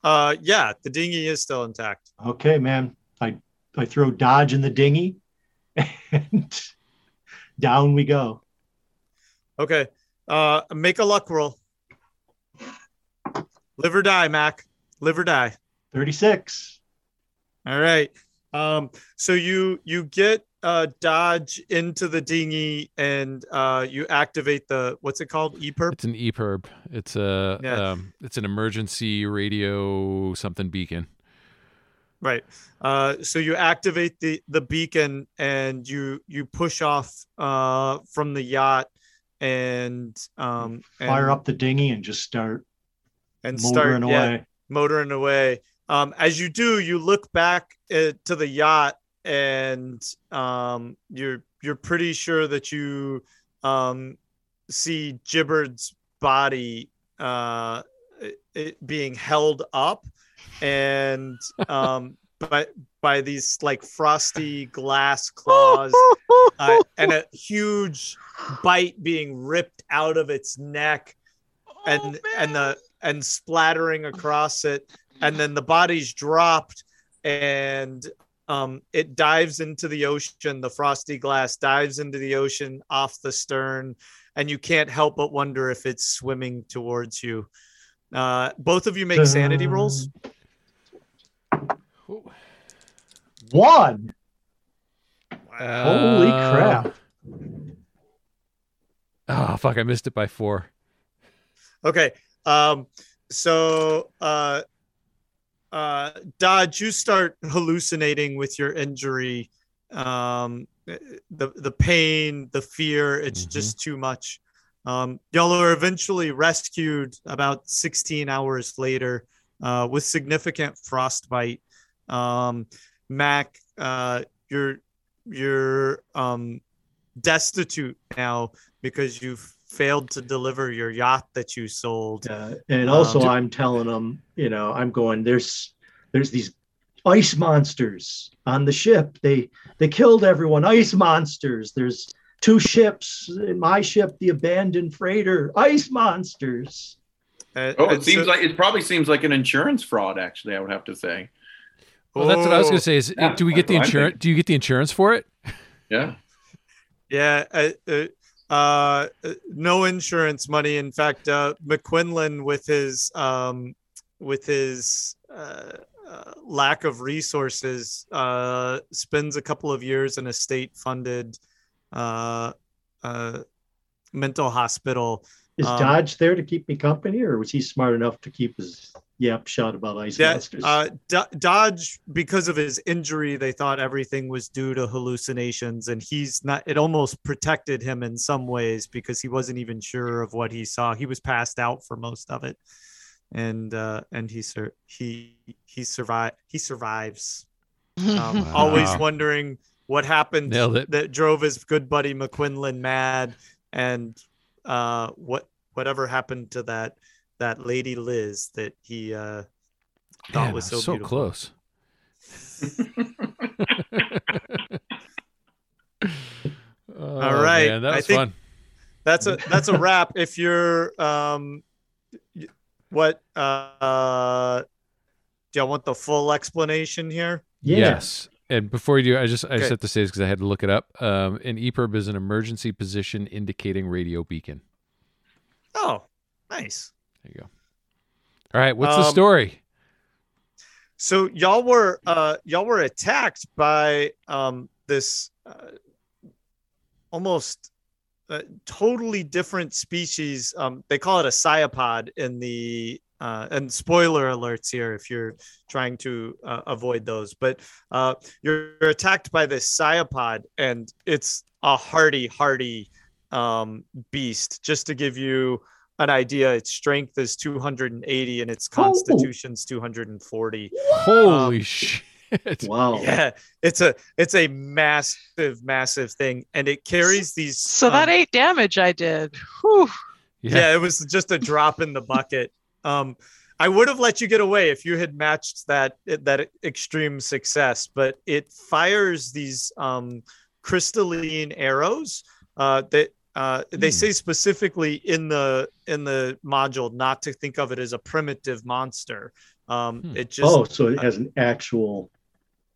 Uh, yeah, the dinghy is still intact. Okay, man. I I throw Dodge in the dinghy, and down we go. Okay. Uh, make a luck roll. Live or die, Mac. Live or die. Thirty-six. All right. Um, so you you get uh Dodge into the dinghy and uh you activate the what's it called? EPIRB? It's an EPIRB. It's a Yeah. um, it's an emergency radio something beacon. Right. Uh so you activate the the beacon and you you push off uh from the yacht and um Fire and, up the dinghy and just start and start motoring yeah, away. motoring away. Um, as you do, you look back uh, to the yacht, and um, you're you're pretty sure that you um, see Gibbert's body uh, being held up, and um, by by these like frosty glass claws, uh, and a huge bite being ripped out of its neck and and the and splattering across it and then the body's dropped and um, it dives into the ocean the frosty glass dives into the ocean off the stern and you can't help but wonder if it's swimming towards you uh, both of you make sanity rolls One. Holy Uh, crap. Oh fuck! I missed it by four. Okay. Um, so uh uh Dodge, you start hallucinating with your injury. Um the the pain, the fear, it's Mhm. just too much. Um y'all are eventually rescued about 16 hours later uh with significant frostbite. Um Mac, uh you're you're um destitute now because you've failed to deliver your yacht that you sold. Uh, and also, Um, I'm telling them, you know, I'm going. There's, there's these ice monsters on the ship. They, they killed everyone. Ice monsters. There's two ships. In my ship, the abandoned freighter. Ice monsters. Uh, Oh, it seems so- like it probably seems like an insurance fraud. Actually, I would have to say. Well, that's what I was Oh, gonna say. Is Yeah, do we get the that's what I'm insurance? Do you get the insurance for it? Yeah. Yeah, uh, uh, uh, no insurance money. In fact, uh, McQuinlan, with his um, with his uh, uh, lack of resources, uh, spends a couple of years in a state-funded uh, uh, mental hospital. Is Um, Dodge there to keep me company, or was he smart enough to keep his yap shot about ice Yeah, monsters? uh, Do- Dodge, because of his injury, they thought everything was due to hallucinations, and he's not. It almost protected him in some ways because he wasn't even sure of what he saw. He was passed out for most of it, and uh, and he sur- he he survived. He survives. Um, Wow. Always wondering what happened it. that drove his good buddy McQuinlan mad, and uh, what whatever happened to that that lady Liz that he uh, thought Man, was so, so beautiful. close. All right, man, that I was think- fun. That's a that's a wrap. If you're um, what uh, do y'all want the full explanation here? yeah. Yes. And before you do, I just I just Okay. have to say this because I had to look it up. Um, an EPIRB is an emergency position indicating radio beacon. Oh, nice. There you go. All right, what's the Um, story? So y'all were uh y'all were attacked by um this uh, almost uh, totally different species. Um, they call it a cyapod in the uh, and spoiler alerts here if you're trying to uh, avoid those. But uh, you're, you're attacked by this cyapod, and it's a hardy, hardy um, beast. Just to give you an idea, its strength is 280 and its Oh. constitution's 240. Holy um, shit! Wow. Yeah, it's a it's a massive, massive thing, and it carries these. So that um, eight damage I did. Whew. Yeah. it was just a drop in the bucket. Um, I would have let you get away if you had matched that that extreme success, but it fires these um, crystalline arrows uh, that uh, they Hmm. say specifically in the in the module not to think of it as a primitive monster. Um, Hmm. It just oh, so it has an actual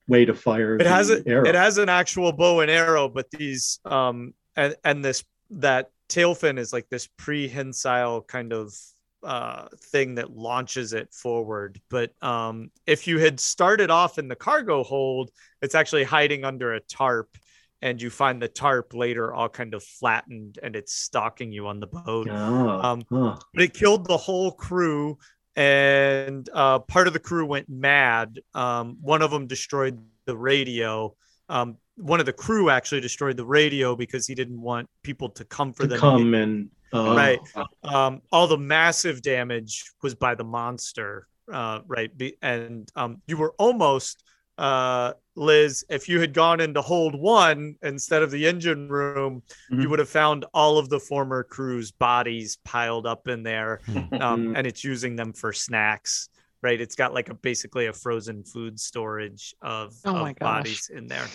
way to fire. it has a, arrow. it has an actual bow and arrow but these um and and this that tail fin is like this prehensile kind of uh thing that launches it forward but um if you had started off in the cargo hold it's actually hiding under a tarp and you find the tarp later all kind of flattened and it's stalking you on the boat. Ah, Um, huh. but it killed the whole crew and uh, part of the crew went mad. Um, one of them destroyed the radio. Um, one of the crew actually destroyed the radio because he didn't want people to come for to them. come and uh, Right. um, all the massive damage was by the monster uh, right and um, you were almost uh, liz if you had gone into hold one instead of the engine room you Mhm. would have found all of the former crew's bodies piled up in there Hmm. um, and it's using them for snacks right it's got like a basically a frozen food storage of, Oh of bodies in there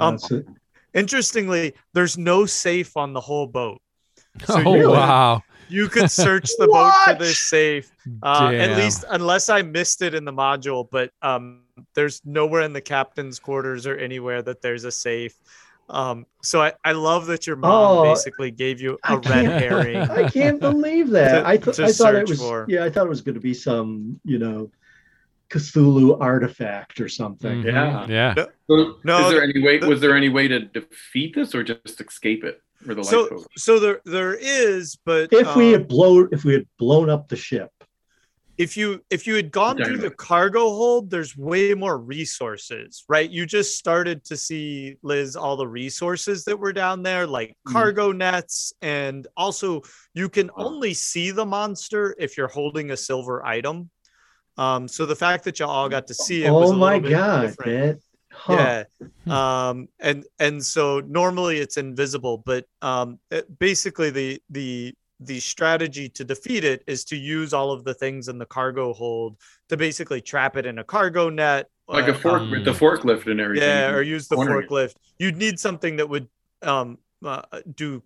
um, interestingly there's no safe on the whole boat So oh you- wow! you could search the boat for What? this safe uh, at least unless i missed it in the module but um, there's nowhere in the captain's quarters or anywhere that there's a safe um, so I, I love that your mom Oh, basically gave you a red can't- herring I can't believe that. To- I, th- I thought it was. for. Yeah, I thought it was going to be some, you know, Cthulhu artifact or something. Mhm. Yeah. Yeah. So No, is there any way? the- was there any way to defeat this, or just escape it? Or the so lifeboat? so there there is but If we um, had blown, if we had blown up the ship, if you if you had gone through the cargo hold there's way more resources right? You just started to see liz all the resources that were down there like Mhm. cargo nets and also you can only see the monster if you're holding a silver item. Um so the fact that you all got to see it was oh a my god, huh. Yeah. Um, and and so normally it's invisible, but um, it- basically the the the strategy to defeat it is to use all of the things in the cargo hold to basically trap it in a cargo net, like a uh, fork um, with the forklift and everything. yeah, or use the Wondering. forklift. You'd need something that would um, uh, do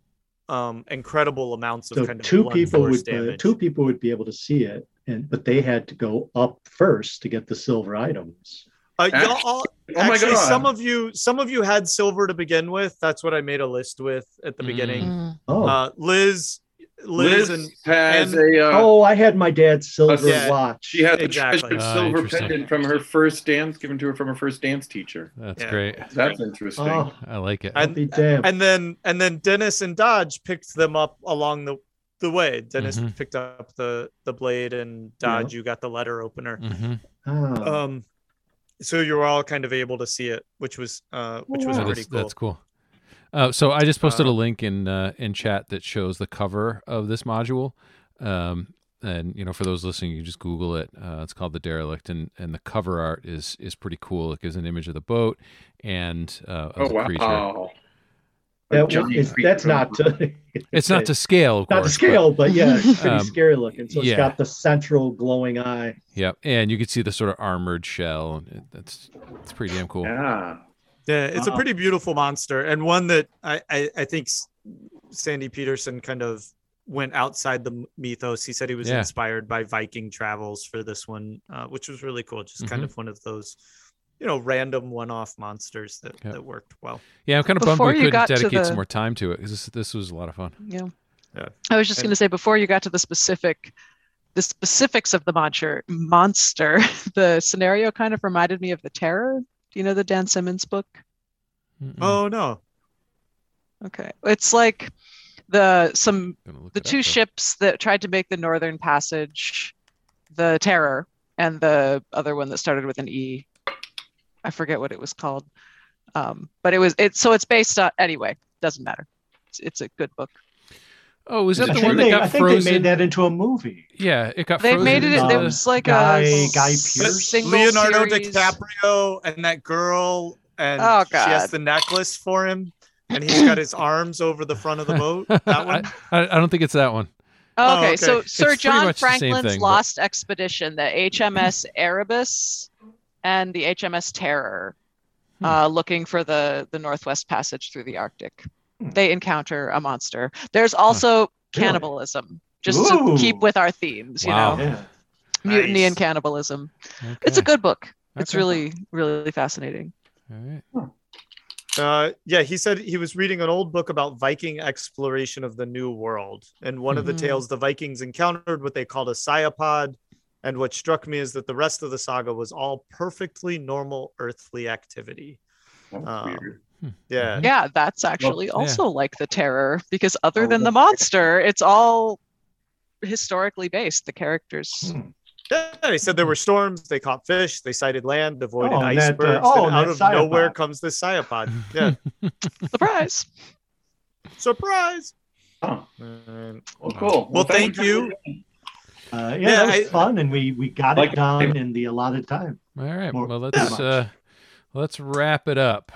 um, incredible amounts of So kind of two people force would uh, two people would be able to see it, and but they had to go up first to get the silver items. Uh, y'all Actually- all, Oh my actually, god! some of you, some of you had silver to begin with. That's what I made a list with at the Mm. beginning. Oh, Uh, Liz, Liz, Liz and has and- a. Uh, oh, I had my dad's silver Yeah. watch. She had the Exactly. treasured Ah, silver pendant from her first dance, given to her from her first dance teacher. That's Yeah. great. That's interesting. Oh, I like it. I'll And- be damned. and then and then Dennis and Dodge picked them up along the the way. Dennis Mhm. picked up the the blade, and Dodge, you got the letter opener. hmm Ah. Um, so you were all kind of able to see it, which was uh, which was Wow. pretty cool. that's cool. Uh, so I just posted a Uh, link in uh, in chat that shows the cover of this module. Um, and you know, for those listening, you just Google it. Uh, it's called the Derelict, and and the cover art is is pretty cool. It gives an image of the boat and uh, oh the wow! A That giant creature that's from- not to, It's not to scale, of not to scale, but yeah, it's pretty Um, scary looking. So yeah. it's got the central glowing eye. But, yep, and you can see the sort of armored shell. and it- That's it's pretty damn cool. Yeah. Yeah, it's a pretty beautiful monster, and one that I I, I think Sandy Petersen kind of went outside the mythos. He said he was Yeah. inspired by Viking travels for this one, uh, which was really cool. Just kind Mhm. of one of those, you know, random one-off monsters that, Yeah. that worked well. Yeah, I'm kind of bummed Before we couldn't dedicate the- some more time to it because this this was a lot of fun. Yeah. Yeah. I was just going to say before you got to the specific, the specifics of the monster, monster, the scenario kind of reminded me of the Terror. Do you know the Dan Simmons book? Mm-mm. Oh no, Okay, it's like the some the it up, two though. ships that tried to make the Northern Passage, the Terror, and the other one that started with an E. I forget what it was called, um, but it was it. So it's based on anyway. Doesn't matter. It's, it's a good book. Oh, is I that the think, one that they, got I think frozen? they made that into a movie. Yeah, it got frozen. They frozen. made it. It was like Guy- a Guy s- Pearce? single Leonardo series. DiCaprio and that girl, and Oh, she has the necklace for him, and he's got his arms over the front of the boat. That one. I, I, I don't think it's that one. Oh, okay, okay. so It's Sir pretty John much the same Franklin's thing, but- lost expedition, the HMS Erebus and the HMS Terror, Hmm. uh, looking for the the Northwest Passage through the Arctic. Hmm. They encounter a monster. There's also Really? cannibalism, just Ooh. to keep with our themes. You know, Yeah. mutiny Nice. and cannibalism. It's a good book. It's really really fascinating. All right. Uh, yeah, he said he was reading an old book about Viking exploration of the New World. And one of the Mhm. tales, the Vikings encountered what they called a sciapod. And what struck me is that the rest of the saga was all perfectly normal earthly activity. That's Um, weird. Yeah. Yeah, that's actually yeah. also like the Terror because other Oh, than the monster, it's all historically based. The characters. Hmm. Yeah, they said there were storms, they caught fish, they sighted land, avoided Oh, and that, uh, icebergs. oh, and out of sciapod. nowhere comes this sciapod. Yeah. Surprise. Surprise. Oh, Well, cool. Well, thank for you. doing Uh, yeah, Yeah, that was I- fun, and we we got Like- it done in the allotted time. All right. More- well, let's uh, let's wrap it up.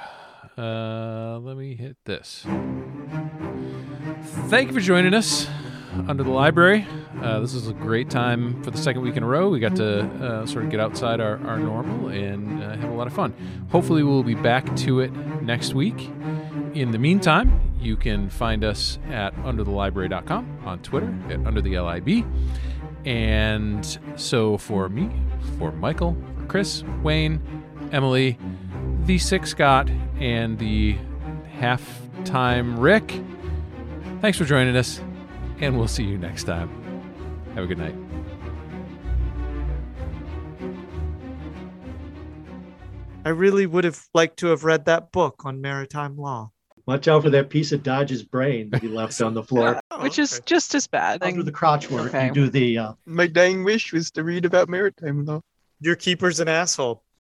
Uh, let me hit this. Thank you for joining us under the library. Uh, this is a great time for the second week in a row. We got to uh, sort of get outside our, our normal and uh, have a lot of fun. Hopefully, we'll be back to it next week. In the meantime, you can find us at underthelibrary.com on Twitter at underthelib. And so for me, for Michael, for Chris, Wayne, Emily, the Six Scott, and the halftime Rick, thanks for joining us, and we'll see you next time. Have a good night. I really would have liked to have read that book on maritime law. Watch out for that piece of Dodge's brain that he left on the floor. which is just as bad. I'll do the crotch work. Okay. You do the uh, My dying wish was to read about maritime law. Your keeper's an asshole.